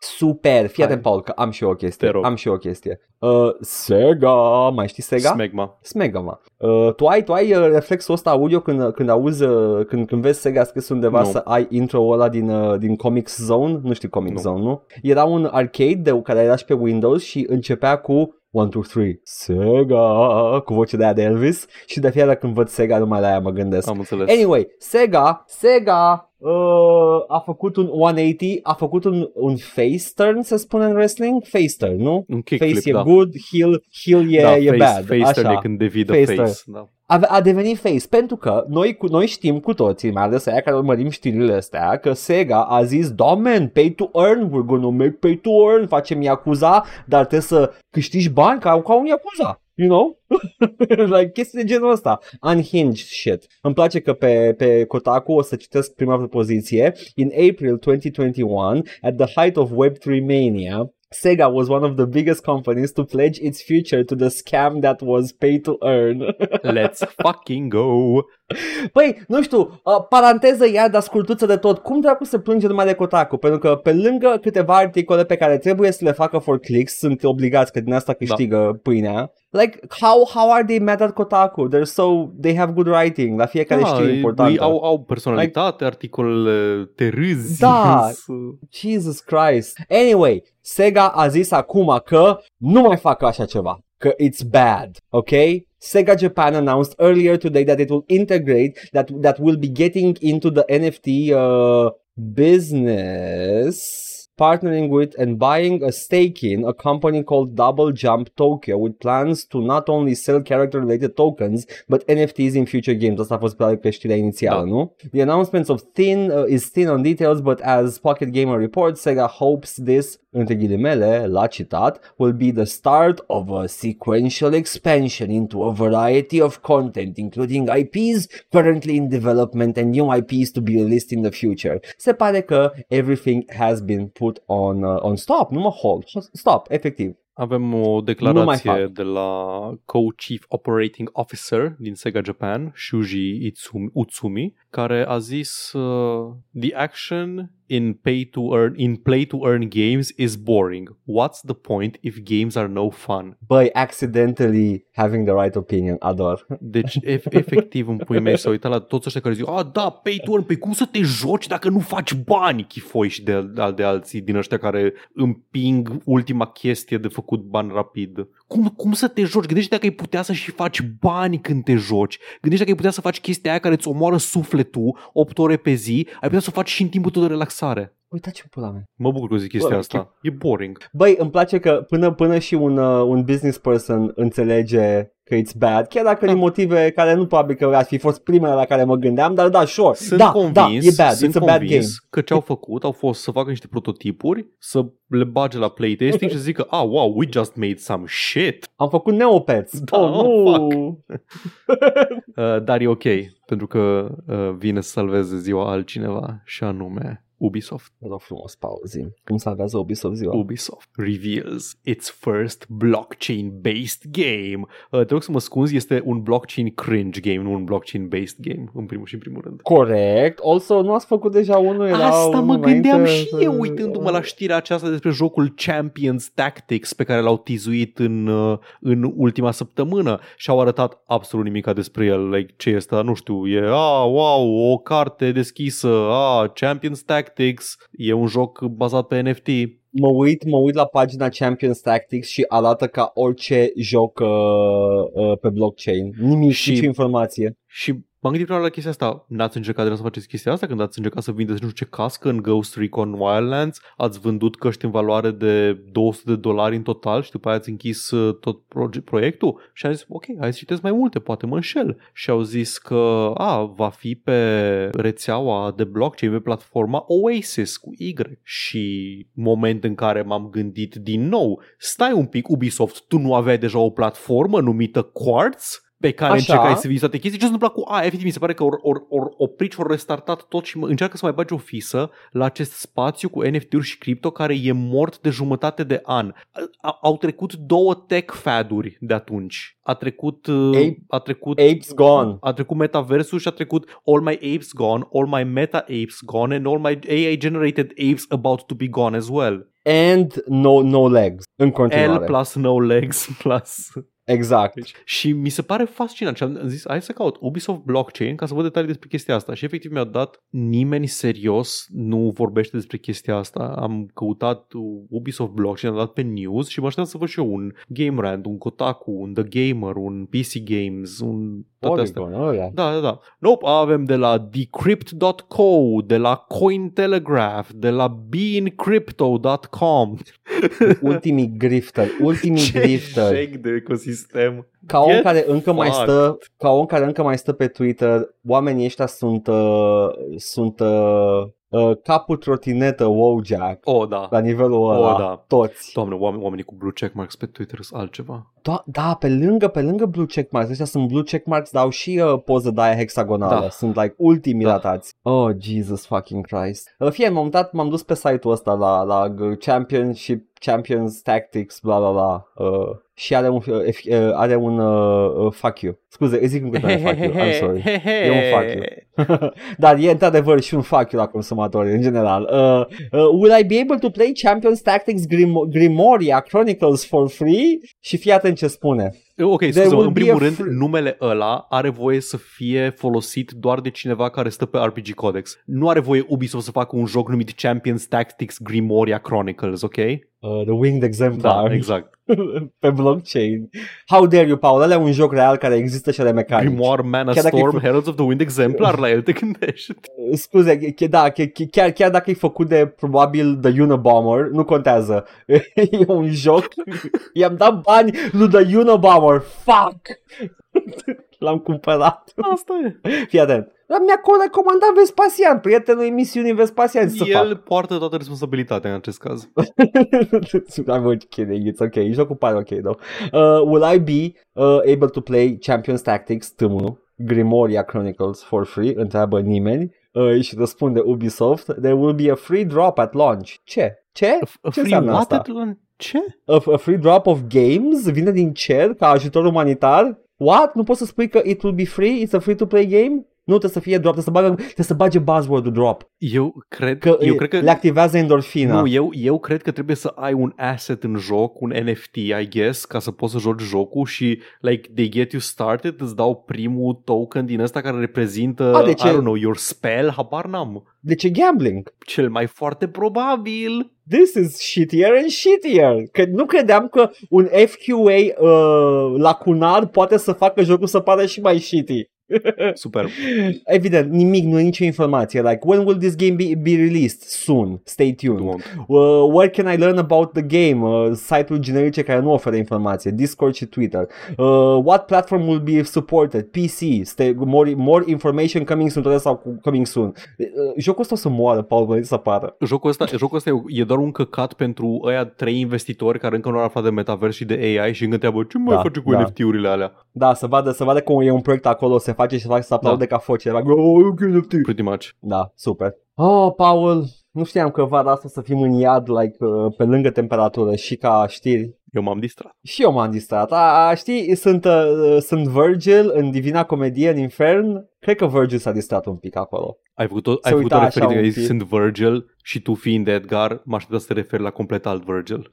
Speaker 1: Super, fii
Speaker 2: Hai.
Speaker 1: atent, Paul, că am și eu o chestie.
Speaker 2: Te rog.
Speaker 1: Am și eu o chestie. Uh, Sega, mai știi Sega?
Speaker 2: Smegma.
Speaker 1: Smega, mă. Uh, tu ai, tu ai uh, reflexul ăsta audio când, când auzi, uh, când, când vezi Sega scris undeva
Speaker 2: Nu.
Speaker 1: să ai intro-ul ăla din, uh, din Comics Zone? Nu știi Comics
Speaker 2: Nu.
Speaker 1: Zone, nu? Era un arcade de, care era și pe Windows și începea cu 1, 2, 3, Sega, cu voce de aia de Elvis și de fiecare dată când văd Sega numai la aia mă gândesc.
Speaker 2: Am înțeles.
Speaker 1: Anyway, Sega, Sega uh, a făcut un 180, a făcut un, un face turn, să spunem în wrestling? Face turn, nu?
Speaker 2: Un kickflip,
Speaker 1: Face e
Speaker 2: da.
Speaker 1: good, heel, heel e,
Speaker 2: da,
Speaker 1: e
Speaker 2: face,
Speaker 1: bad.
Speaker 2: face
Speaker 1: așa.
Speaker 2: turn e când devii
Speaker 1: Face
Speaker 2: the
Speaker 1: turn.
Speaker 2: face. Da.
Speaker 1: A, a devenit face pentru că noi, cu, noi știm cu toții, mai ales aia care urmărim știrile astea, că Sega a zis, da, man, pay to earn, we're gonna make pay to earn, facem Yakuza, dar trebuie să câștigi bani ca, ca un Yakuza. You know? like chestii de genul ăsta. Unhinged shit. Îmi place că pe, pe Kotaku o să citesc prima propoziție. In April 2021, at the height of Web3 mania, Sega was one of the biggest companies to pledge its future to the scam that was pay to earn.
Speaker 2: Let's fucking go!
Speaker 1: Păi, nu știu, uh, paranteză iar, dar scurtuță de tot. Cum dracu se plânge numai de Kotaku? Pentru că pe lângă câteva articole pe care trebuie să le facă for clicks, sunt obligați că din asta câștigă da. pâinea. Like, how, how are they mad at Kotaku? They're so, they have good writing la fiecare
Speaker 2: Da,
Speaker 1: știre
Speaker 2: ei-
Speaker 1: importantă.
Speaker 2: ei au, au personalitate, articolele te râzi.
Speaker 1: Da.
Speaker 2: Sunt-
Speaker 1: Jesus Christ. Anyway, Sega a zis acum că nu mai fac așa ceva. It's bad, ok? Sega Japan announced earlier today that it will integrate that that will be getting into the NFT uh, business partnering with and buying a stake in a company called Double Jump Tokyo with plans to not only sell character related tokens but NFTs in future games. Asta a fost știrea inițială,
Speaker 2: Da.
Speaker 1: nu? The announcements of thin uh, is thin on details but as Pocket Gamer reports, Sega hopes this între ghilimele, la citat, will be the start of a sequential expansion into a variety of content, including IPs currently in development and new IPs to be released in the future. Se pare că everything has been put on, uh, on stop, nu mă hold, stop, efectiv.
Speaker 2: Avem o
Speaker 1: Nu mai
Speaker 2: declarație
Speaker 1: fac.
Speaker 2: de la Co-Chief Operating Officer din Sega Japan, Shuji Itsumi, Utsumi, care a zis uh, The action in pay to earn in play to earn games is boring. What's the point if games are no fun?
Speaker 1: Băi, accidentally having the right opinion, ador.
Speaker 2: Deci, ef- efectiv, în pui mei s-a uitat la toți ăștia care zic, a, da, pay to earn, pe cum să te joci dacă nu faci bani, chifoi și de, de, de alții din ăștia care împing ultima chestie de făcut bani rapid. Cum, cum să te joci? Gândește dacă ai putea să și faci bani când te joci. Gândește dacă ai putea să faci chestia aia care îți omoară sufletul 8 ore pe zi, ai putea să o faci și în timpul tău de relaxare.
Speaker 1: Uita ce pula mea.
Speaker 2: Mă bucur că zic chestia
Speaker 1: Bă,
Speaker 2: asta. E boring.
Speaker 1: Băi, îmi place că până, până și un, uh, un business person înțelege că it's bad, chiar dacă
Speaker 2: Da.
Speaker 1: din motive care nu probabil că ar fi fost primele la care mă gândeam, dar da, sure,
Speaker 2: Sunt
Speaker 1: da,
Speaker 2: convins,
Speaker 1: da, e bad,
Speaker 2: sunt
Speaker 1: it's a bad game.
Speaker 2: convins că ce au făcut au fost să facă niște prototipuri, să le bage la playtesting și să zică, ah, wow, we just made some shit.
Speaker 1: Am făcut Neopets.
Speaker 2: Da,
Speaker 1: oh,
Speaker 2: oh,
Speaker 1: nu.
Speaker 2: Uh, dar e ok, pentru că uh, vine să salveze ziua altcineva și anume Ubisoft.
Speaker 1: Vă rog frumos, pauzi. Cum salvează Ubisoft ziua?
Speaker 2: Ubisoft reveals its first blockchain-based game. Uh, te rog să mă scuzi, este un blockchain cringe game, nu un blockchain-based game, în primul și în primul rând.
Speaker 1: Corect. Also, nu ați făcut deja unul? Era
Speaker 2: Asta
Speaker 1: unul
Speaker 2: mă gândeam
Speaker 1: înainte,
Speaker 2: și eu
Speaker 1: uh,
Speaker 2: uitându-mă la știrea aceasta despre jocul Champions Tactics pe care l-au tizuit în, uh, în ultima săptămână și au arătat absolut nimic despre el. Like, ce este, nu știu, e, a, wow, o carte deschisă, a, Champions Tactics, e un joc bazat pe NFT.
Speaker 1: Mă uit, mă uit la pagina Champions Tactics și arată ca orice joc uh, uh, pe blockchain. Nimic,
Speaker 2: Și-
Speaker 1: și... nicio informație.
Speaker 2: Și m-am gândit prima oară la chestia asta. N-ați încercat de să faceți chestia asta când ați încercat să vindeți nu știu ce cască în Ghost Recon Wildlands? Ați vândut căști în valoare de 200 de dolari în total și după aia ați închis uh, tot proje- proiectul? Și am zis, ok, hai să citesc mai multe, poate mă înșel. Și au zis că, a, va fi pe rețeaua de blockchain, pe platforma Oasis cu Y. Și moment în care m-am gândit din nou, stai un pic Ubisoft, tu nu aveai deja o platformă numită Quartz? Pe care
Speaker 1: Așa.
Speaker 2: încercai să vinzi toate chestii. Ce s-a întâmplat cu aia? Efectiv, mi se pare că or, or, or, oprit și or restartat tot și mă, încearcă să mai bagi o fisă la acest spațiu cu NFT-uri și cripto care e mort de jumătate de an. A, au trecut două tech fad-uri de atunci. A trecut... uh,
Speaker 1: Ape-
Speaker 2: a trecut
Speaker 1: Apes gone.
Speaker 2: a trecut metaversul și a trecut All My Apes Gone, All My Meta Apes Gone and All My AI Generated Apes About to be Gone as well.
Speaker 1: And no, no legs. În
Speaker 2: L
Speaker 1: continuare.
Speaker 2: plus no legs plus
Speaker 1: Exact.
Speaker 2: Deci, și mi se pare fascinant și am zis, hai să caut Ubisoft Blockchain ca să văd detalii despre chestia asta și efectiv mi-a dat nimeni serios nu vorbește despre chestia asta. Am căutat Ubisoft Blockchain, am dat pe news și mă așteptam să văd și eu un Game Rant, un Kotaku, un The Gamer, un PC Games, un toate astea.
Speaker 1: Polygon, ăla.
Speaker 2: Da, da, da. Nope, avem de la decrypt.co, de la Cointelegraph, de la beancrypto.com.
Speaker 1: Ultimii grifter, ultimii grifter.
Speaker 2: shake de ecosistem.
Speaker 1: Ca om
Speaker 2: Get
Speaker 1: care încă mai
Speaker 2: fucked.
Speaker 1: stă, ca om care încă mai stă pe Twitter, oamenii ăștia sunt uh, sunt uh, uh, capul trotinetă Wojak
Speaker 2: Oh, da.
Speaker 1: la nivelul ăla,
Speaker 2: Oh, da.
Speaker 1: toți.
Speaker 2: Doamne, oameni, oamenii cu blue checkmarks pe Twitter sunt altceva.
Speaker 1: Da, da, pe lângă, pe lângă blue checkmarks, ăștia sunt blue checkmarks, dar au și uh, poză de aia hexagonală,
Speaker 2: Da.
Speaker 1: sunt like ultimii
Speaker 2: Da.
Speaker 1: ratați. Oh, Jesus fucking Christ. Uh, fie, m-am dat, m-am dus pe site-ul ăsta la, la uh, Championship, Champions Tactics, bla bla bla, uh, și are un, uh, F- uh, are un uh, uh, fuck you. Scuze, îi zic încă tare fuck you, I'm sorry. E un fuck you. Dar e într-adevăr și un fuck you la consumatori în general. Uh, uh, will I be able to play Champions Tactics Grim- Grimoria Chronicles for free? Și fii atent ce spune.
Speaker 2: Ok,
Speaker 1: There
Speaker 2: scuze
Speaker 1: will
Speaker 2: în
Speaker 1: be
Speaker 2: primul
Speaker 1: a
Speaker 2: rând,
Speaker 1: free-
Speaker 2: numele ăla are voie să fie folosit doar de cineva care stă pe RPG Codex. Nu are voie Ubisoft să facă un joc numit Champions Tactics Grimoria Chronicles, ok?
Speaker 1: Uh, the Winged Exemplar
Speaker 2: Da, exact.
Speaker 1: pe blockchain. How dare you, Paul? Ăla e un joc real care există și are mecanici.
Speaker 2: Grimoire, Mana
Speaker 1: Chiar dacă e
Speaker 2: Storm,
Speaker 1: fă-
Speaker 2: Heralds of the Wind Exemplar, la el te gândești.
Speaker 1: Uh, Scuze, ch- da, ch- ch- chiar, chiar dacă e făcut de probabil The Unabomber, nu contează. e un joc. I-am dat bani lui The Unabomber. Fuck! L-am cumpărat.
Speaker 2: Asta e.
Speaker 1: Fii atent. Dar mi-a recomandat Vespasian, prietenul emisiunii Vespasian. Ce să fac?
Speaker 2: El poartă toată responsabilitatea în acest caz.
Speaker 1: I'm kidding, it's okay. Jocul pare ok, though. Uh, will I be uh, able to play Champions Tactics tâmul Grimoria Chronicles for free? Întreabă nimeni. Uh, și răspunde Ubisoft. There will be a free drop at launch. Ce? Ce?
Speaker 2: A
Speaker 1: Ce
Speaker 2: free
Speaker 1: înseamnă
Speaker 2: what
Speaker 1: asta?
Speaker 2: at launch? Ce?
Speaker 1: A, a free drop of games vine din cer ca ajutor umanitar? What? Nu poți să spui că it will be free? It's a free-to-play game? Nu, trebuie să fie drop, trebuie să, bagă, trebuie să bage buzzword drop.
Speaker 2: Eu cred
Speaker 1: Că,
Speaker 2: eu
Speaker 1: e-
Speaker 2: cred că
Speaker 1: le activează endorfina.
Speaker 2: Nu, eu, eu cred că trebuie să ai un asset în joc, un NFT, I guess, ca să poți să joci jocul și, like, they get you started, îți dau primul token din ăsta care reprezintă,
Speaker 1: A, deci
Speaker 2: I
Speaker 1: e-
Speaker 2: don't know, your spell, habar n-am.
Speaker 1: De ce gambling?
Speaker 2: Cel mai foarte probabil.
Speaker 1: This is shittier and shittier. Că nu credeam că un FQA uh, lacunar poate să facă jocul să pară și mai shitty.
Speaker 2: Super.
Speaker 1: Evident, nimic, nu e nicio informație. Like, when will this game be, be released? Soon. Stay tuned.
Speaker 2: Won't.
Speaker 1: Uh, where can I learn about the game? Uh, site-uri generice care nu oferă informație. Discord și Twitter. Uh, what platform will be supported? PC. Stay, more, more information coming soon. Toate sau cu coming soon. Uh, jocul ăsta o să moară, Paul, până să apară.
Speaker 2: Jocul ăsta, jocul ăsta e, e doar un căcat pentru ăia trei investitori care încă nu au aflat de metavers și de AI și încă întreabă ce mai
Speaker 1: Da,
Speaker 2: face cu
Speaker 1: da.
Speaker 2: NFT-urile alea.
Speaker 1: Da, să vadă, să vadă cum e un proiect acolo, se face și se face să aplaude ca foce. Like, oh, ok, NFT.
Speaker 2: Pretty much.
Speaker 1: Da, super. Oh, Paul, nu știam că vara asta să fim în iad, like, uh, pe lângă temperatură și ca știri.
Speaker 2: Eu m-am distrat.
Speaker 1: Și eu m-am distrat. A, a, știi, sunt, uh, sunt Virgil în Divina Comedie în Infern. Cred că Virgil s-a distrat un pic acolo.
Speaker 2: Ai făcut o,
Speaker 1: Se
Speaker 2: ai făcut
Speaker 1: uita
Speaker 2: o
Speaker 1: așa
Speaker 2: referire,
Speaker 1: un
Speaker 2: ai zis,
Speaker 1: pic.
Speaker 2: sunt Virgil și tu fiind Edgar, m-aș putea să te referi la complet alt Virgil.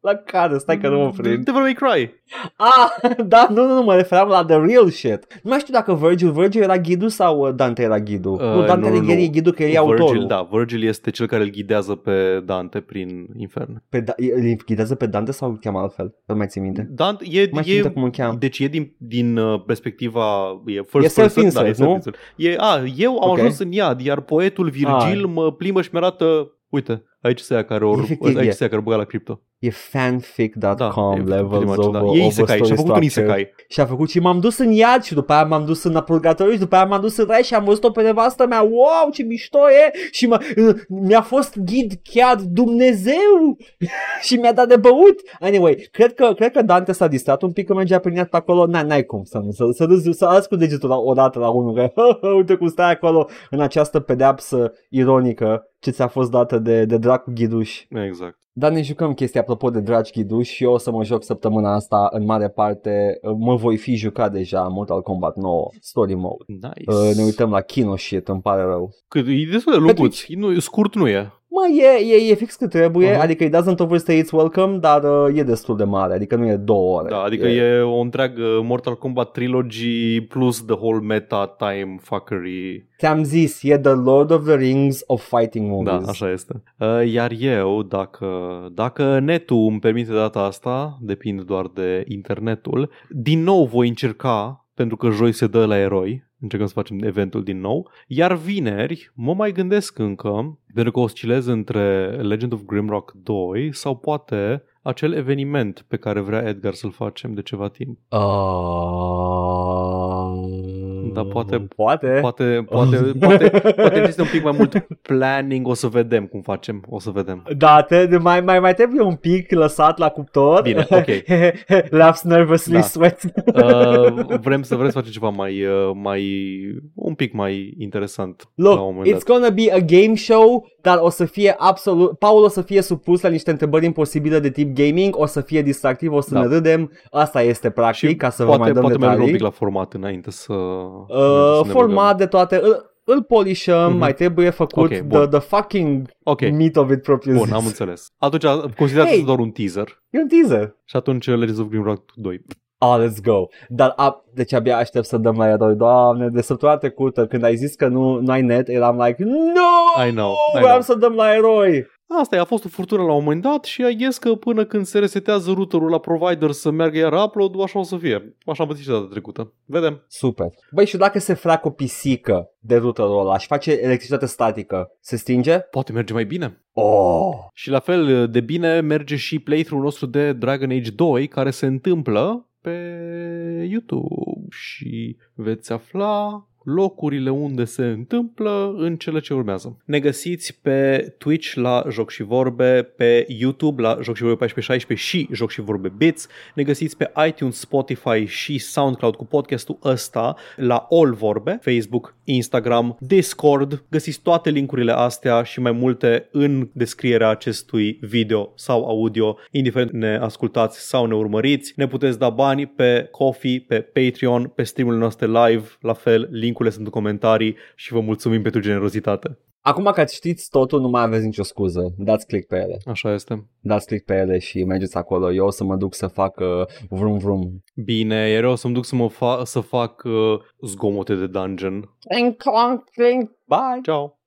Speaker 1: La care? Stai că nu mă prind.
Speaker 2: Devil May Cry.
Speaker 1: Ah, da, nu, nu, nu, mă referam la The Real Shit. Nu mai știu dacă Virgil, Virgil era ghidul sau uh, Dante era ghidul.
Speaker 2: Uh,
Speaker 1: nu, Dante
Speaker 2: nu, nu,
Speaker 1: Alighieri
Speaker 2: nu.
Speaker 1: e ghidul că el e
Speaker 2: Virgil,
Speaker 1: autorul.
Speaker 2: da, Virgil este cel care îl ghidează pe Dante prin infern.
Speaker 1: Pe da- îl ghidează pe Dante sau îl cheamă altfel? Nu mai țin minte.
Speaker 2: Dante e,
Speaker 1: Mai țin
Speaker 2: e
Speaker 1: minte cum îl cheamă.
Speaker 2: deci e din, din uh, perspectiva e first
Speaker 1: E
Speaker 2: person,
Speaker 1: self-insert,
Speaker 2: da, e
Speaker 1: nu?
Speaker 2: self-insert. E, a, eu am
Speaker 1: Ok.
Speaker 2: ajuns în iad, iar poetul Virgil mă plimbă și mi-arată, uite, aici se ia care or,
Speaker 1: Efectiv,
Speaker 2: aici
Speaker 1: e.
Speaker 2: se ia care băga la cripto.
Speaker 1: E fanfic.com
Speaker 2: Da, e pretty
Speaker 1: levels
Speaker 2: much,
Speaker 1: of,
Speaker 2: da.
Speaker 1: of
Speaker 2: E
Speaker 1: a
Speaker 2: isekai,
Speaker 1: story
Speaker 2: și-a făcut un
Speaker 1: structure.
Speaker 2: isekai.
Speaker 1: Și a făcut și m-am dus în iad și după aia m-am dus în purgatoriu și după aia m-am dus în rai și am văzut-o pe nevastă mea. Wow, ce mișto e! Și mă, mi-a fost ghid chiar Dumnezeu și mi-a dat de băut. Anyway, cred că, cred că Dante s-a distrat un pic că mergea prin iad pe acolo. N- n-ai cum să nu, să, să, râzi, să arăți cu degetul la, odată la unul că uite cum stai acolo în această pedeapsă ironică ce ți-a fost dată de, de dracu ghiduș.
Speaker 2: Exact.
Speaker 1: Dar ne jucăm chestii apropo de dragi ghiduși și eu o să mă joc săptămâna asta în mare parte, uh, mă voi fi jucat deja în Mortal Kombat 9 Story Mode.
Speaker 2: Nice.
Speaker 1: Uh, ne uităm la Kino shit, îmi pare rău.
Speaker 2: Cât, e destul de lunguț. Nu, scurt nu e.
Speaker 1: Mă, e, e, e fix cât trebuie,
Speaker 2: Aha.
Speaker 1: adică it doesn't overstay its welcome, dar uh, e destul de mare, adică nu e două ore.
Speaker 2: Da, adică e o întreagă Mortal Kombat trilogy plus the whole meta time fuckery.
Speaker 1: Ți-am zis, e The Lord of the Rings of Fighting Movies.
Speaker 2: Da, așa este. Uh, Iar eu, dacă, dacă netul îmi permite data asta, depind doar de internetul, din nou voi încerca, pentru că joi se dă la eroi, încercăm să facem eventul din nou, iar vineri mă mai gândesc încă, pentru că oscilez între Legend of Grimrock 2 sau poate acel eveniment pe care vrea Edgar să-l facem de ceva timp.
Speaker 1: Uh...
Speaker 2: Da, poate-
Speaker 1: Poate.
Speaker 2: Poate, poate, poate, poate există un pic mai mult planning, o să vedem cum facem, o să vedem.
Speaker 1: Da, te, mai, mai, mai trebuie un pic lăsat la cuptor.
Speaker 2: Bine, ok.
Speaker 1: Laughs nervously,
Speaker 2: Da.
Speaker 1: sweat.
Speaker 2: Uh, vrem să vrem să facem ceva mai, uh, mai un pic mai interesant la un
Speaker 1: Look,
Speaker 2: moment
Speaker 1: it's gonna be a game show, dar o să fie absolut... Paul o să fie supus la niște întrebări imposibile de tip gaming, o să fie distractiv, o să
Speaker 2: Da.
Speaker 1: ne râdem. Asta este practic,
Speaker 2: Și
Speaker 1: ca să vă
Speaker 2: poate,
Speaker 1: mai dăm
Speaker 2: poate mergem un
Speaker 1: detalii.
Speaker 2: pic la format înainte să,
Speaker 1: Uh,
Speaker 2: înainte să ne
Speaker 1: format de toate... Îl, îl polișăm,
Speaker 2: Mhm.
Speaker 1: mai trebuie făcut
Speaker 2: Ok,
Speaker 1: the,
Speaker 2: bun.
Speaker 1: the fucking
Speaker 2: Ok,
Speaker 1: meat of it propriu
Speaker 2: bun,
Speaker 1: zis.
Speaker 2: am înțeles. Atunci considerați
Speaker 1: Hey!
Speaker 2: doar un teaser.
Speaker 1: E un teaser.
Speaker 2: Și atunci Legends of Grimrock 2.
Speaker 1: Ah, let's go. Dar, a, deci abia aștept să dăm la eroi. Doamne, de săptămâna trecută, când ai zis că nu, nu ai net, eram like, no!
Speaker 2: I know, I
Speaker 1: Vreau
Speaker 2: know.
Speaker 1: să dăm la eroi.
Speaker 2: Asta e, a fost o furtună la un moment dat și I guess că până când se resetează routerul la provider să meargă iar upload așa o să fie. Așa am pățit și data trecută. Vedem.
Speaker 1: Super. Băi, și dacă se fracă o pisică de routerul ăla și face electricitate statică, se stinge?
Speaker 2: Poate merge mai bine.
Speaker 1: Oh!
Speaker 2: Și la fel de bine merge și playthrough-ul nostru de Dragon Age 2 care se întâmplă pe YouTube și veți afla locurile unde se întâmplă în cele ce urmează. Ne găsiți pe Twitch la Joc și Vorbe, pe YouTube la Joc și Vorbe 1416 și Joc și Vorbe Bits. Ne găsiți pe iTunes, Spotify și SoundCloud cu podcastul ăsta la All Vorbe, Facebook, Instagram, Discord. Găsiți toate linkurile astea și mai multe în descrierea acestui video sau audio, indiferent ne ascultați sau ne urmăriți. Ne puteți da bani pe Coffee, pe Patreon, pe streamurile noastre live, la fel, linkurile sunt în comentarii și vă mulțumim pentru generozitate.
Speaker 1: Acum că știți totul, nu mai aveți nicio scuză. Dați click pe ele.
Speaker 2: Așa este.
Speaker 1: Dați click pe ele și mergeți acolo. Eu o să mă duc să fac uh, vrum vrum.
Speaker 2: Bine, iar eu o să-mi duc să, mă fa- să fac uh, zgomote de dungeon.
Speaker 1: Clink, clink, clink. Bye!
Speaker 2: Ciao!